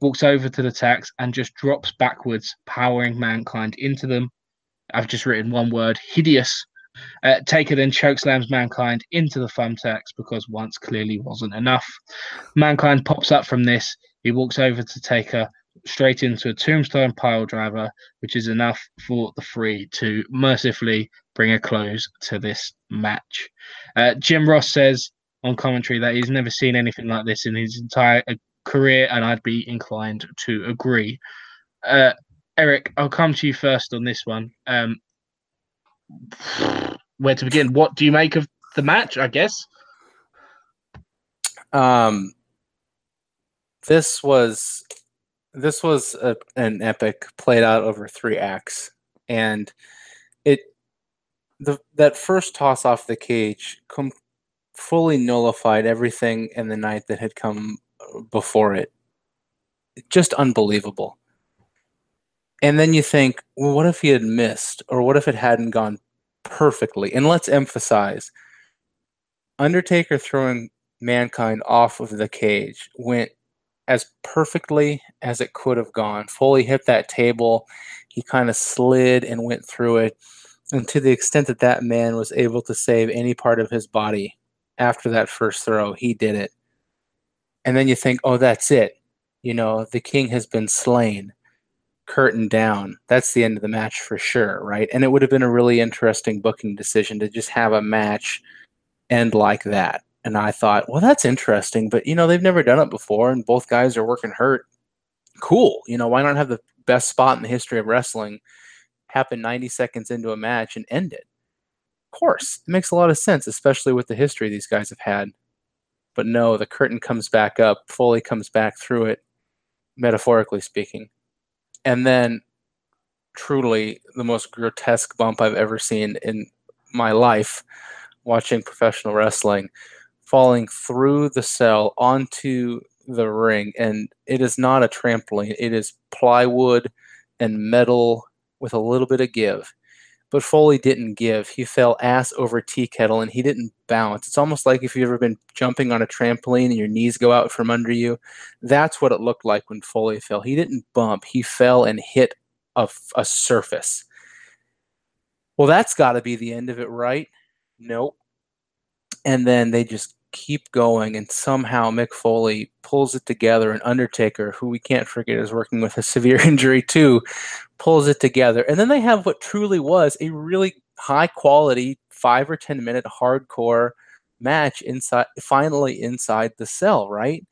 Speaker 3: walks over to the tax, and just drops backwards, powering Mankind into them. I've just written one word hideous. Uh, Taker then chokeslams Mankind into the thumbtacks because once clearly wasn't enough. Mankind pops up from this. He walks over to Taker straight into a tombstone pile driver, which is enough for the three to mercifully bring a close to this match. Uh, Jim Ross says on commentary that he's never seen anything like this in his entire uh, career, and I'd be inclined to agree. Uh, Eric, I'll come to you first on this one. Um, where to begin? What do you make of the match? I guess.
Speaker 4: Um, this was this was a, an epic played out over three acts, and the that first toss off the cage com- fully nullified everything in the night that had come before it. Just unbelievable. And then you think, well, what if he had missed, or what if it hadn't gone perfectly? And let's emphasize Undertaker throwing mankind off of the cage went as perfectly as it could have gone. Foley hit that table. He kind of slid and went through it. And to the extent that that man was able to save any part of his body after that first throw, he did it. And then you think, oh, that's it. You know, the king has been slain curtain down. That's the end of the match for sure, right? And it would have been a really interesting booking decision to just have a match end like that. And I thought, well, that's interesting, but you know, they've never done it before, and both guys are working hurt. Cool. You know, why not have the best spot in the history of wrestling happen 90 seconds into a match and end it? Of course, it makes a lot of sense, especially with the history these guys have had. But no, the curtain comes back up, Foley comes back through it, metaphorically speaking and then truly the most grotesque bump I've ever seen in my life watching professional wrestling falling through the cell onto the ring and it is not a trampoline it is plywood and metal with a little bit of give but Foley didn't give. He fell ass over tea kettle and he didn't bounce. It's almost like if you've ever been jumping on a trampoline and your knees go out from under you. That's what it looked like when Foley fell. He didn't bump, he fell and hit a, a surface. Well, that's got to be the end of it, right? Nope. And then they just keep going, and somehow Mick Foley pulls it together. And Undertaker, who we can't forget is working with a severe injury too, pulls it together. And then they have what truly was a really high quality five or ten minute hardcore match inside, finally inside the cell, right?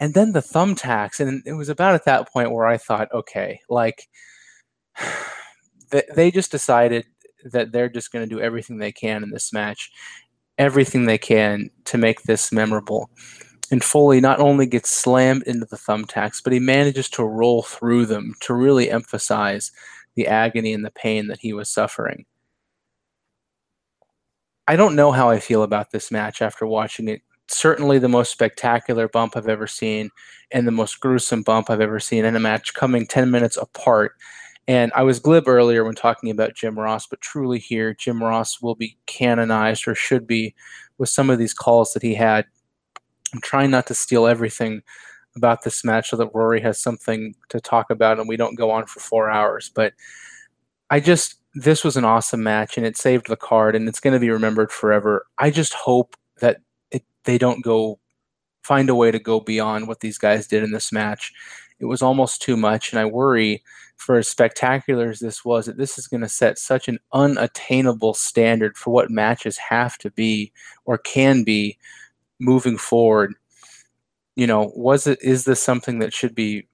Speaker 4: And then the thumbtacks, and it was about at that point where I thought, okay, like they just decided that they're just going to do everything they can in this match everything they can to make this memorable. And Foley not only gets slammed into the thumbtacks, but he manages to roll through them to really emphasize the agony and the pain that he was suffering. I don't know how I feel about this match after watching it. Certainly the most spectacular bump I've ever seen, and the most gruesome bump I've ever seen in a match coming 10 minutes apart and I was glib earlier when talking about Jim Ross, but truly here, Jim Ross will be canonized or should be with some of these calls that he had I'm trying not to steal everything about this match so that Rory has something to talk about and we don't go on for four hours. But I just this was an awesome match and it saved the card and it's going to be remembered forever. I just hope that it, they don't go find a way to go beyond what these guys did in this match. It was almost too much, and I worry for as spectacular as this was that this is going to set such an unattainable standard for what matches have to be or can be moving forward. You know, was it is this something that should be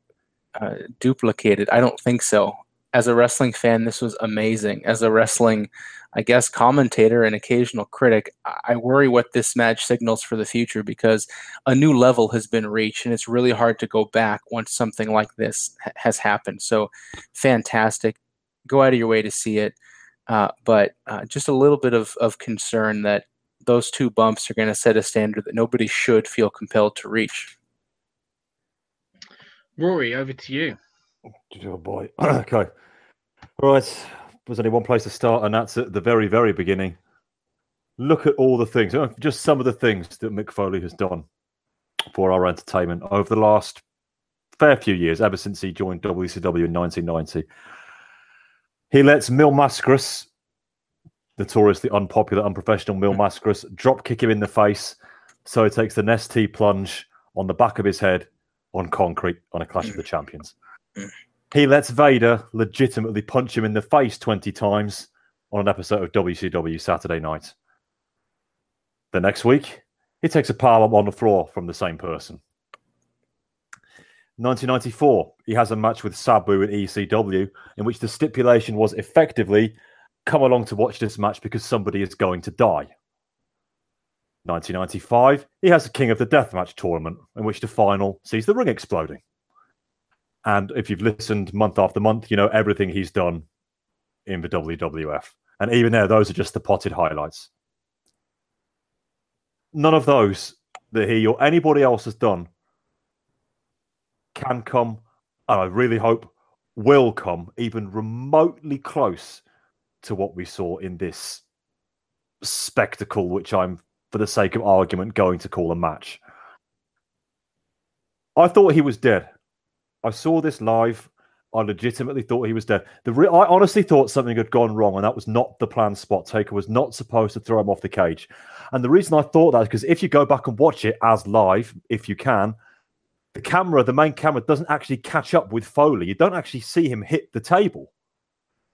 Speaker 4: uh, duplicated? I don't think so as a wrestling fan, this was amazing. As a wrestling, I guess, commentator and occasional critic, I worry what this match signals for the future because a new level has been reached and it's really hard to go back once something like this ha- has happened. So, fantastic. Go out of your way to see it. Uh, but uh, just a little bit of, of concern that those two bumps are going to set a standard that nobody should feel compelled to reach.
Speaker 8: Rory, over to you.
Speaker 5: Oh boy. okay. Right. There's only one place to start, and that's at the very, very beginning. Look at all the things, uh, just some of the things that Mick Foley has done for our entertainment over the last fair few years, ever since he joined WCW in 1990. He lets Mil Mascaras, notoriously unpopular, unprofessional Mil Mascaras, drop kick him in the face. So he takes an ST plunge on the back of his head on concrete on a Clash of the Champions. He lets Vader legitimately punch him in the face 20 times on an episode of WCW Saturday night. The next week, he takes a powerbomb on the floor from the same person. 1994, he has a match with Sabu in ECW in which the stipulation was effectively come along to watch this match because somebody is going to die. 1995, he has a King of the Deathmatch tournament in which the final sees the ring exploding. And if you've listened month after month, you know everything he's done in the WWF. And even there, those are just the potted highlights. None of those that he or anybody else has done can come, and I really hope will come even remotely close to what we saw in this spectacle, which I'm, for the sake of argument, going to call a match. I thought he was dead. I saw this live. I legitimately thought he was dead. The re- I honestly thought something had gone wrong, and that was not the planned spot. Taker was not supposed to throw him off the cage. And the reason I thought that is because if you go back and watch it as live, if you can, the camera, the main camera, doesn't actually catch up with Foley. You don't actually see him hit the table.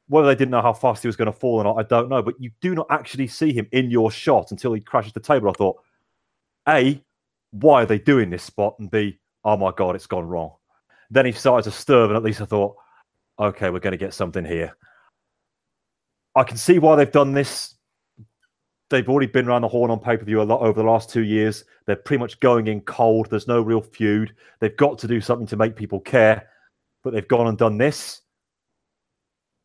Speaker 5: Whether they didn't know how fast he was going to fall or not, I don't know. But you do not actually see him in your shot until he crashes the table. I thought, A, why are they doing this spot? And B, oh my God, it's gone wrong. Then he started to stir, and at least I thought, okay, we're going to get something here. I can see why they've done this. They've already been around the horn on pay per view a lot over the last two years. They're pretty much going in cold. There's no real feud. They've got to do something to make people care, but they've gone and done this.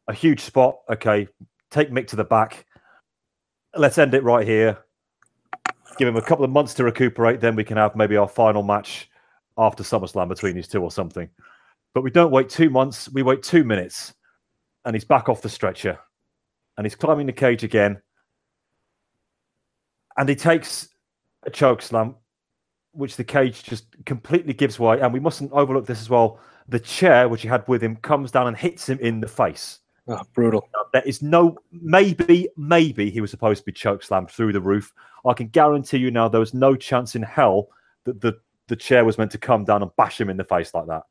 Speaker 5: A huge spot. Okay, take Mick to the back. Let's end it right here. Give him a couple of months to recuperate. Then we can have maybe our final match after SummerSlam between these two or something. But we don't wait two months, we wait two minutes, and he's back off the stretcher and he's climbing the cage again. And he takes a choke slam, which the cage just completely gives way. And we mustn't overlook this as well. The chair, which he had with him, comes down and hits him in the face.
Speaker 4: Oh, brutal.
Speaker 5: There is no maybe, maybe he was supposed to be choke slammed through the roof. I can guarantee you now there was no chance in hell that the the chair was meant to come down and bash him in the face like that.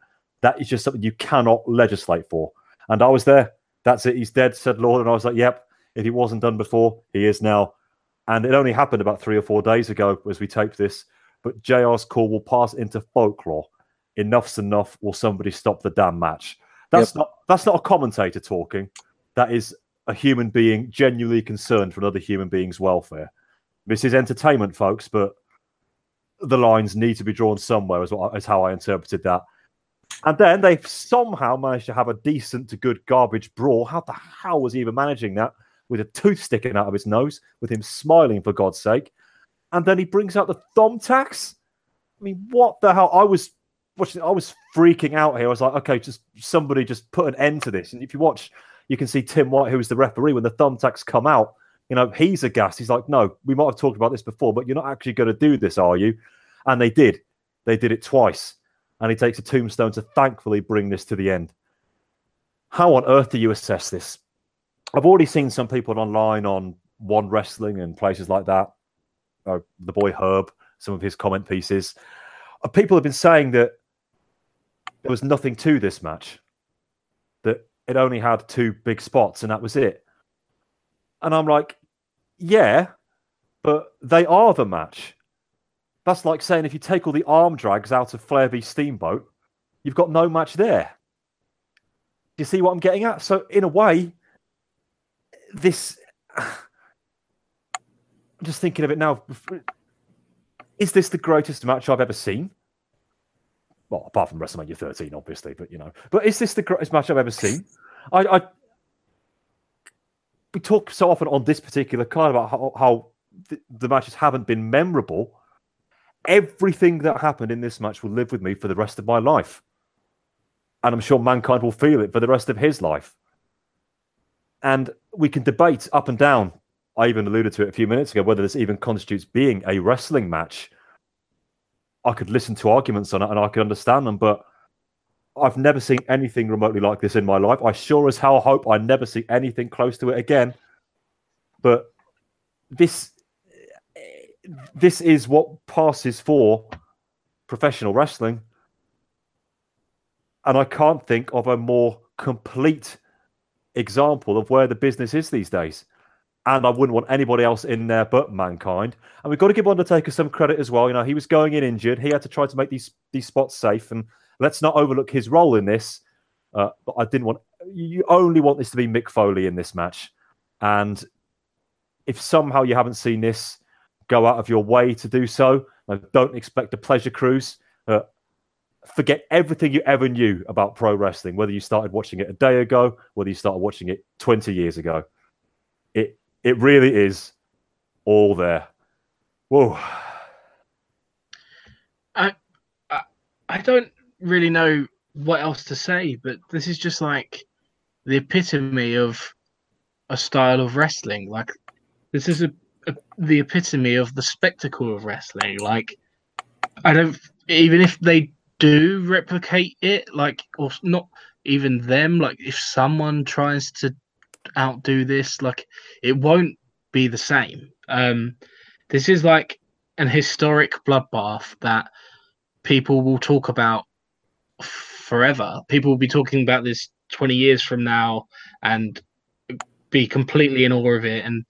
Speaker 5: That is just something you cannot legislate for. And I was there. That's it. He's dead, said Lawler. And I was like, yep, if he wasn't done before, he is now. And it only happened about three or four days ago as we taped this. But JR's call will pass into folklore. Enough's enough. Will somebody stop the damn match? That's yep. not that's not a commentator talking. That is a human being genuinely concerned for another human being's welfare. This is entertainment, folks, but the lines need to be drawn somewhere, is, what, is how I interpreted that. And then they somehow managed to have a decent to good garbage brawl. How the hell was he even managing that with a tooth sticking out of his nose, with him smiling for God's sake? And then he brings out the thumbtacks. I mean, what the hell? I was watching, I was freaking out here. I was like, okay, just somebody just put an end to this. And if you watch, you can see Tim White, who was the referee, when the thumbtacks come out, you know, he's a gas. He's like, no, we might have talked about this before, but you're not actually going to do this, are you? And they did. They did it twice. And he takes a tombstone to thankfully bring this to the end. How on earth do you assess this? I've already seen some people online on One Wrestling and places like that. Uh, the boy Herb, some of his comment pieces. Uh, people have been saying that there was nothing to this match, that it only had two big spots and that was it. And I'm like, yeah, but they are the match. That's like saying if you take all the arm drags out of Flair v Steamboat, you've got no match there. Do you see what I'm getting at? So, in a way, this. I'm just thinking of it now. Is this the greatest match I've ever seen? Well, apart from WrestleMania 13, obviously, but you know. But is this the greatest match I've ever seen? I, I we talk so often on this particular card about how, how the, the matches haven't been memorable. Everything that happened in this match will live with me for the rest of my life. And I'm sure mankind will feel it for the rest of his life. And we can debate up and down. I even alluded to it a few minutes ago whether this even constitutes being a wrestling match. I could listen to arguments on it and I could understand them, but I've never seen anything remotely like this in my life. I sure as hell hope I never see anything close to it again. But this this is what passes for professional wrestling. And I can't think of a more complete example of where the business is these days. And I wouldn't want anybody else in there but mankind. And we've got to give Undertaker some credit as well. You know, he was going in injured. He had to try to make these these spots safe. And let's not overlook his role in this. Uh, but I didn't want you only want this to be Mick Foley in this match. And if somehow you haven't seen this, go out of your way to do so. don't expect a pleasure cruise. Uh, forget everything you ever knew about pro wrestling, whether you started watching it a day ago, whether you started watching it 20 years ago. It it really is all there. Whoa.
Speaker 3: I, I I don't really know what else to say, but this is just like the epitome of a style of wrestling. Like this is a, a the epitome of the spectacle of wrestling. Like I don't even if they do replicate it, like or not even them, like if someone tries to outdo this, like it won't be the same. Um this is like an historic bloodbath that people will talk about forever. People will be talking about this 20 years from now and be completely in awe of it. And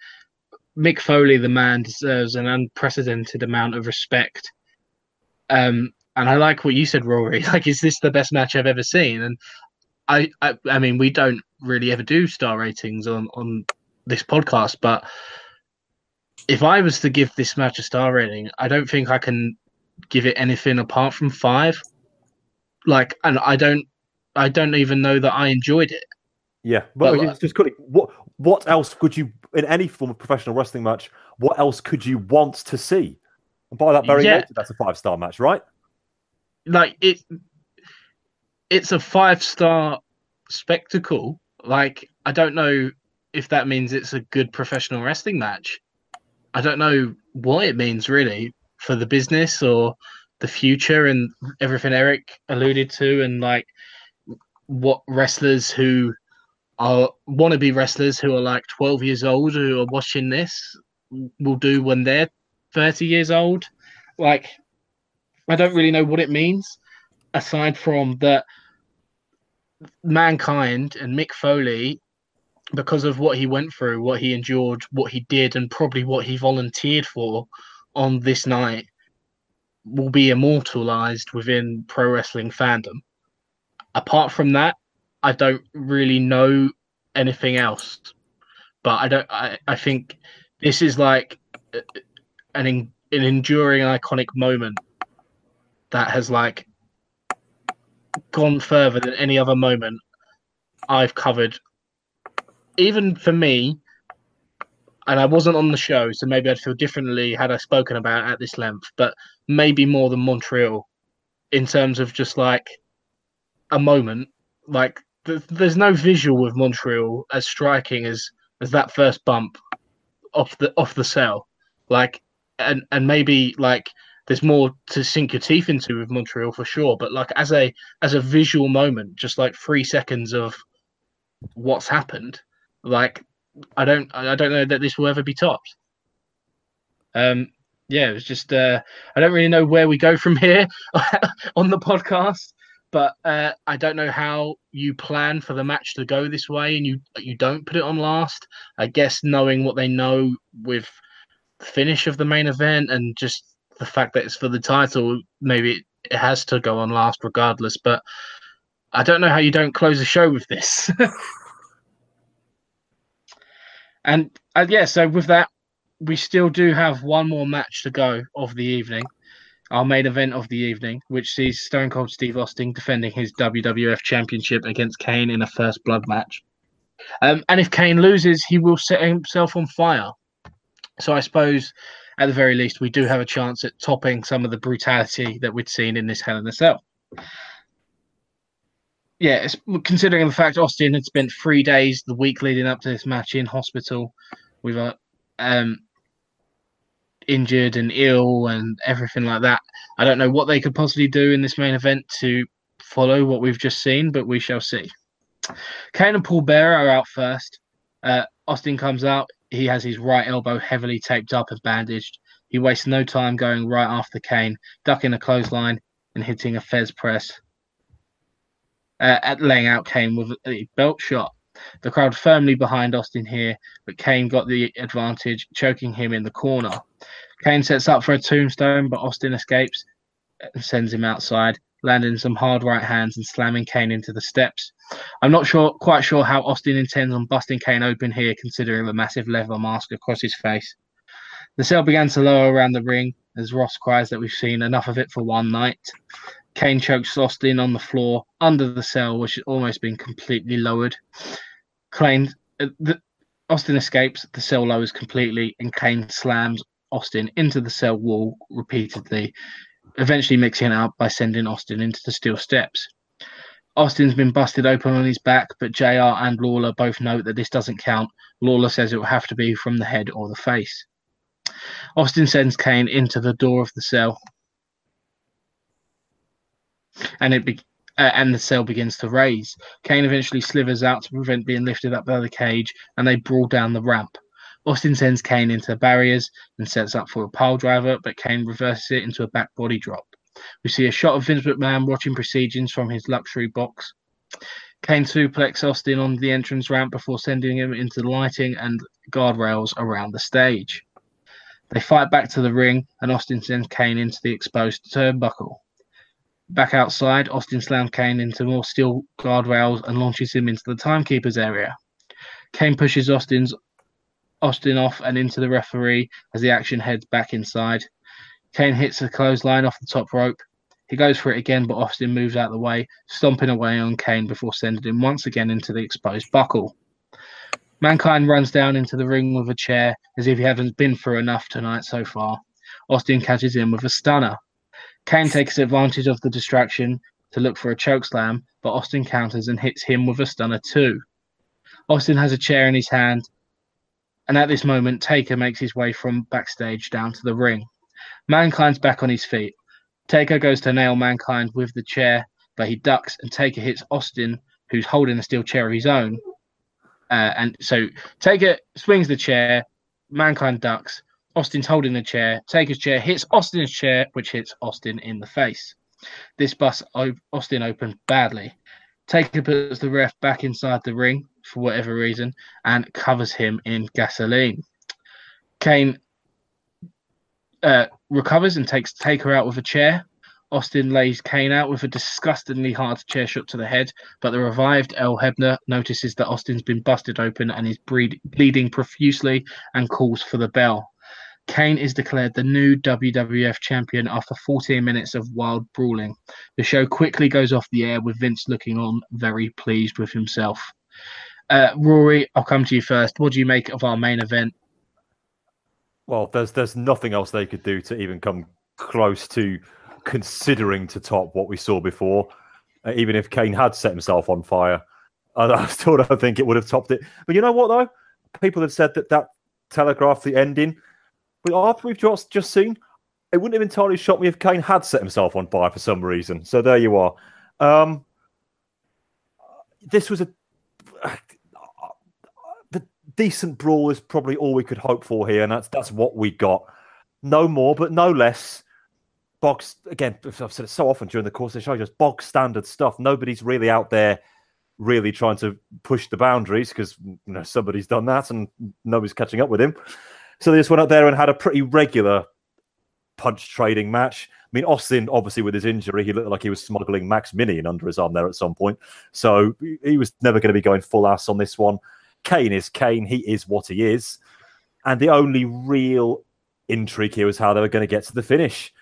Speaker 3: Mick Foley, the man, deserves an unprecedented amount of respect. Um, and I like what you said, Rory. Like, is this the best match I've ever seen? And I, I, I mean, we don't really ever do star ratings on on this podcast, but if I was to give this match a star rating, I don't think I can give it anything apart from five like, and I don't, I don't even know that I enjoyed it.
Speaker 5: Yeah, but, but just quickly, what what else could you in any form of professional wrestling match? What else could you want to see? And by that very yeah. nature, that's a five star match, right?
Speaker 3: Like it, it's a five star spectacle. Like I don't know if that means it's a good professional wrestling match. I don't know what it means really for the business or the future and everything Eric alluded to, and like what wrestlers who are wannabe wrestlers who are like 12 years old who are watching this will do when they're 30 years old. Like, I don't really know what it means aside from that mankind and Mick Foley, because of what he went through, what he endured, what he did, and probably what he volunteered for on this night, will be immortalized within pro wrestling fandom. Apart from that, I don't really know anything else. But I don't. I, I think this is like uh, an an enduring, iconic moment that has like gone further than any other moment I've covered. Even for me, and I wasn't on the show, so maybe I'd feel differently had I spoken about at this length. But maybe more than Montreal in terms of just like a moment. Like th- there's no visual with Montreal as striking as as that first bump off the off the cell. Like and and maybe like there's more to sink your teeth into with Montreal for sure. But like as a as a visual moment, just like three seconds of what's happened, like I don't I don't know that this will ever be topped. Um, yeah, it was just uh, I don't really know where we go from here on the podcast, but uh, I don't know how you plan for the match to go this way, and you you don't put it on last. I guess knowing what they know with the finish of the main event and just the fact that it's for the title, maybe it, it has to go on last regardless. But I don't know how you don't close the show with this. and uh, yeah, so with that, we still do have one more match to go of the evening, our main event of the evening, which sees Stone Cold Steve Austin defending his WWF Championship against Kane in a first blood match. Um, and if Kane loses, he will set himself on fire. So I suppose, at the very least, we do have a chance at topping some of the brutality that we'd seen in this Hell in a Cell. Yeah, considering the fact Austin had spent three days the week leading up to this match in hospital with a um, injured and ill and everything like that. I don't know what they could possibly do in this main event to follow what we've just seen, but we shall see. Kane and Paul Bearer are out first. Uh, Austin comes out. He has his right elbow heavily taped up and bandaged. He wastes no time going right after Kane, ducking a clothesline and hitting a Thesz press. Uh, at laying out Kane with a belt shot. The crowd firmly behind Austin here, but Kane got the advantage, choking him in the corner. Kane sets up for a tombstone, but Austin escapes and sends him outside, landing some hard right hands and slamming Kane into the steps. I'm not sure, quite sure how Austin intends on busting Kane open here, considering the massive leather mask across his face. The cell began to lower around the ring as Ross cries that we've seen enough of it for one night. Kane chokes Austin on the floor under the cell, which has almost been completely lowered. Kane, uh, the, Austin escapes, the cell lowers completely, and Kane slams Austin into the cell wall repeatedly, eventually mixing it up by sending Austin into the steel steps. Austin's been busted open on his back, but JR and Lawler both note that this doesn't count. Lawler says it will have to be from the head or the face. Austin sends Kane into the door of the cell and it be- uh, and the cell begins to raise. Kane eventually slithers out to prevent being lifted up by the cage, and they brawl down the ramp. Austin sends Kane into the barriers and sets up for a pile driver, but Kane reverses it into a back body drop. We see a shot of Vince McMahon watching proceedings from his luxury box. Kane suplexes Austin on the entrance ramp before sending him into the lighting and guardrails around the stage. They fight back to the ring, and Austin sends Kane into the exposed turnbuckle. Back outside, Austin slams Kane into more steel guardrails and launches him into the timekeeper's area. Kane pushes Austin's Austin off and into the referee as the action heads back inside. Kane hits a clothesline off the top rope. He goes for it again, but Austin moves out of the way, stomping away on Kane before sending him once again into the exposed buckle. Mankind runs down into the ring with a chair as if he hasn't been through enough tonight so far. Austin catches him with a stunner. Kane takes advantage of the distraction to look for a choke slam, but Austin counters and hits him with a stunner too. Austin has a chair in his hand, and at this moment, Taker makes his way from backstage down to the ring. Mankind's back on his feet. Taker goes to nail Mankind with the chair, but he ducks, and Taker hits Austin, who's holding a steel chair of his own. Uh, and so Taker swings the chair, Mankind ducks, Austin's holding the chair. Taker's chair hits Austin's chair, which hits Austin in the face. This busts Austin open badly. Taker puts the ref back inside the ring for whatever reason and covers him in gasoline. Kane uh, recovers and takes Taker out with a chair. Austin lays Kane out with a disgustingly hard chair shot to the head, but the revived Earl Hebner notices that Austin's been busted open and is bleeding profusely and calls for the bell. Kane is declared the new WWF champion after 14 minutes of wild brawling. The show quickly goes off the air with Vince looking on, very pleased with himself. Uh, Rory, I'll come to you first. What do you make of our main event?
Speaker 5: Well, there's there's nothing else they could do to even come close to considering to top what we saw before. Uh, even if Kane had set himself on fire, I, I still don't think it would have topped it. But you know what though? People have said that that telegraphed the ending but after we've just just seen, it wouldn't have entirely shocked me if Kane had set himself on fire for some reason. So there you are. Um, this was a the decent brawl is probably all we could hope for here, and that's that's what we got. No more, but no less. Box again. I've said it so often during the course of the show. Just bog standard stuff. Nobody's really out there really trying to push the boundaries because you know somebody's done that and nobody's catching up with him. So they just went out there and had a pretty regular punch trading match. I mean, Austin, obviously, with his injury, he looked like he was smuggling Max Mini in under his arm there at some point. So he was never going to be going full ass on this one. Kane is Kane. He is what he is. And the only real intrigue here was how they were going to get to the finish,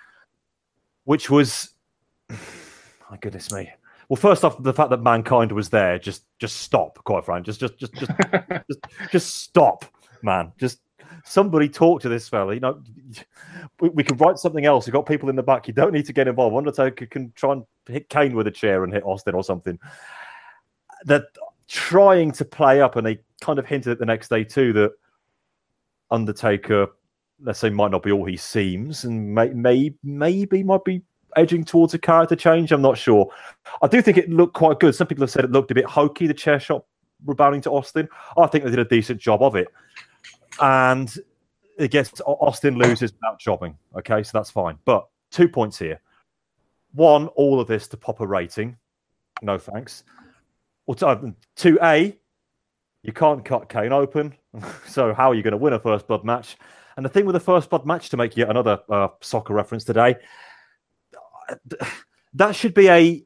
Speaker 5: which was, my goodness me. Well, first off, the fact that mankind was there, just just stop, quite frankly. Just just just just just, just stop, man. Just somebody talk to this fella. You know, we, we could write something else. You've got people in the back. You don't need to get involved. Undertaker can try and hit Kane with a chair and hit Austin or something. They're trying to play up, and they kind of hinted at the next day too that Undertaker, let's say, might not be all he seems, and may, may maybe might be edging towards a character change. I'm not sure. I do think it looked quite good. Some people have said it looked a bit hokey, the chair shot rebounding to Austin. I think they did a decent job of it. And I guess Austin loses without chopping. Okay, so that's fine. But two points here. One, all of this to pop a rating. No thanks. Or to, two A, you can't cut Kane open. so how are you going to win a first blood match? And the thing with the first blood match, to make yet another uh, soccer reference today, that should be a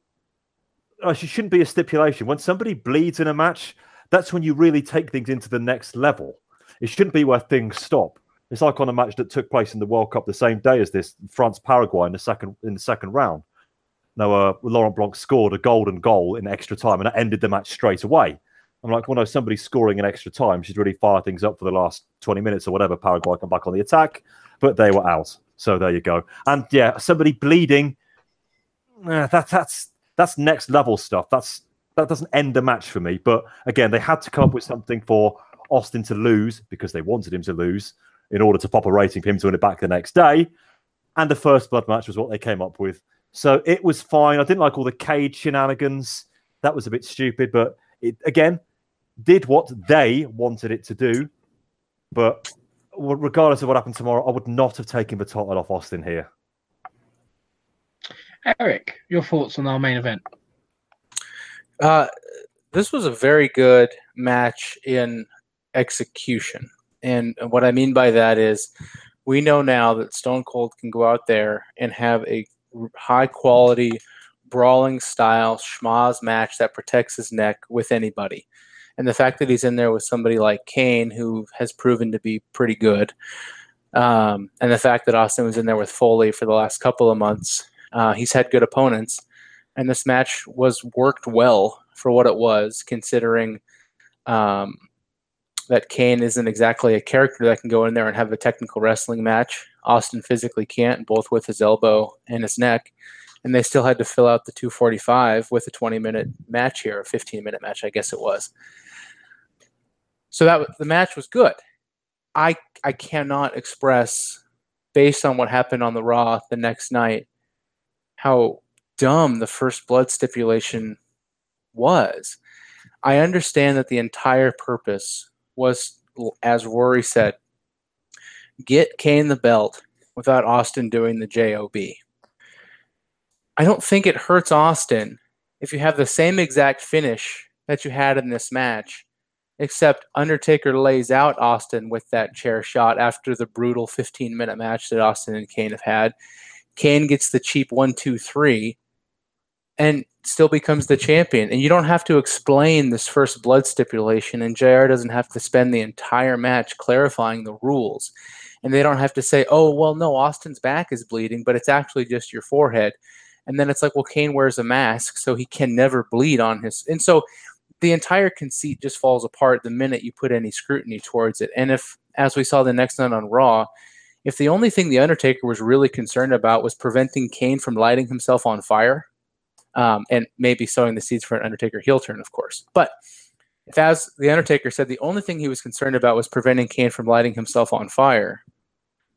Speaker 5: uh, it shouldn't be a stipulation. When somebody bleeds in a match, that's when you really take things into the next level. It shouldn't be where things stop. It's like on a match that took place in the World Cup the same day as this, France Paraguay in the second in the second round. Now, uh, Laurent Blanc scored a golden goal in extra time, and that ended the match straight away. I'm like, well, no, somebody's scoring in extra time. She's really fired things up for the last 20 minutes or whatever. Paraguay come back on the attack, but they were out. So there you go. And yeah, somebody bleeding uh, that that's that's next level stuff. That's that doesn't end a match for me. But again, they had to come up with something for Austin to lose because they wanted him to lose in order to pop a rating for him to win it back the next day. And the first blood match was what they came up with. So it was fine. I didn't like all the cage shenanigans. That was a bit stupid, but it again did what they wanted it to do. But regardless of what happened tomorrow, I would not have taken the title off Austin here.
Speaker 8: Eric, your thoughts on our main event?
Speaker 4: Uh, this was a very good match in execution. And what I mean by that is we know now that Stone Cold can go out there and have a high quality, brawling style schmaz match that protects his neck with anybody. And the fact that he's in there with somebody like Kane, who has proven to be pretty good, um, and the fact that Austin was in there with Foley for the last couple of months, uh, he's had good opponents, and this match was worked well for what it was, considering um, that Kane isn't exactly a character that can go in there and have a technical wrestling match. Austin physically can't, both with his elbow and his neck. And they still had to fill out the 245 with a 20 minute match here, a 15 minute match, I guess it was. So that the match was good. I I cannot express, based on what happened on the Raw the next night, how dumb the first blood stipulation was. I understand that the entire purpose was, as Rory said, get Kane the belt without Austin doing the JOB. I don't think it hurts Austin if you have the same exact finish that you had in this match, except Undertaker lays out Austin with that chair shot after the brutal 15 minute match that Austin and Kane have had. Kane gets the cheap one, two, three, and still becomes the champion. And you don't have to explain this first blood stipulation, and JR doesn't have to spend the entire match clarifying the rules. And they don't have to say, oh, well, no, Austin's back is bleeding, but it's actually just your forehead. And then it's like, well, Kane wears a mask, so he can never bleed on his. And so the entire conceit just falls apart the minute you put any scrutiny towards it. And if, as we saw the next night on Raw, if the only thing the Undertaker was really concerned about was preventing Kane from lighting himself on fire, um, and maybe sowing the seeds for an Undertaker heel turn, of course. But if, as the Undertaker said, the only thing he was concerned about was preventing Kane from lighting himself on fire,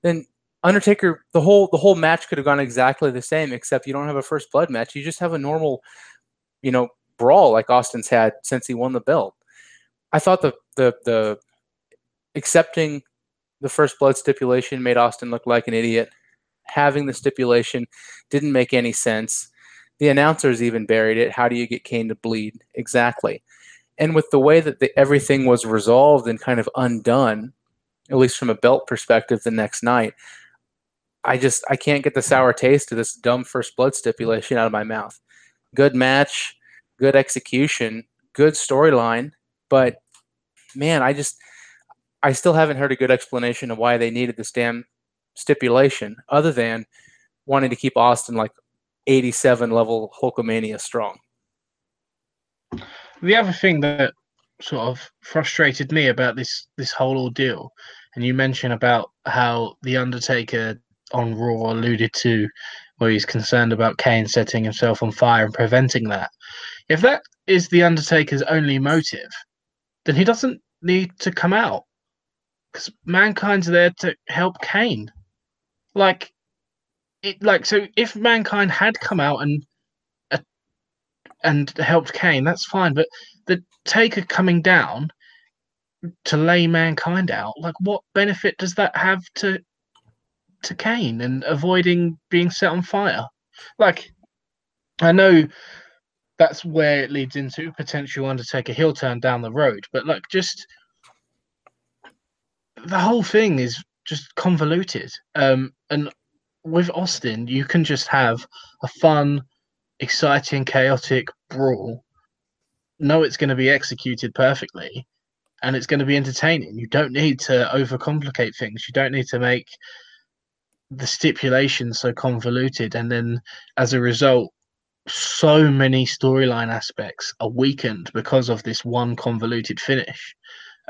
Speaker 4: then Undertaker, the whole the whole match could have gone exactly the same, except you don't have a first blood match. You just have a normal, you know, brawl like Austin's had since he won the belt. I thought the the the accepting the first blood stipulation made Austin look like an idiot. Having the stipulation didn't make any sense. The announcers even buried it. How do you get Kane to bleed? Exactly. And with the way that the, everything was resolved and kind of undone, at least from a belt perspective, the next night, I just I can't get the sour taste of this dumb first blood stipulation out of my mouth. Good match, good execution, good storyline, but man, I just I still haven't heard a good explanation of why they needed this damn stipulation, other than wanting to keep Austin like 87 level Hulkamania strong.
Speaker 3: The other thing that sort of frustrated me about this this whole ordeal, and you mentioned about how the Undertaker on Raw alluded to where he's concerned about Kane setting himself on fire and preventing that. If that is the Undertaker's only motive, then he doesn't need to come out because mankind's there to help Kane. Like, it like so if mankind had come out and uh, and helped Kane, that's fine. But the Taker coming down to lay mankind out, like, what benefit does that have to to Kane and avoiding being set on fire? Like, I know that's where it leads into potential Undertaker heel turn down the road, but like, just the whole thing is just convoluted. Um, and with Austin, you can just have a fun, exciting, chaotic brawl. Know it's going to be executed perfectly, and it's going to be entertaining. You don't need to overcomplicate things. You don't need to make the stipulations so convoluted, and then as a result, so many storyline aspects are weakened because of this one convoluted finish.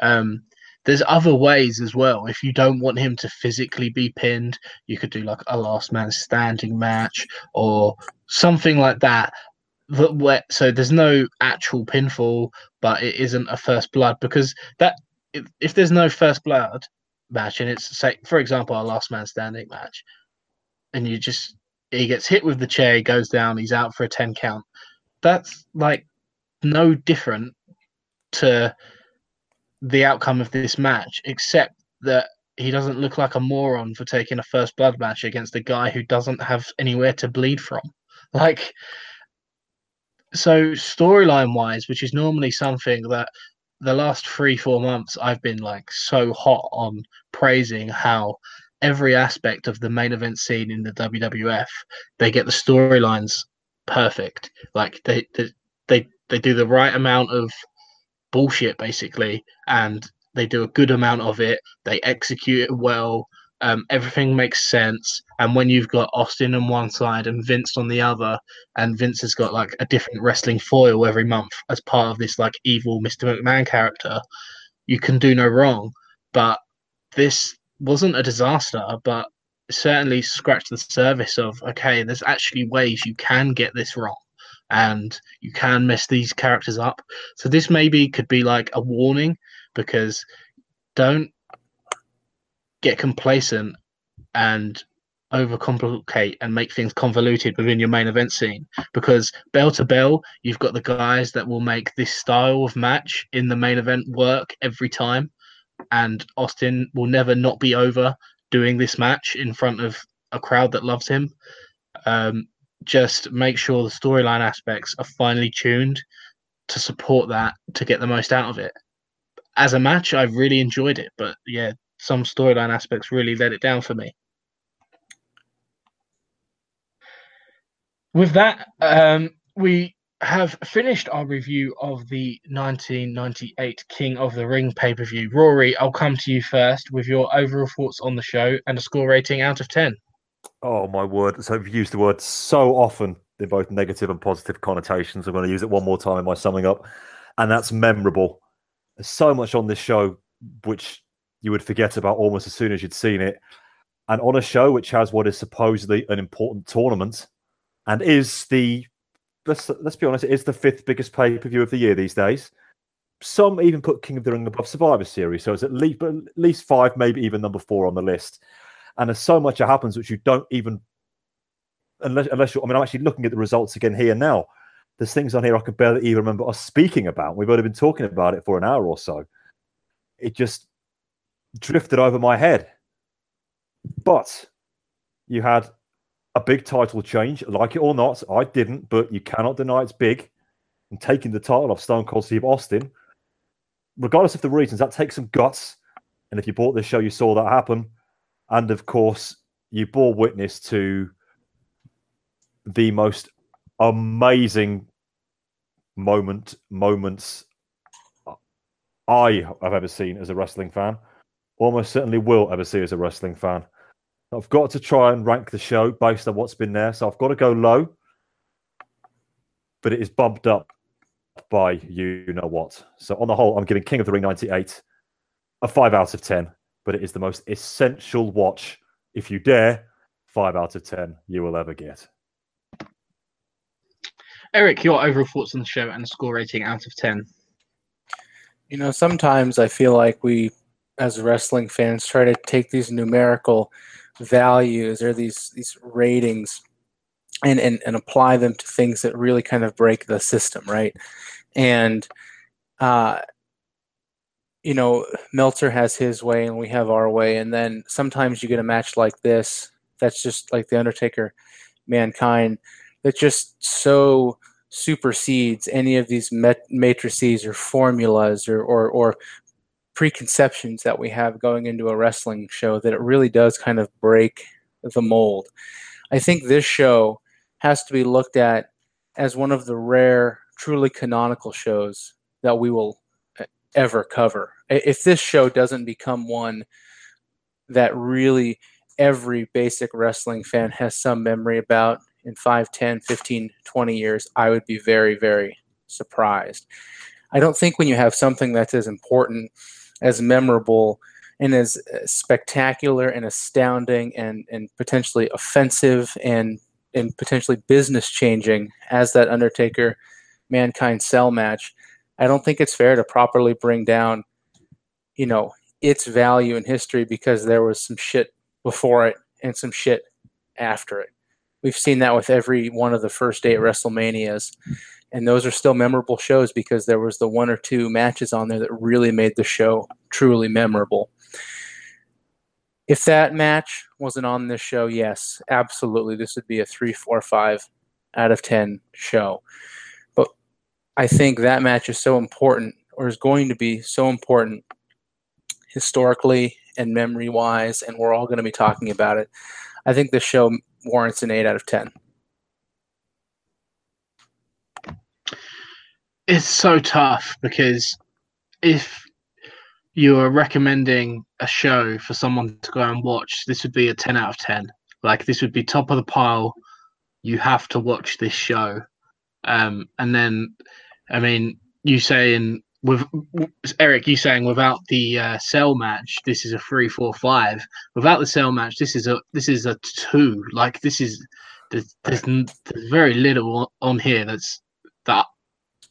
Speaker 3: Um, there's other ways as well. If you don't want him to physically be pinned, you could do like a last man standing match or something like that. That where, so there's no actual pinfall, but it isn't a first blood because that if, if there's no first blood match and it's say for example a last man standing match, and you just he gets hit with the chair, he goes down, he's out for a ten count. That's like no different to the outcome of this match, except that he doesn't look like a moron for taking a first blood match against a guy who doesn't have anywhere to bleed from. Like, so storyline wise, which is normally something that the last three, four months I've been like so hot on praising how every aspect of the main event scene in the WWF, they get the storylines perfect. Like they, they, they, they do the right amount of bullshit basically, and they do a good amount of it. They execute it well. Um, everything makes sense. And when you've got Austin on one side and Vince on the other, and Vince has got like a different wrestling foil every month as part of this like evil Mr. McMahon character, you can do no wrong. But this wasn't a disaster, but certainly scratched the surface of okay, there's actually ways you can get this wrong and you can mess these characters up. So this maybe could be like a warning because don't get complacent and overcomplicate and make things convoluted within your main event scene because bell to bell you've got the guys that will make this style of match in the main event work every time and Austin will never not be over doing this match in front of a crowd that loves him um, just make sure the storyline aspects are finely tuned to support that to get the most out of it. As a match, I've really enjoyed it, but yeah, some storyline aspects really let it down for me. With that, um, we have finished our review of the 1998 King of the Ring pay per view. Rory, I'll come to you first with your overall thoughts on the show and a score rating out of 10.
Speaker 5: Oh my word! So you've used the word so often in both negative and positive connotations. I'm going to use it one more time in my summing up, and that's memorable. There's so much on this show which you would forget about almost as soon as you'd seen it, and on a show which has what is supposedly an important tournament, and is the let's let's be honest, it is the fifth biggest pay per view of the year these days. Some even put King of the Ring above Survivor Series, so it's at least at least five, maybe even number four on the list And there's so much that happens which you don't even unless unless you I mean I'm actually looking at the results again here now. There's things on here I can barely even remember us speaking about. We've only been talking about it for an hour or so. It just drifted over my head. But you had a big title change, like it or not. I didn't, but you cannot deny it's big. And taking the title off Stone Cold Steve Austin, regardless of the reasons, that takes some guts. And if you bought this show, you saw that happen. And of course, you bore witness to the most amazing moment moments I have ever seen as a wrestling fan. Almost certainly will ever see as a wrestling fan. I've got to try and rank the show based on what's been there. So I've got to go low, but it is bumped up by you know what. So on the whole, I'm giving King of the Ring 98 a 5 out of 10, but it is the most essential watch, if you dare, 5 out of 10 you will ever get.
Speaker 3: Eric, your overall thoughts on the show and score rating out of 10?
Speaker 4: You know, sometimes I feel like we, as wrestling fans, try to take these numerical values or these these ratings and, and and apply them to things that really kind of break the system, right? And uh, you know, Meltzer has his way and we have our way, and then sometimes you get a match like this that's just like the Undertaker, Mankind, that just so supersedes any of these met- matrices or formulas or, or or preconceptions that we have going into a wrestling show that it really does kind of break the mold. I think this show has to be looked at as one of the rare, truly canonical shows that we will ever cover. If this show doesn't become one that really every basic wrestling fan has some memory about in 5, 10, 15, 20 years, I would be very, very surprised. I don't think when you have something that's as important, as memorable, and as uh, spectacular and astounding and, and potentially offensive and, and potentially business changing as that Undertaker Mankind Cell match, I don't think it's fair to properly bring down, you know, its value in history because there was some shit before it and some shit after it. We've seen that with every one of the first eight WrestleManias. And those are still memorable shows because there was the one or two matches on there that really made the show truly memorable. If that match wasn't on this show, yes, absolutely. This would be a three, four, five out of 10 show. I think that match is so important, or is going to be so important historically and memory wise, and we're all going to be talking about it. I think the show warrants an 8 out of 10.
Speaker 3: It's so tough because if you are recommending a show for someone to go and watch, this would be a 10 out of 10. Like, this would be top of the pile. You have to watch this show. Um, and then, I mean, you saying with Eric, you saying without the uh, cell match, this is a three, four, five. Without the cell match, this is a this is a two. Like this is there's, there's, there's very little on here that's that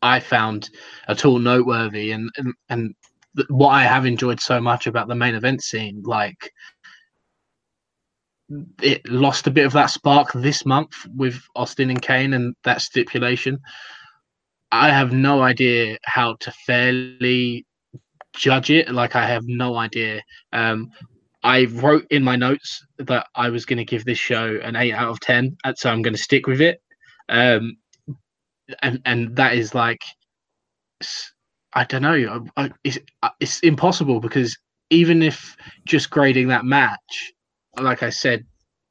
Speaker 3: I found at all noteworthy, and and and what I have enjoyed so much about the main event scene, like it lost a bit of that spark this month with Austin and Kane and that stipulation. I have no idea how to fairly judge it. Like I have no idea. Um, I wrote in my notes that I was going to give this show an eight out of ten, so I'm going to stick with it. Um, and and that is like, I don't know. I, it's it's impossible because even if just grading that match, like I said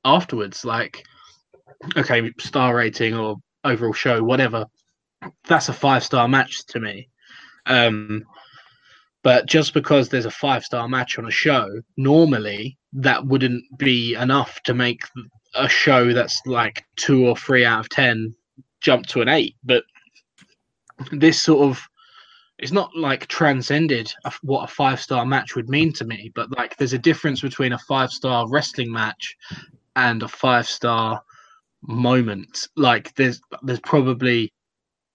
Speaker 3: afterwards, like okay, star rating or overall show, whatever that's a five star match to me. Um, but just because there's a five star match on a show, normally that wouldn't be enough to make a show that's like two or three out of ten jump to an eight. But this sort of it's not like transcended what a five star match would mean to me, but like there's a difference between a five star wrestling match and a five star moment. Like there's there's probably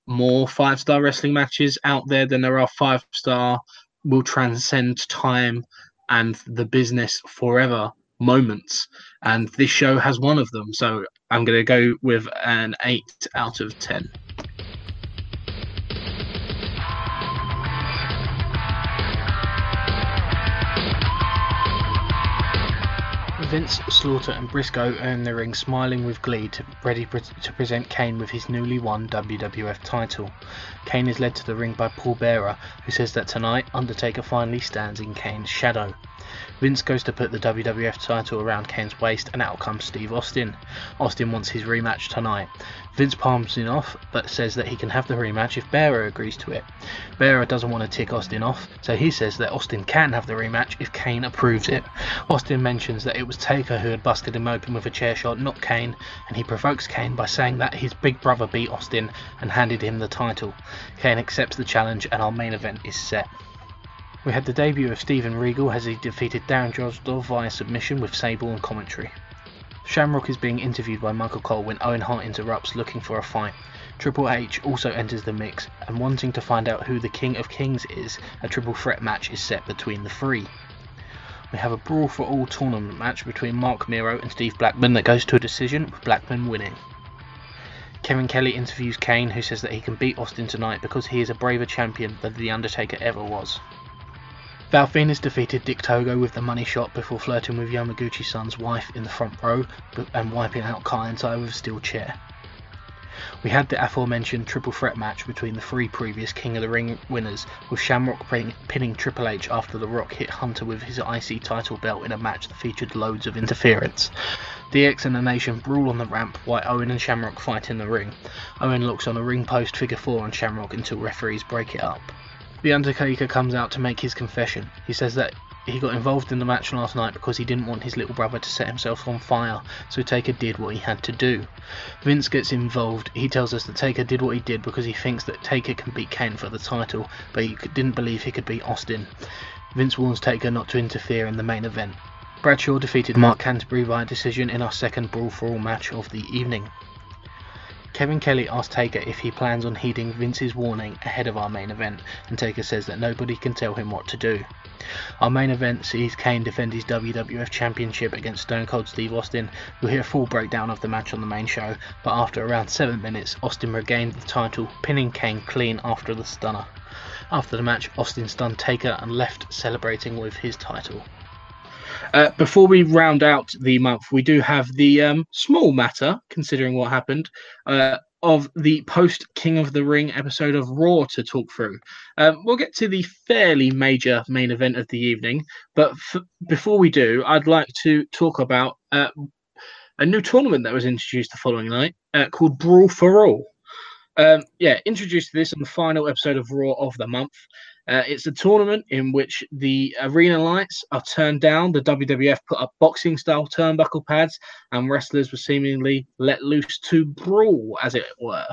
Speaker 3: more five star wrestling matches out there than there are five star will transcend time and the business forever moments, and this show has one of them. So I'm going to go with an eight out of ten. Vince, Slaughter, and Briscoe earn the ring smiling with glee, to, ready pre- to present Kane with his newly won WWF title. Kane is led to the ring by Paul Bearer, who says that tonight Undertaker finally stands in Kane's shadow. Vince goes to put the WWF title around Kane's waist, and out comes Steve Austin. Austin wants his rematch tonight. Vince palms him off, but says that he can have the rematch if Bearer agrees to it. Bearer doesn't want to tick Austin off, so he says that Austin can have the rematch if Kane approves it. Austin mentions that it was Taker who had busted him open with a chair shot, not Kane, and he provokes Kane by saying that his big brother beat Austin and handed him the title. Kane accepts the challenge, and our main event is set. We had the debut of Steven Regal as he defeated Darren Drozdov via submission with Sable and commentary. Shamrock is being interviewed by Michael Cole when Owen Hart interrupts looking for a fight. Triple H also enters the mix, and wanting to find out who the King of Kings is, a triple threat match is set between the three. We have a Brawl for All tournament match between Marc Mero and Steve Blackman that goes to a decision, with Blackman winning. Kevin Kelly interviews Kane, who says that he can beat Austin tonight because he is a braver champion than The Undertaker ever was. Val defeated Dick Togo with the money shot before flirting with Yamaguchi San's wife in the front row and wiping out Kaientai with a steel chair. We had the aforementioned triple threat match between the three previous King of the Ring winners, with Shamrock pin- pinning Triple H after The Rock hit Hunter with his IC title belt in a match that featured loads of interference. DX and the Nation brawl on the ramp while Owen and Shamrock fight in the ring. Owen looks on a ring post figure 4 on Shamrock until referees break it up. The Undertaker comes out to make his confession. He says that he got involved in the match last night because he didn't want his little brother to set himself on fire, so Taker did what he had to do. Vince gets involved. He tells us that Taker did what he did because he thinks that Taker can beat Kane for the title, but he didn't believe he could beat Austin. Vince warns Taker not to interfere in the main event. Bradshaw defeated Mark Canterbury via decision in our second Brawl for All match of the evening. Kevin Kelly asked Taker if he plans on heeding Vince's warning ahead of our main event, and Taker says that nobody can tell him what to do. Our main event sees Kane defend his WWF Championship against Stone Cold Steve Austin. We'll hear a full breakdown of the match on the main show, but after around 7 minutes, Austin regained the title, pinning Kane clean after the stunner. After the match, Austin stunned Taker and left celebrating with his title. Uh, before we round out the month, we do have the um, small matter, considering what happened, uh, of the post King of the Ring episode of Raw to talk through. Um, we'll get to the fairly major main event of the evening, but f- before we do, I'd like to talk about uh, a new tournament that was introduced the following night uh, called Brawl for All. Um, yeah, introduced this on the final episode of Raw of the month. Uh, it's a tournament in which the arena lights are turned down. The WWF put up boxing style turnbuckle pads, and wrestlers were seemingly let loose to brawl, as it were.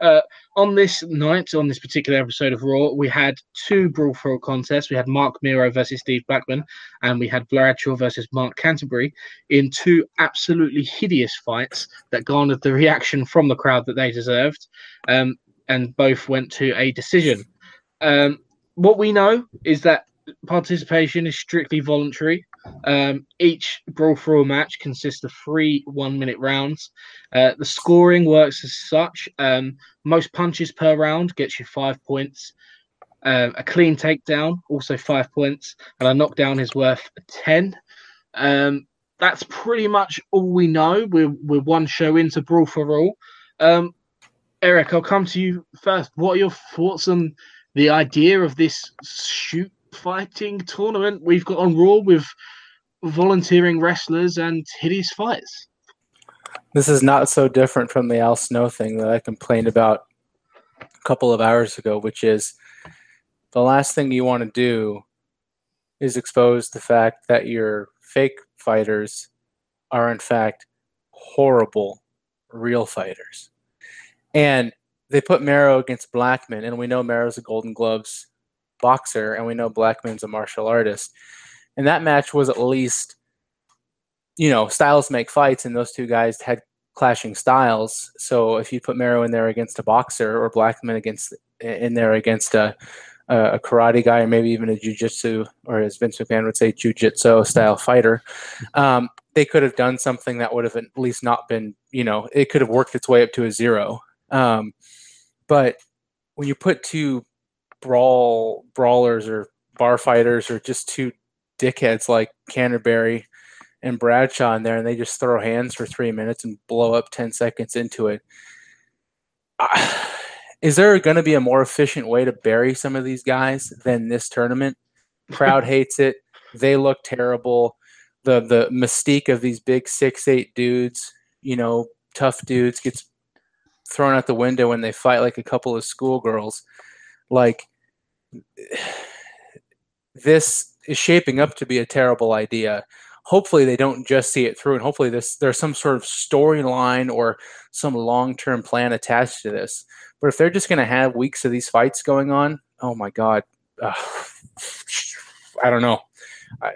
Speaker 3: Uh, on this night, on this particular episode of Raw, we had two brawl for contests. We had Marc Mero versus Steve Blackman, and we had Bradshaw versus Mark Canterbury in two absolutely hideous fights that garnered the reaction from the crowd that they deserved, um, and both went to a decision. Um, what we know is that participation is strictly voluntary. Um, each brawl for all match consists of three one minute rounds. Uh, the scoring works as such um, most punches per round gets you five points. Uh, a clean takedown, also five points, and a knockdown is worth 10. Um, that's pretty much all we know. We're, we're one show into Brawl for All. Um, Eric, I'll come to you first. What are your thoughts on the idea of this shoot fighting tournament we've got on Raw with volunteering wrestlers and hideous fights.
Speaker 4: This is not so different from the Al Snow thing that I complained about a couple of hours ago, which is the last thing you want to do is expose the fact that your fake fighters are, in fact, horrible real fighters. And they put Mero against Blackman, and we know Mero's a Golden Gloves boxer, and we know Blackman's a martial artist. And that match was at least, you know, styles make fights, and those two guys had clashing styles. So if you put Mero in there against a boxer or Blackman against in there against a, a karate guy, or maybe even a jujitsu, or as Vince McMahon would say, jujitsu style fighter. Um, they could have done something that would have at least not been, you know, it could have worked its way up to a zero. Um, but when you put two brawl brawlers or bar fighters or just two dickheads like Canterbury and Bradshaw in there, and they just throw hands for three minutes and blow up ten seconds into it. Uh, is there going to be a more efficient way to bury some of these guys than this tournament? Crowd hates it. They look terrible. The the mystique of these big six eight dudes, you know, tough dudes, gets thrown out the window when they fight like a couple of schoolgirls. Like this is shaping up to be a terrible idea. Hopefully they don't just see it through and hopefully this there's some sort of storyline or some long-term plan attached to this. But if they're just going to have weeks of these fights going on, oh my god. I don't know. I,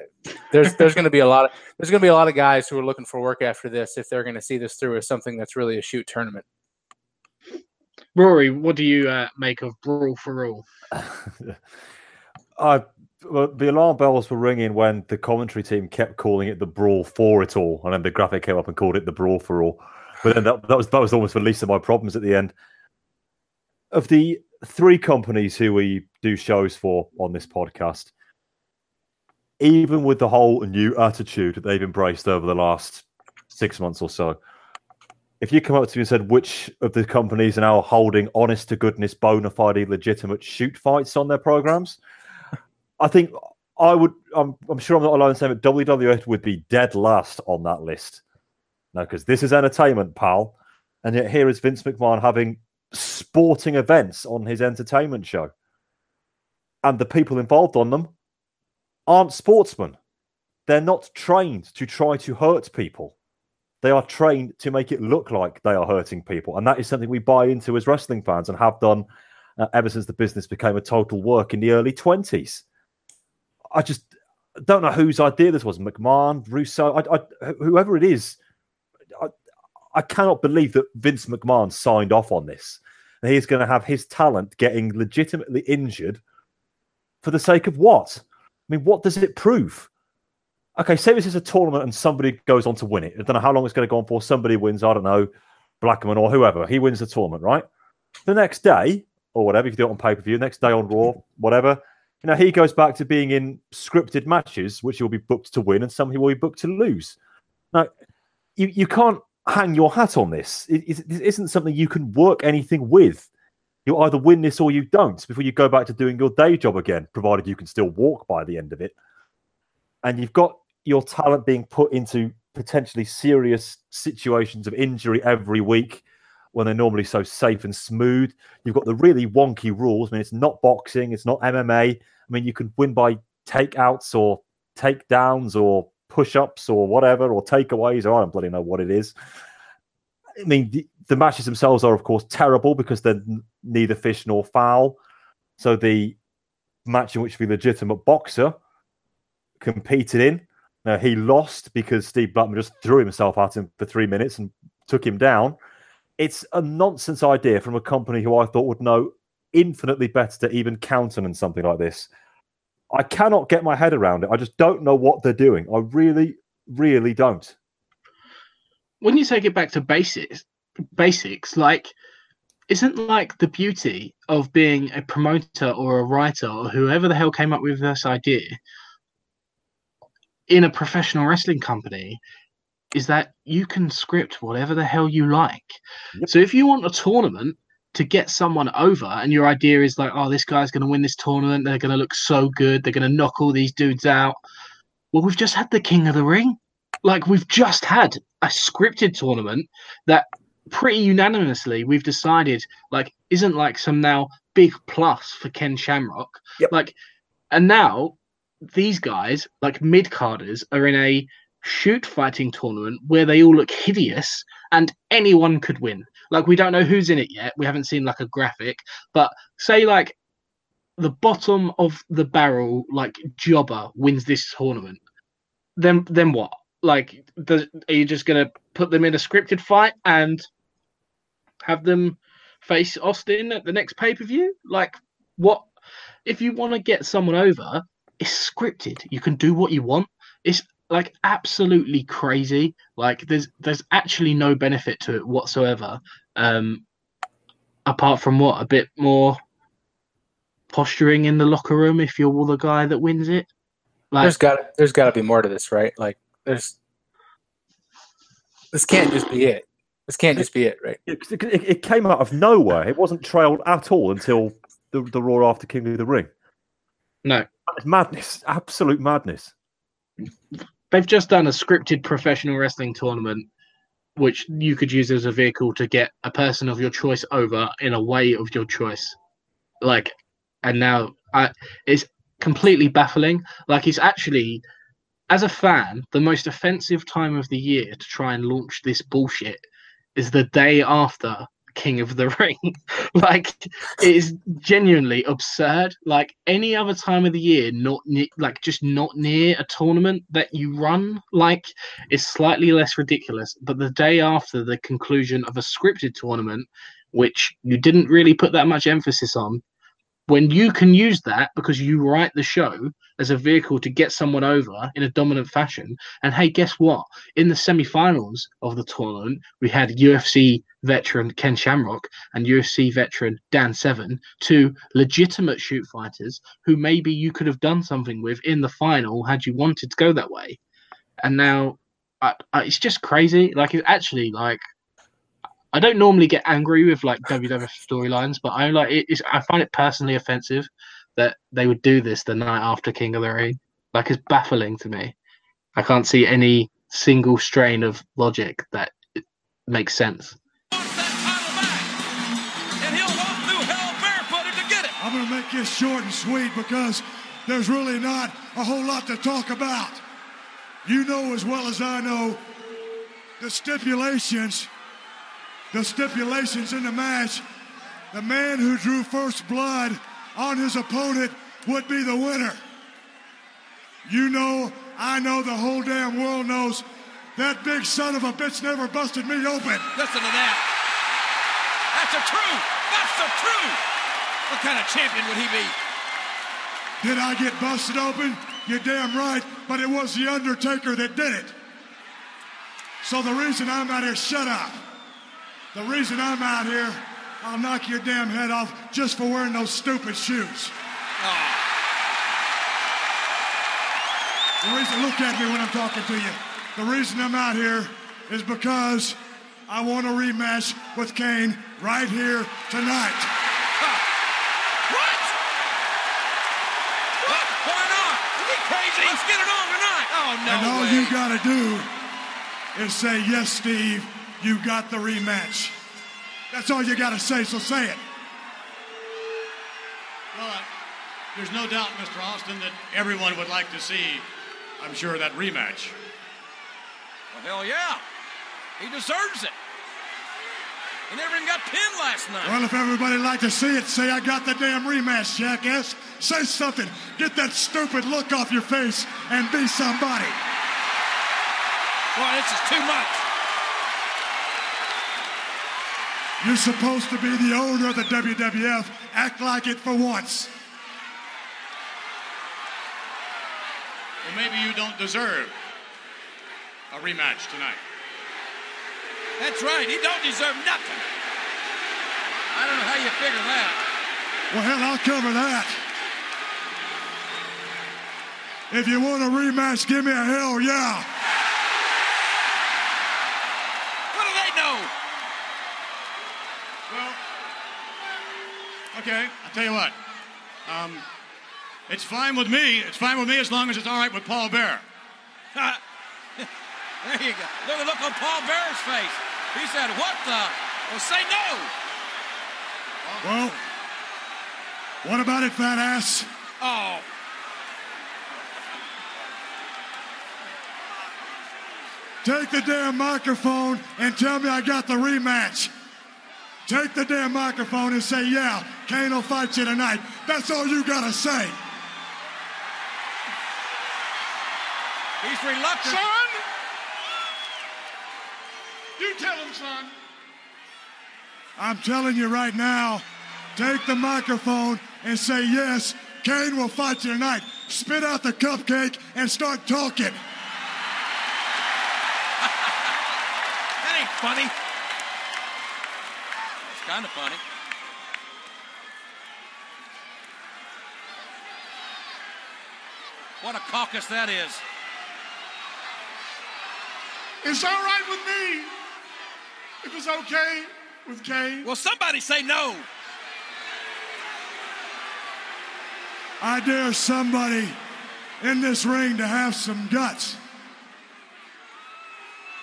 Speaker 4: there's there's going to be a lot of there's going to be a lot of guys who are looking for work after this if they're going to see this through as something that's really a shoot tournament.
Speaker 3: Rory, what do you uh, make of Brawl for All?
Speaker 5: I well, the alarm bells were ringing when the commentary team kept calling it the brawl for it all, and then the graphic came up and called it the brawl for all. But then that, that was that was almost the least of my problems at the end. Of the three companies who we do shows for on this podcast, even with the whole new attitude that they've embraced over the last six months or so, if you come up to me and said which of the companies are now holding honest to goodness, bona fide, legitimate shoot fights on their programs, I think I would. I'm, I'm sure I'm not alone in saying that WWF would be dead last on that list. No, because this is entertainment, pal, and yet here is Vince McMahon having sporting events on his entertainment show, and the people involved on them aren't sportsmen. They're not trained to try to hurt people. They are trained to make it look like they are hurting people. And that is something we buy into as wrestling fans and have done uh, ever since the business became a total work in the early 20s. I just don't know whose idea this was McMahon, Russo, I, I, whoever it is. I, I cannot believe that Vince McMahon signed off on this. And he's going to have his talent getting legitimately injured for the sake of what? I mean, what does it prove? Okay, say this is a tournament and somebody goes on to win it. I don't know how long it's going to go on for. Somebody wins, I don't know, Blackman or whoever. He wins the tournament, right? The next day, or whatever, if you do it on pay per view, next day on Raw, whatever, you know, he goes back to being in scripted matches, which he'll be booked to win and some he will be booked to lose. Now, you, you can't hang your hat on this. It, it isn't something you can work anything with. You either win this or you don't before you go back to doing your day job again, provided you can still walk by the end of it. And you've got your talent being put into potentially serious situations of injury every week when they're normally so safe and smooth. You've got the really wonky rules. I mean, it's not boxing, it's not MMA. I mean, you can win by takeouts or takedowns or push ups or whatever, or takeaways, or I don't bloody know what it is. I mean, the, the matches themselves are, of course, terrible because they're neither fish nor fowl. So the match in which the legitimate boxer competed in now, he lost because Steve Blackman just threw himself at him for three minutes and took him down. It's a nonsense idea from a company who I thought would know infinitely better to even countenance something like this. I cannot get my head around it. I just don't know what they're doing. I really, really don't.
Speaker 3: When you take it back to basics, basics like isn't like the beauty of being a promoter or a writer or whoever the hell came up with this idea in a professional wrestling company is that you can script whatever the hell you like. Yep. So if you want a tournament to get someone over and your idea is like, oh, this guy's going to win this tournament, they're going to look so good, they're going to knock all these dudes out. Well, we've just had the King of the Ring. Like we've just had a scripted tournament that pretty unanimously we've decided like isn't like some now big plus for Ken Shamrock. Yep. Like and now these guys, like mid carders, are in a shoot fighting tournament where they all look hideous and anyone could win. Like we don't know who's in it yet. We haven't seen like a graphic, but say like the bottom of the barrel, like jobber wins this tournament. Then then what? Like, does, are you just gonna put them in a scripted fight and have them face Austin at the next pay per view? Like, what If you want to get someone over, it's scripted. You can do what you want. It's like absolutely crazy. Like there's there's actually no benefit to it whatsoever. Um, apart from what a bit more posturing in the locker room if you're the guy that wins it. Like
Speaker 4: There's got there's got to be more to this, right? Like there's this can't just be it. This can't just be it, right?
Speaker 5: It, it, it came out of nowhere. It wasn't trailed at all until the, the Raw after King of the Ring.
Speaker 3: No,
Speaker 5: It's madness, absolute madness.
Speaker 3: they've just done a scripted professional wrestling tournament which you could use as a vehicle to get a person of your choice over in a way of your choice. Like and now I, it's completely baffling. Like it's actually as a fan the most offensive time of the year to try and launch this bullshit is the day after king of the ring. Like it is genuinely absurd. Like any other time of the year not ne- like just not near a tournament that you run like is slightly less ridiculous. But the day after the conclusion of a scripted tournament which you didn't really put that much emphasis on when you can use that because you write the show as a vehicle to get someone over in a dominant fashion. And hey guess what? In the semi-finals of the tournament we had ufc veteran ken shamrock and ufc veteran Dan Severn two legitimate shoot fighters who maybe you could have done something with in the final had you wanted to go that way. And now I, I, it's just crazy. Like it's actually like I don't normally get angry with like WWF storylines, but I like it, it's, I find it personally offensive that they would do this the night after King of the Ring. Like it's baffling to me. I can't see any single strain of logic that it makes sense.
Speaker 1: Wants that title back. And he'll walk through hell barefooted to get it.
Speaker 2: I'm going to make this short and sweet because there's really not a whole lot to talk about. You know as well as I know the stipulations, the stipulations in the match. The man who drew first blood on his opponent would be the winner. You know, I know, the whole damn world knows that big son of a bitch never busted me open.
Speaker 1: Listen to that. That's the truth. That's the truth. What kind of champion would he be?
Speaker 2: Did I get busted open? You're damn right, but it was The Undertaker that did it. So the reason I'm out here, shut up. The reason I'm out here, I'll knock your damn head off just for wearing those stupid shoes. The reason, look at me when I'm talking to you. The reason I'm out here is because I want a rematch with Kane right here tonight.
Speaker 1: What? What? Why not? Is he crazy? Let's get it on tonight. Oh, no
Speaker 2: and all
Speaker 1: way.
Speaker 2: you gotta do is say, yes, Steve, you got the rematch. That's all you gotta say, so say it.
Speaker 9: Well, uh, there's no doubt, Mr. Austin, that everyone would like to see, I'm sure, that rematch.
Speaker 1: Well, hell yeah. He deserves it. He never even got pinned last night.
Speaker 2: Well, if everybody like to see it, say I got the damn rematch, jackass. Say something. Get that stupid look off your face and be somebody.
Speaker 1: Boy, this is too much.
Speaker 2: You're supposed to be the owner of the WWF. Act like it for once.
Speaker 9: Well, maybe you don't deserve a rematch tonight.
Speaker 1: That's right. He don't deserve nothing. I don't know how you figure that.
Speaker 2: Well, hell, I'll cover that. If you want a rematch, give me a hell yeah.
Speaker 1: What do they know?
Speaker 9: Well, okay, I'll tell you what. Um, it's fine with me. It's fine with me as long as it's all right with Paul Bearer.
Speaker 1: there you go. Look at look on Paul Bearer's face. He said, "What the?" Well, say no.
Speaker 2: Well, what about it, fat ass?
Speaker 1: Oh,
Speaker 2: Take the damn microphone and tell me I got the rematch. Take the damn microphone and say, yeah, Kane will fight you tonight. That's all you gotta say.
Speaker 1: he's reluctant.
Speaker 2: Son! You tell him, son. I'm telling you right now, take the microphone and say, Yes, Kane will fight you tonight. Spit out the cupcake and start talking.
Speaker 1: That ain't funny. Kind of funny. What a caucus that is.
Speaker 2: It's all right with me. If it's okay with Kane.
Speaker 1: Well, somebody say no.
Speaker 2: I dare somebody in this ring to have some guts.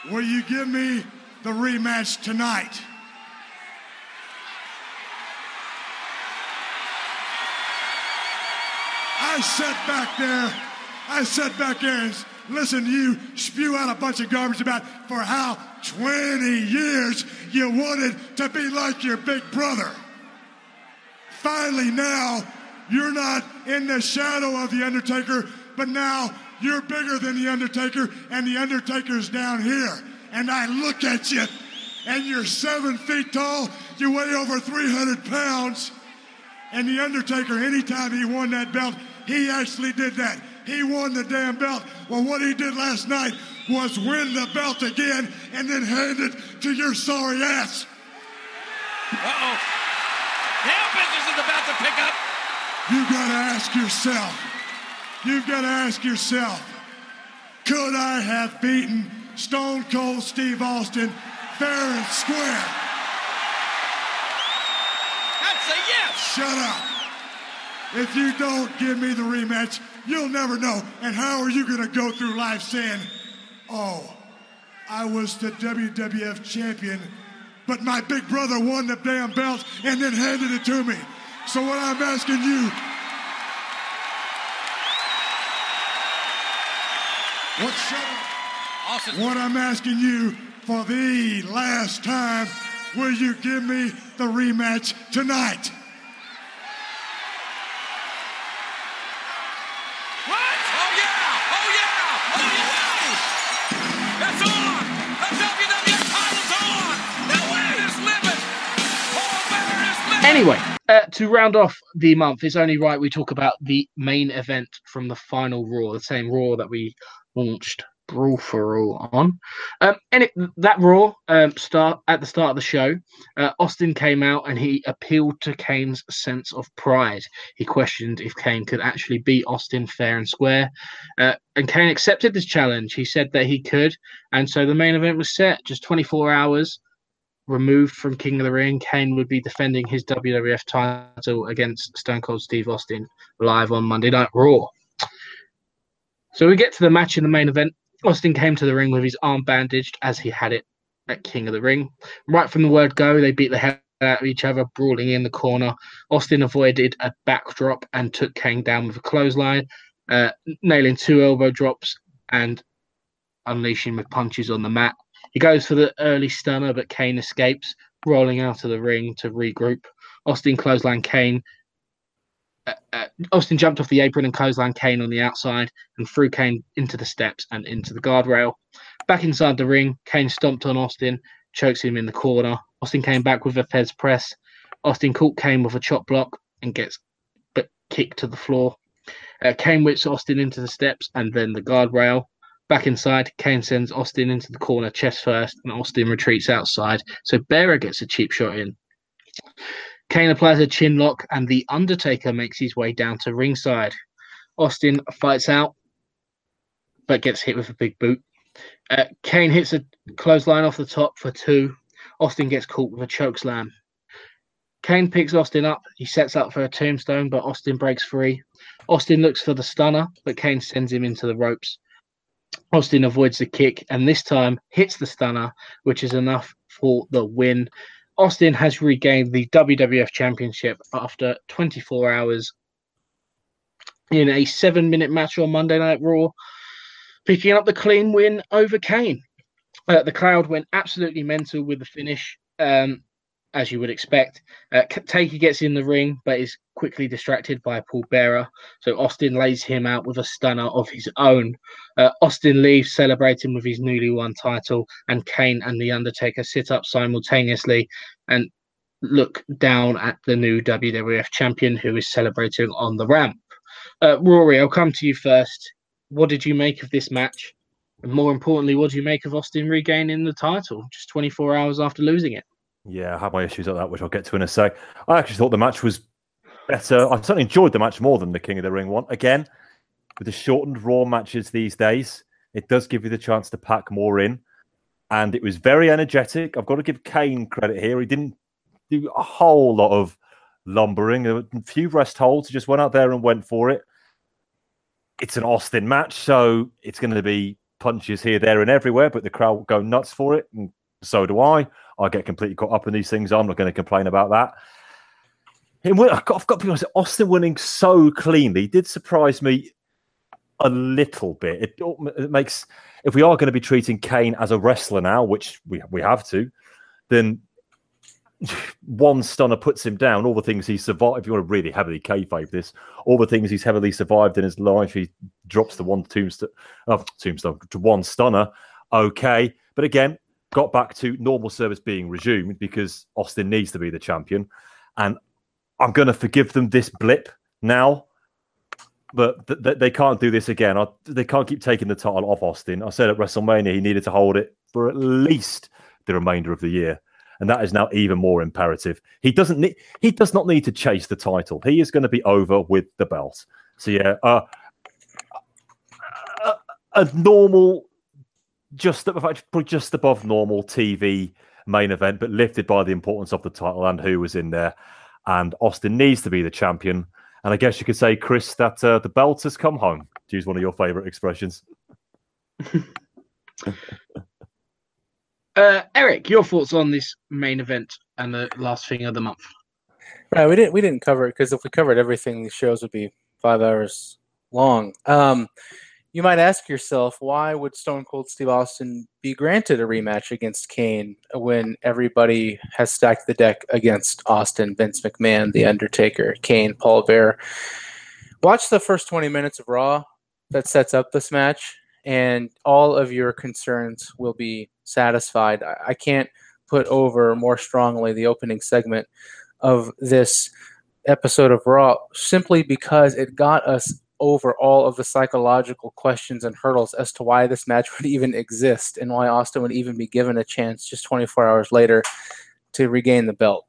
Speaker 2: Will you give me the rematch tonight? I sat back there, I sat back there and listened to you spew out a bunch of garbage about for how 20 years you wanted to be like your big brother. Finally, now you're not in the shadow of The Undertaker, but now you're bigger than The Undertaker, and The Undertaker's down here. And I look at you, and you're seven feet tall, you weigh over 300 pounds. And The Undertaker, anytime he won that belt, he actually did that. He won the damn belt. Well, what he did last night was win the belt again and then hand it to your sorry ass.
Speaker 1: Uh-oh. Hell business is about to pick up.
Speaker 2: You gotta ask yourself, you've gotta ask yourself, could I have beaten Stone Cold Steve Austin fair and square?
Speaker 1: I'd say yes.
Speaker 2: Shut up. If you don't give me the rematch, you'll never know. And how are you gonna go through life saying, oh, I was the WWF champion, but my big brother won the damn belt and then handed it to me. So what I'm asking you, what?
Speaker 1: Austin.
Speaker 2: What I'm asking you for the last time, will you give me the rematch tonight?
Speaker 3: Anyway, uh, to round off the month, it's only right we talk about the main event from the final Raw, the same Raw that we launched Brawl for All on. Um, and it, that Raw um, start at the start of the show, uh, Austin came out and he appealed to Kane's sense of pride. He questioned if Kane could actually beat Austin fair and square, uh, and Kane accepted this challenge. He said that he could, and so the main event was set. Just 24 hours removed from King of the Ring, Kane would be defending his WWF title against Stone Cold Steve Austin live on Monday Night Raw. So we get to the match in the main event. Austin came to the ring with his arm bandaged as he had it at King of the Ring. Right from the word go, they beat the hell out of each other, brawling in the corner. Austin avoided a backdrop and took Kane down with a clothesline, uh, nailing two elbow drops and unleashing with punches on the mat. He goes for the early stunner, but Kane escapes, rolling out of the ring to regroup. Austin clothesline Kane. Uh, uh, Austin jumped off the apron and clothesline Kane on the outside and threw Kane into the steps and into the guardrail. Back inside the ring, Kane stomped on Austin, chokes him in the corner. Austin came back with a Thesz press. Austin caught Kane with a chop block and gets but kicked to the floor. Uh, Kane whips Austin into the steps and then the guardrail. Back inside, Kane sends Austin into the corner chest first, and Austin retreats outside. So Bearer gets a cheap shot in. Kane applies a chin lock, and the Undertaker makes his way down to ringside. Austin fights out, but gets hit with a big boot. Uh, Kane hits a clothesline off the top for two. Austin gets caught with a choke slam. Kane picks Austin up. He sets up for a tombstone, but Austin breaks free. Austin looks for the stunner, but Kane sends him into the ropes. Austin avoids the kick and this time hits the stunner, which is enough for the win. Austin has regained the WWF Championship after 24 hours in a seven minute match on Monday Night Raw, picking up the clean win over Kane. Uh, the crowd went absolutely mental with the finish, um, as you would expect. Uh, Taker gets in the ring, but is quickly distracted by Paul Bearer. So Austin lays him out with a stunner of his own. Uh, Austin leaves celebrating with his newly won title, and Kane and The Undertaker sit up simultaneously. And look down at the new WWF champion who is celebrating on the ramp. Uh, Rory, I'll come to you first. What did you make of this match? And more importantly, what do you make of Austin regaining the title just 24 hours after losing it?
Speaker 5: Yeah, I have my issues at that, which I'll get to in a sec. I actually thought the match was better. I certainly enjoyed the match more than the King of the Ring one. Again, with the shortened Raw matches these days, it does give you the chance to pack more in. And it was very energetic. I've got to give Kane credit here. He didn't do a whole lot of lumbering, a few rest holds. He just went out there and went for it. It's an Austin match, so it's going to be punches here, there, and everywhere, but the crowd will go nuts for it. And so do I. I get completely caught up in these things. I'm not going to complain about that. I've got, I've got to be honest, Austin winning so cleanly did surprise me a little bit. It, it, makes if we are going to be treating Kane as a wrestler now, which we we have to, then one stunner puts him down. All the things he survived. If you want to really heavily kayfabe this, all the things he's heavily survived in his life, he drops the one tombstone, oh, uh, tombstone to one stunner. Okay, but again, got back to normal service being resumed because Austin needs to be the champion, and I'm going to forgive them this blip now but th- th- they can't do this again. I, they can't keep taking the title off Austin. I said at WrestleMania he needed to hold it for at least the remainder of the year, and that is now even more imperative. He doesn't need. He does not need to chase the title. He is going to be over with the belt. So yeah, uh, a, a normal, just probably just above normal TV main event, but lifted by the importance of the title and who was in there. And Austin needs to be the champion. And I guess you could say, Chris, that uh, the belt has come home, to use one of your favorite expressions.
Speaker 3: uh, Eric, your thoughts on this main event and the last thing of the month?
Speaker 4: Right, we didn't we didn't cover it because if we covered everything, the shows would be five hours long. Um, you might ask yourself, why would Stone Cold Steve Austin be granted a rematch against Kane when everybody has stacked the deck against Austin, Vince McMahon, The Undertaker, Kane, Paul Bearer? Watch the first 20 minutes of Raw that sets up this match, and all of your concerns will be satisfied. I can't put over more strongly the opening segment of this episode of Raw simply because it got us over all of the psychological questions and hurdles as to why this match would even exist and why Austin would even be given a chance just 24 hours later to regain the belt.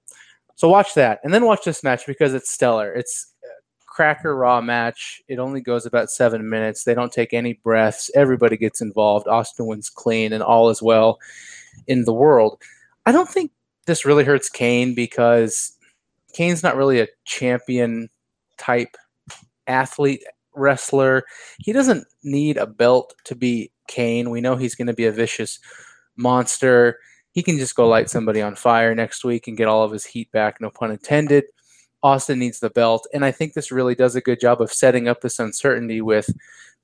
Speaker 4: So watch that and then watch this match because it's stellar. It's cracker raw match. It only goes about seven minutes. They don't take any breaths. Everybody gets involved. Austin wins clean and all is well in the world. I don't think this really hurts Kane because Kane's not really a champion type athlete wrestler. He doesn't need a belt to be Kane. We know he's going to be a vicious monster. He can just go light somebody on fire next week and get all of his heat back, no pun intended. Austin needs the belt. And I think this really does a good job of setting up this uncertainty with,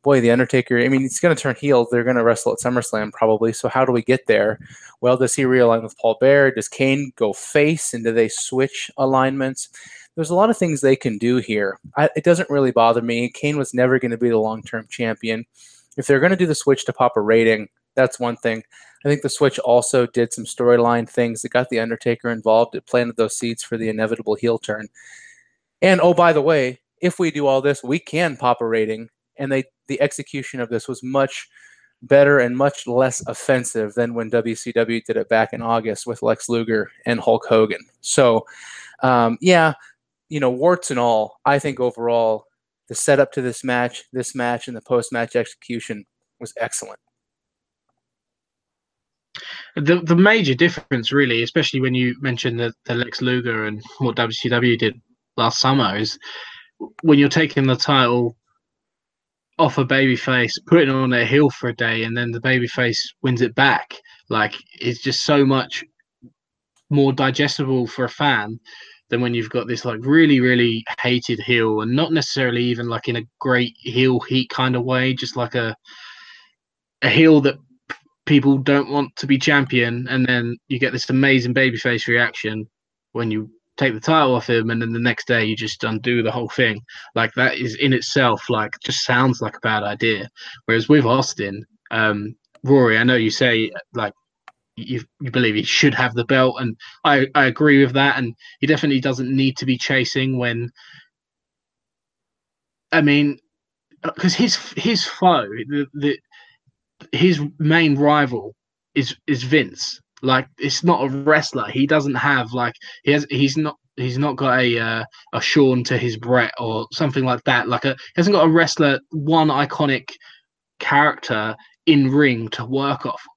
Speaker 4: boy, The Undertaker. I mean, he's going to turn heel. They're going to wrestle at SummerSlam probably. So how do we get there? Well, does he realign with Paul Bearer? Does Kane go face? And do they switch alignments? There's a lot of things they can do here. I, it doesn't really bother me. Kane was never going to be the long term champion. If they're going to do the switch to pop a rating, that's one thing. I think the switch also did some storyline things that got the Undertaker involved. It planted those seeds for the inevitable heel turn. And oh, by the way, if we do all this, we can pop a rating. And they the execution of this was much better and much less offensive than when WCW did it back in August with Lex Luger and Hulk Hogan. So, um, yeah, you know, warts and all, I think overall the setup to this match, this match, and the post match execution was excellent.
Speaker 3: The the major difference, really, especially when you mentioned the, the Lex Luger and what WCW did last summer, is when you're taking the title off a babyface, putting it on a heel for a day, and then the babyface wins it back. Like it's just so much more digestible for a fan than when you've got this like really really hated heel and not necessarily even like in a great heel heat kind of way just like a a heel that people don't want to be champion and then you get this amazing babyface reaction when you take the title off him and then the next day you just undo the whole thing. Like that is in itself like just sounds like a bad idea. Whereas with austin um rory i know you say like you you believe he should have the belt, and I I agree with that. And he definitely doesn't need to be chasing when. I mean, because his his foe, the, the his main rival is is Vince. Like it's not a wrestler. He doesn't have like he has. He's not. He's not got a uh, a Shawn to his Bret or something like that. Like a he hasn't got a wrestler one iconic character in ring to work off of.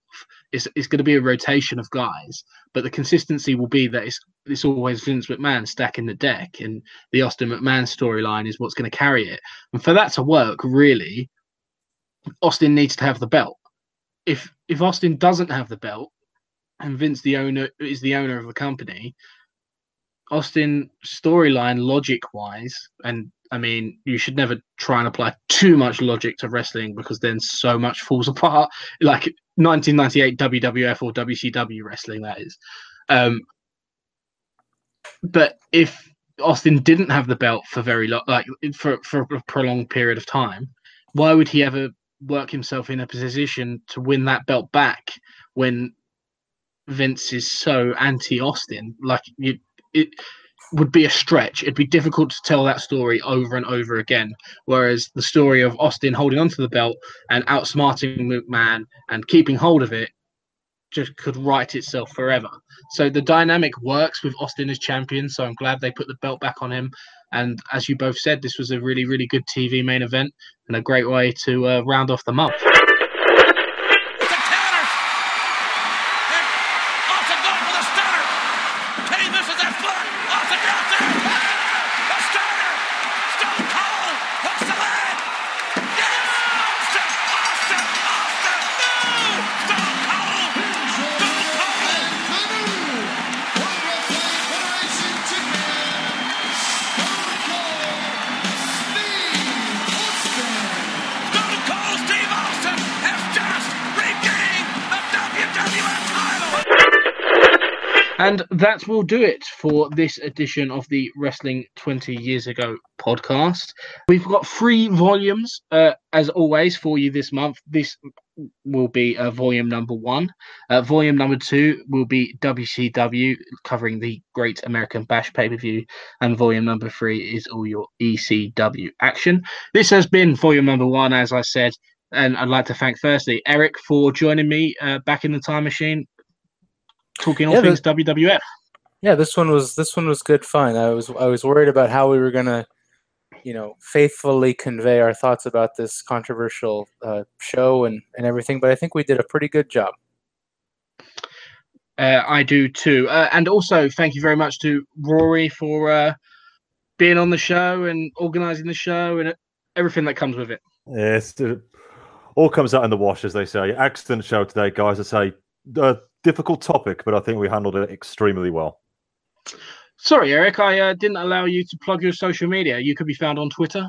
Speaker 3: It's it's going to be a rotation of guys, but the consistency will be that it's it's always Vince McMahon stacking the deck, and the Austin McMahon storyline is what's going to carry it. And for that to work, really, Austin needs to have the belt. If if Austin doesn't have the belt, and Vince the owner is the owner of the company, Austin storyline logic wise, and I mean you should never try and apply too much logic to wrestling because then so much falls apart. Like 1998 WWF or WCW wrestling, that is. Um, but if Austin didn't have the belt for very long, like for for a prolonged period of time, why would he ever work himself in a position to win that belt back when Vince is so anti Austin? Like you, it would be a stretch. It'd be difficult to tell that story over and over again. Whereas the story of Austin holding onto the belt and outsmarting McMahon and keeping hold of it just could write itself forever. So the dynamic works with Austin as champion. So I'm glad they put the belt back on him. And as you both said, this was a really, really good TV main event and a great way to uh, round off the month.
Speaker 1: That
Speaker 3: will do it for this edition of the Wrestling 20 Years Ago podcast. We've got three volumes, uh, as always, for you this month. This will be uh, volume number one. Uh, volume number two will be WCW, covering the Great American Bash pay per view. And volume number three is all your ECW action. This has been volume number one, as I said. And I'd like to thank, firstly, Eric for joining me uh, back in the time machine, talking all
Speaker 4: Yeah,
Speaker 3: things WWF.
Speaker 4: Yeah, this one was this one was good fun. I was I was worried about how we were gonna, you know, faithfully convey our thoughts about this controversial uh, show and and everything, but I think we did a pretty good job.
Speaker 3: Uh, I do too. Uh, and also, thank you very much to Rory for uh, being on the show and organising the show and everything that comes with it.
Speaker 5: Yes, it all comes out in the wash, as they say. Excellent show today, guys. I say a difficult topic, but I think we handled it extremely well.
Speaker 3: Sorry, Eric, I uh, didn't allow you to plug your social media. You could be found on Twitter.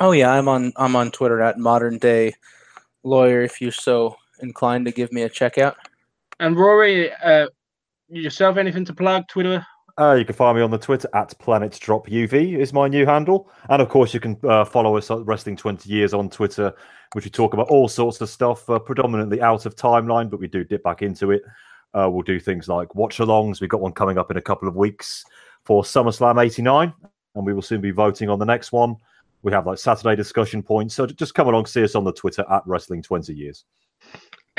Speaker 4: Oh yeah, I'm on I'm on Twitter at modern day lawyer. If you're so inclined to give me a check out.
Speaker 3: And Rory, uh, yourself, anything to plug? Twitter?
Speaker 5: Uh, you can find me on the Twitter at Planet Drop UV is my new handle, and of course you can uh, follow us at Wrestling Twenty Years on Twitter, which we talk about all sorts of stuff, uh, predominantly out of timeline, but we do dip back into it. Uh, we'll do things like watch-alongs. We've got one coming up in a couple of weeks for SummerSlam '89, and we will soon be voting on the next one. We have like Saturday discussion points, so just come along, see us on the Twitter at Wrestling Twenty Years.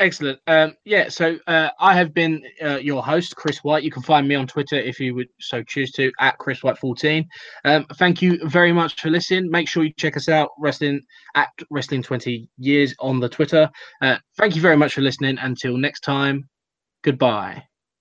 Speaker 3: Excellent. Um, yeah, so uh, I have been uh, your host, Chris White. You can find me on Twitter if you would so choose to at Chris White 14. Um, thank you very much for listening. Make sure you check us out, Wrestling at Wrestling 20 Years on the Twitter. Uh, thank you very much for listening. Until next time, goodbye.